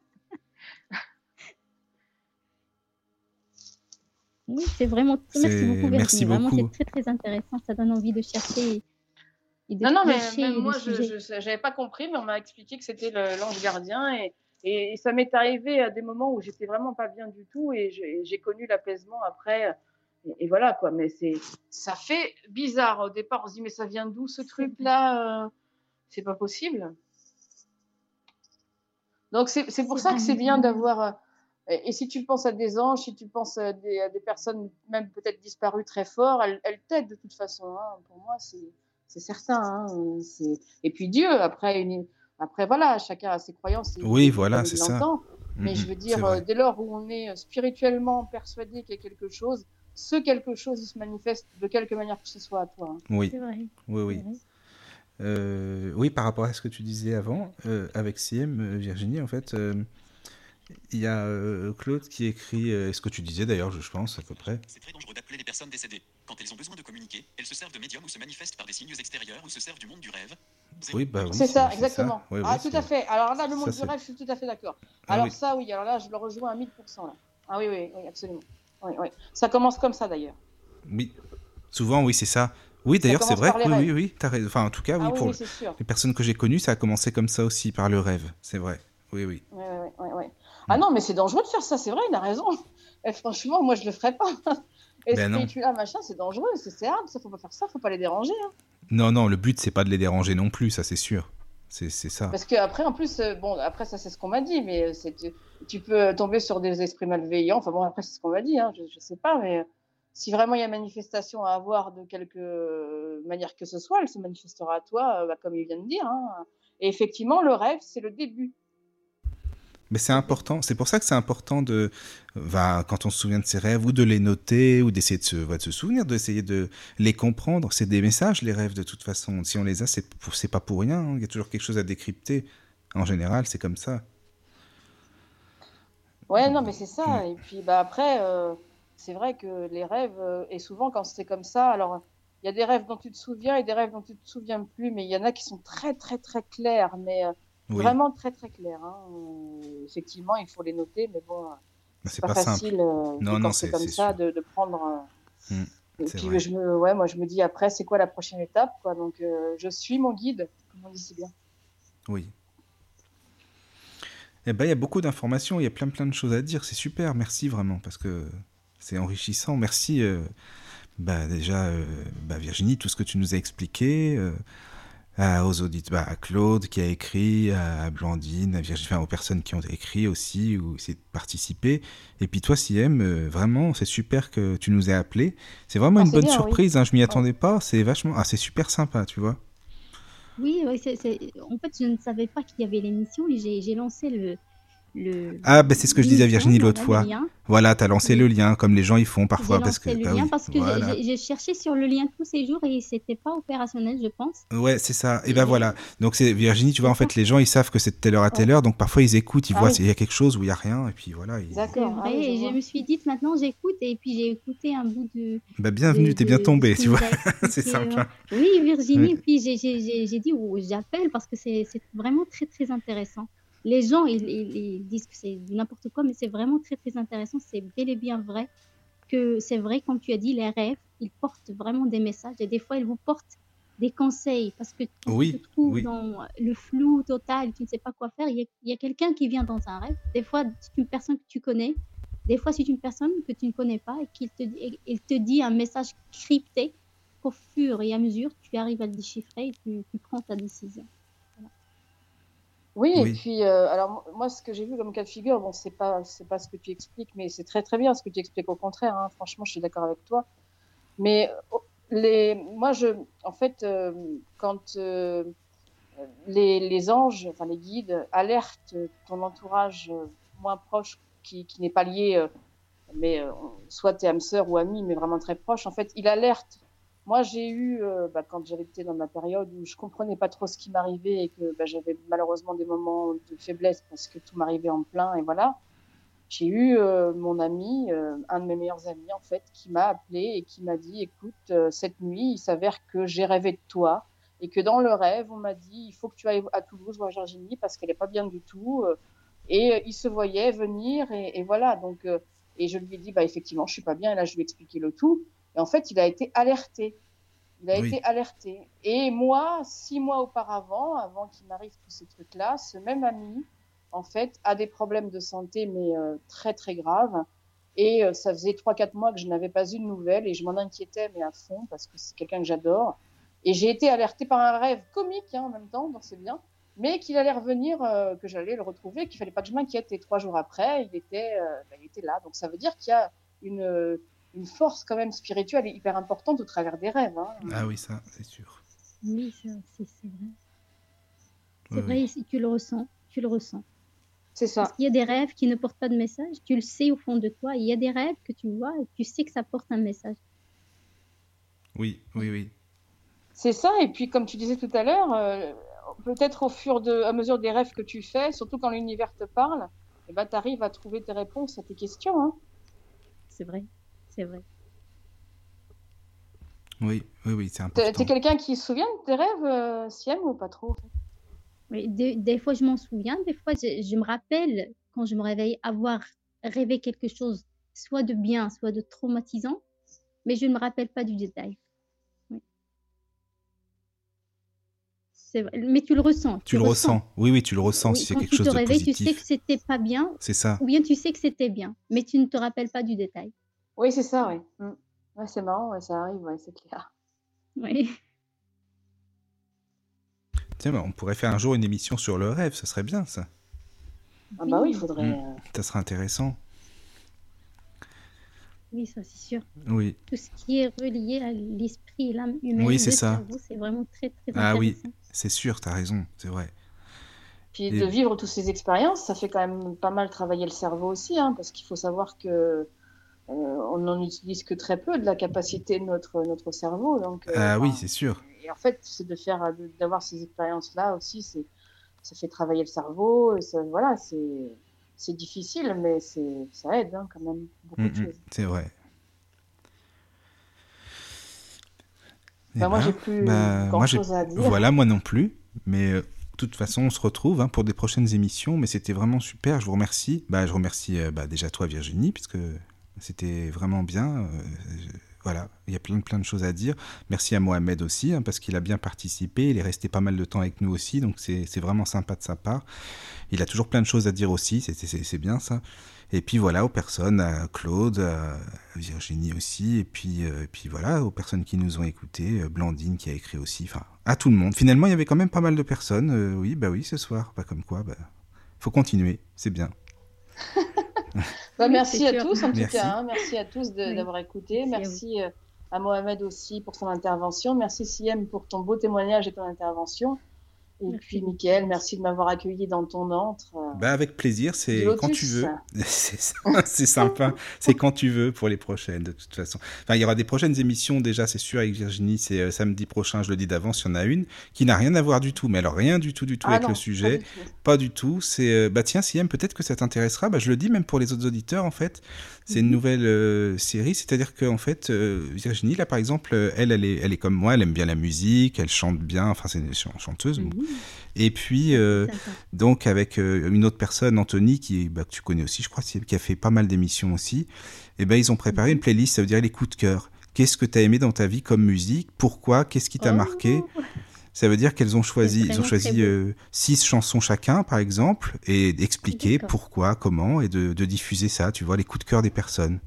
oui, c'est vraiment. Merci beaucoup, Merci beaucoup. Vraiment, c'est très très intéressant. Ça donne envie de chercher non, non, mais même moi, je n'avais pas compris, mais on m'a expliqué que c'était l'ange gardien. Et, et, ça m'est arrivé à des moments où j'étais vraiment pas bien du tout et j'ai connu l'apaisement après. Et, voilà, quoi. Mais c'est ça fait bizarre. Au départ, on se dit, mais ça vient d'où ce truc-là euh, C'est pas possible. Donc, c'est pour ça que c'est bien d'avoir. Euh, et si tu penses à des anges, si tu penses à des, à des personnes même peut-être disparues très fort, elles, elles t'aident de toute façon. Hein. Pour moi, c'est c'est certain. Hein, et puis Dieu, après, une... après voilà, chacun a ses croyances. oui, voilà, c'est ça. Mais je veux dire, euh, dès lors où on est euh, spirituellement persuadé qu'il y a quelque chose, ce quelque chose, il se manifeste de quelque manière que ce soit à toi. Hein. Oui. oui, oui. Euh, oui, par rapport à ce que tu disais avant, avec CM, Virginie, en fait, il y a euh, Claude qui écrit, euh, ce que tu disais d'ailleurs, je pense, à peu près. C'est très dangereux d'appeler les personnes décédées. Quand elles ont besoin de communiquer, elles se servent de médiums ou se manifestent par des signes extérieurs ou se servent du monde du rêve. Oui, bah oui. C'est ça, exactement. ah, tout à fait. Alors là, le monde du rêve, je suis tout à fait d'accord. Ah alors ça, oui, alors là, je le rejoins à 1000%. Là. Ah oui, oui, oui, absolument. Oui, oui. Ça commence comme ça d'ailleurs. Oui, souvent, oui, c'est ça. Oui, d'ailleurs, c'est vrai. Oui, oui, oui, as Enfin, en tout cas, oui, ah, pour les personnes que j'ai connues, ça a commencé comme ça aussi, par le rêve. C'est vrai. Oui. oui. Ah non, mais c'est dangereux de faire ça, c'est vrai, il a raison. Et eh, franchement, moi, je le ferais pas. Et ben tu as machin, c'est dangereux, c'est hard, ça faut pas faire ça, faut pas les déranger. Hein. Non, non, le but c'est pas de les déranger non plus, ça c'est sûr. C'est ça. Parce qu'après, en plus, euh, bon, après ça c'est ce qu'on m'a dit, mais euh, tu, tu, peux tomber sur des esprits malveillants. Enfin bon, après c'est ce qu'on m'a dit, hein, je, je sais pas, mais si vraiment il y a manifestation à avoir de quelque manière que ce soit, elle se manifestera à toi, euh, bah, comme il vient de dire. hein. Et effectivement, le rêve, c'est le début. Mais c'est important, c'est pour ça que c'est important de, va, quand on se souvient de ses rêves, ou de les noter, ou d'essayer de se, de se souvenir, d'essayer de les comprendre. C'est des messages, les rêves, de toute façon. Si on les a, c'est c'est pas pour rien. hein. Il y a toujours quelque chose à décrypter. En général, c'est comme ça. Ouais, non, mais c'est ça. Et puis bah, après, euh, c'est vrai que les rêves, euh, et souvent quand c'est comme ça, alors il y a des rêves dont tu te souviens et des rêves dont tu te souviens plus, mais il y en a qui sont très très très clairs, mais euh, Oui, vraiment très très clairs. hein. Euh, effectivement, il faut les noter, mais bon, euh, mais c'est pas, pas facile euh, Non, non, c'est comme ça de, de prendre. Mm, et puis vrai. je me, ouais, moi je me dis après, c'est quoi la prochaine étape, quoi? Donc euh, je suis mon guide, comme on dit si bien. Oui. Eh ben, il y a beaucoup d'informations, il y a plein plein de choses à dire. C'est super, merci vraiment, parce que c'est enrichissant. Merci, euh, bah, déjà, bah, Virginie, tout ce que tu nous as expliqué, euh, aux auditeurs, bah, à Claude qui a écrit, à Blandine, à Virginie, enfin, aux personnes qui ont écrit aussi ou essayé de participer. Et puis toi, Siem, euh, vraiment, c'est super que tu nous aies appelé. C'est vraiment Ah, une c'est bonne bien, oui. surprise, hein, je m'y attendais pas. C'est vachement, ah, c'est super sympa, tu vois. Oui, oui, c'est, c'est- en fait, je ne savais pas qu'il y avait l'émission et j'ai lancé le, le. Ah, ben c'est ce que je disais à Virginie l'autre fois. lien. Voilà, t'as lancé Oui. le lien, comme les gens ils font parfois, parce que lancé le bah lien oui, parce que j'ai- voilà. j'ai, j'ai cherché sur le lien tous ces jours et c'était pas opérationnel, je pense. Ouais, c'est ça. Et Et- ben voilà. Donc c'est Virginie, tu vois, en fait, les gens ils savent que c'est de telle heure à telle heure, donc parfois ils écoutent, ils Ah voient oui. s'il y a quelque chose ou il y a rien, et puis voilà. ils- D'accord. C'est Ah vrai, oui, je et je me suis dit maintenant j'écoute et puis j'ai écouté un bout de. Bah bienvenue, t'es bien de- tombé, de ce tu vois. c'est simple. Oui, Virginie, puis j'ai- j'ai j'ai- j'ai dit oh, j'appelle parce que c'est c'est vraiment très très intéressant. Les gens ils, ils- ils disent que c'est n'importe quoi, mais c'est vraiment très très intéressant. C'est bel et bien vrai que c'est vrai, comme tu as dit, les rêves, ils portent vraiment des messages et des fois ils vous portent des conseils parce que quand Oui, tu te trouves oui. dans le flou total, tu ne sais pas quoi faire, il y a, quelqu'un qui vient dans un rêve. Des fois, c'est une personne que tu connais, des fois, c'est une personne que tu ne connais pas et qu'il te, dit- il te dit un message crypté qu'au fur et à mesure, tu arrives à le déchiffrer et tu, tu prends ta décision. Oui, et puis euh, alors mo- moi ce que j'ai vu comme cas de figure, bon c'est pas c'est pas ce que tu expliques, mais c'est très très bien ce que tu expliques au contraire. hein. franchement, je suis d'accord avec toi. Mais euh, les moi je en fait euh, quand euh, les, les anges, enfin les guides alertent ton entourage euh, moins proche qui, qui n'est pas lié, euh, mais euh, soit tes âmes sœurs ou amis, mais vraiment très proche. En fait, il alerte. Moi, j'ai eu, euh, bah, quand j'avais été dans ma période où je comprenais pas trop ce qui m'arrivait et que bah, j'avais malheureusement des moments de faiblesse parce que tout m'arrivait en plein et voilà. J'ai eu euh, mon ami, euh, un de mes meilleurs amis en fait, qui m'a appelé et qui m'a dit, écoute, euh, cette nuit, il s'avère que j'ai rêvé de toi et que dans le rêve, on m'a dit, il faut que tu ailles à Toulouse voir Virginie parce qu'elle est pas bien du tout. euh, Et il se voyait venir et, et voilà. Donc, et je lui ai dit, bah effectivement, je suis pas bien. Et là, je lui ai expliqué le tout. Et en fait, il a été alerté. Il a Oui. été alerté. Et moi, six mois auparavant, avant qu'il m'arrive tous ces trucs-là, ce même ami, en fait, a des problèmes de santé, mais euh, très très graves. Et euh, ça faisait trois quatre mois que je n'avais pas eu de nouvelles et je m'en inquiétais, mais à fond, parce que c'est quelqu'un que j'adore. Et j'ai été alertée par un rêve comique hein, en même temps, donc c'est bien, mais qu'il allait revenir, euh, que j'allais le retrouver, qu'il fallait pas que je m'inquiète. Et trois jours après, il était, bah, il était là. Donc ça veut dire qu'il y a une, une force quand même spirituelle et hyper importante au travers des rêves. Hein. Ah oui, ça, c'est sûr. Oui, ça, c'est c'est vrai. C'est Oui, vrai, oui. si tu le ressens, tu le ressens. C'est ça. Parce qu'il y a des rêves qui ne portent pas de message, tu le sais au fond de toi. Il y a des rêves que tu vois et tu sais que ça porte un message. Oui, oui, oui. C'est ça. Et puis, comme tu disais tout à l'heure, euh, peut-être au fur de, à mesure des rêves que tu fais, surtout quand l'univers te parle, eh ben, tu arrives à trouver tes réponses à tes questions. Hein. C'est vrai, c'est vrai. Oui, oui, oui, c'est important. t'es quelqu'un qui se souvient de tes rêves, euh, Siem, ou pas trop Oui, des, des fois, je m'en souviens. Des fois, je, je me rappelle, quand je me réveille, avoir rêvé quelque chose, soit de bien, soit de traumatisant, mais je ne me rappelle pas du détail. Oui. C'est vrai. Mais tu le ressens. Tu le ressens. Oui, oui, tu le ressens Oui, si c'est quand quelque tu chose te de réveilles, tu sais positif. que c'était pas bien, C'est ça. ou bien tu sais que c'était bien, mais tu ne te rappelles pas du détail. Oui, c'est ça, oui. Mm. Ouais, c'est marrant, ouais, ça arrive, ouais, c'est clair. Oui. Tiens, bah, on pourrait faire un jour une émission sur le rêve, ça serait bien, ça. Ah bah oui, il faudrait. Mm. euh, Ça serait intéressant. Oui, ça c'est sûr. Oui. Tout ce qui est relié à l'esprit et l'âme humaine, Oui, c'est ça. cerveau, c'est vraiment très très Ah oui, c'est sûr, t'as raison, c'est vrai. Puis Et- de vivre toutes ces expériences, ça fait quand même pas mal travailler le cerveau aussi, hein, parce qu'il faut savoir que euh, on n'en utilise que très peu de la capacité de notre, notre cerveau. Donc, euh, Ah oui, c'est sûr. Et en fait, c'est de faire, d'avoir ces expériences-là aussi, c'est, ça fait travailler le cerveau. Et ça, voilà, c'est, c'est difficile, mais c'est, ça aide hein, quand même beaucoup Mm, de mm, choses. c'est vrai. Eh moi, ben, j'ai plus bah, moi, j'ai- grand-chose à dire. Voilà, moi non plus. Mais euh, de toute façon, on se retrouve hein, pour des prochaines émissions. Mais c'était vraiment super. Je vous remercie. Bah, je remercie euh, bah, déjà toi, Virginie, puisque c'était vraiment bien. Euh, voilà, il y a plein, plein de choses à dire. Merci à Mohamed aussi, hein, parce qu'il a bien participé. Il est resté pas mal de temps avec nous aussi. Donc c'est vraiment sympa de sa part. Il a toujours plein de choses à dire aussi. c'est- bien ça. Et puis voilà, aux personnes, à Claude, à Virginie aussi, et puis, euh, et puis voilà, aux personnes qui nous ont écoutés, euh, Blandine qui a écrit aussi, enfin, à tout le monde. Finalement, il y avait quand même pas mal de personnes. oui, bah oui, ce soir. Bah comme quoi, bah, faut continuer, c'est bien. Bah, Oui, merci à sûr. tous en Merci. tout cas. hein. Merci à tous Oui. d'avoir écouté. Merci à Merci, euh, à, Mohamed aussi pour son intervention. Merci Siem pour ton beau témoignage et ton intervention. Et Merci puis. Mickaël, merci de m'avoir accueilli dans ton antre. Bah avec plaisir, c'est quand tu veux. C'est sympa, c'est quand tu veux pour les prochaines de toute façon. Enfin, il y aura des prochaines émissions déjà, c'est sûr avec Virginie, c'est euh, samedi prochain, je le dis d'avance, il y en a une qui n'a rien à voir du tout, mais alors rien du tout du tout ah avec non, le sujet. tout. Pas du tout. C'est euh, bah tiens, Siem, peut-être que ça t'intéressera. Bah je le dis même pour les autres auditeurs en fait. C'est une Mhm. nouvelle euh, série, c'est-à-dire que en fait euh, Virginie là par exemple, elle elle est elle est comme moi, elle aime bien la musique, elle chante bien. Enfin c'est une ch- chanteuse. bon. Et puis euh, donc avec euh, une autre personne, Anthony, qui bah, que tu connais aussi, je crois, qui a fait pas mal d'émissions aussi. Et ben ils ont préparé Mhm. une playlist, ça veut dire les coups de cœur. Qu'est-ce que tu as aimé dans ta vie comme musique? Pourquoi? Qu'est-ce qui t'a Oh, marqué ça veut dire qu'elles ont choisi, ils ont choisi euh, six chansons chacun, par exemple, et d'expliquer pourquoi, comment, et de, de diffuser ça, tu vois, les coups de cœur des personnes.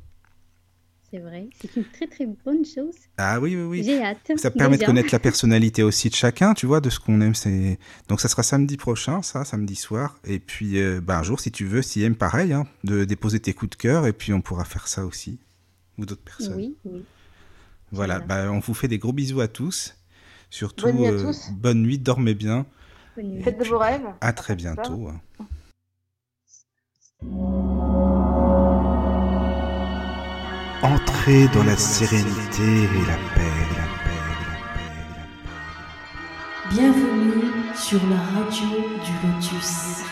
C'est vrai, c'est une très très bonne chose. Ah oui, oui, oui. J'ai hâte. Ça permet de connaître la personnalité aussi de chacun, tu vois, de ce qu'on aime. C'est donc ça sera samedi prochain, ça, samedi soir. Et puis, euh, bah, un jour, si tu veux, si aime pareil, hein, de déposer tes coups de cœur, et puis on pourra faire ça aussi, ou d'autres personnes. Oui, oui. Voilà. Bah, on vous fait des gros bisous à tous. Surtout, Bonne nuit à euh, tous. bonne nuit, dormez bien. Bonne nuit. Faites de vos rêves. À très bientôt. Entrez dans la sérénité et la paix, la paix, la paix, la paix. Bienvenue sur la radio du Lotus.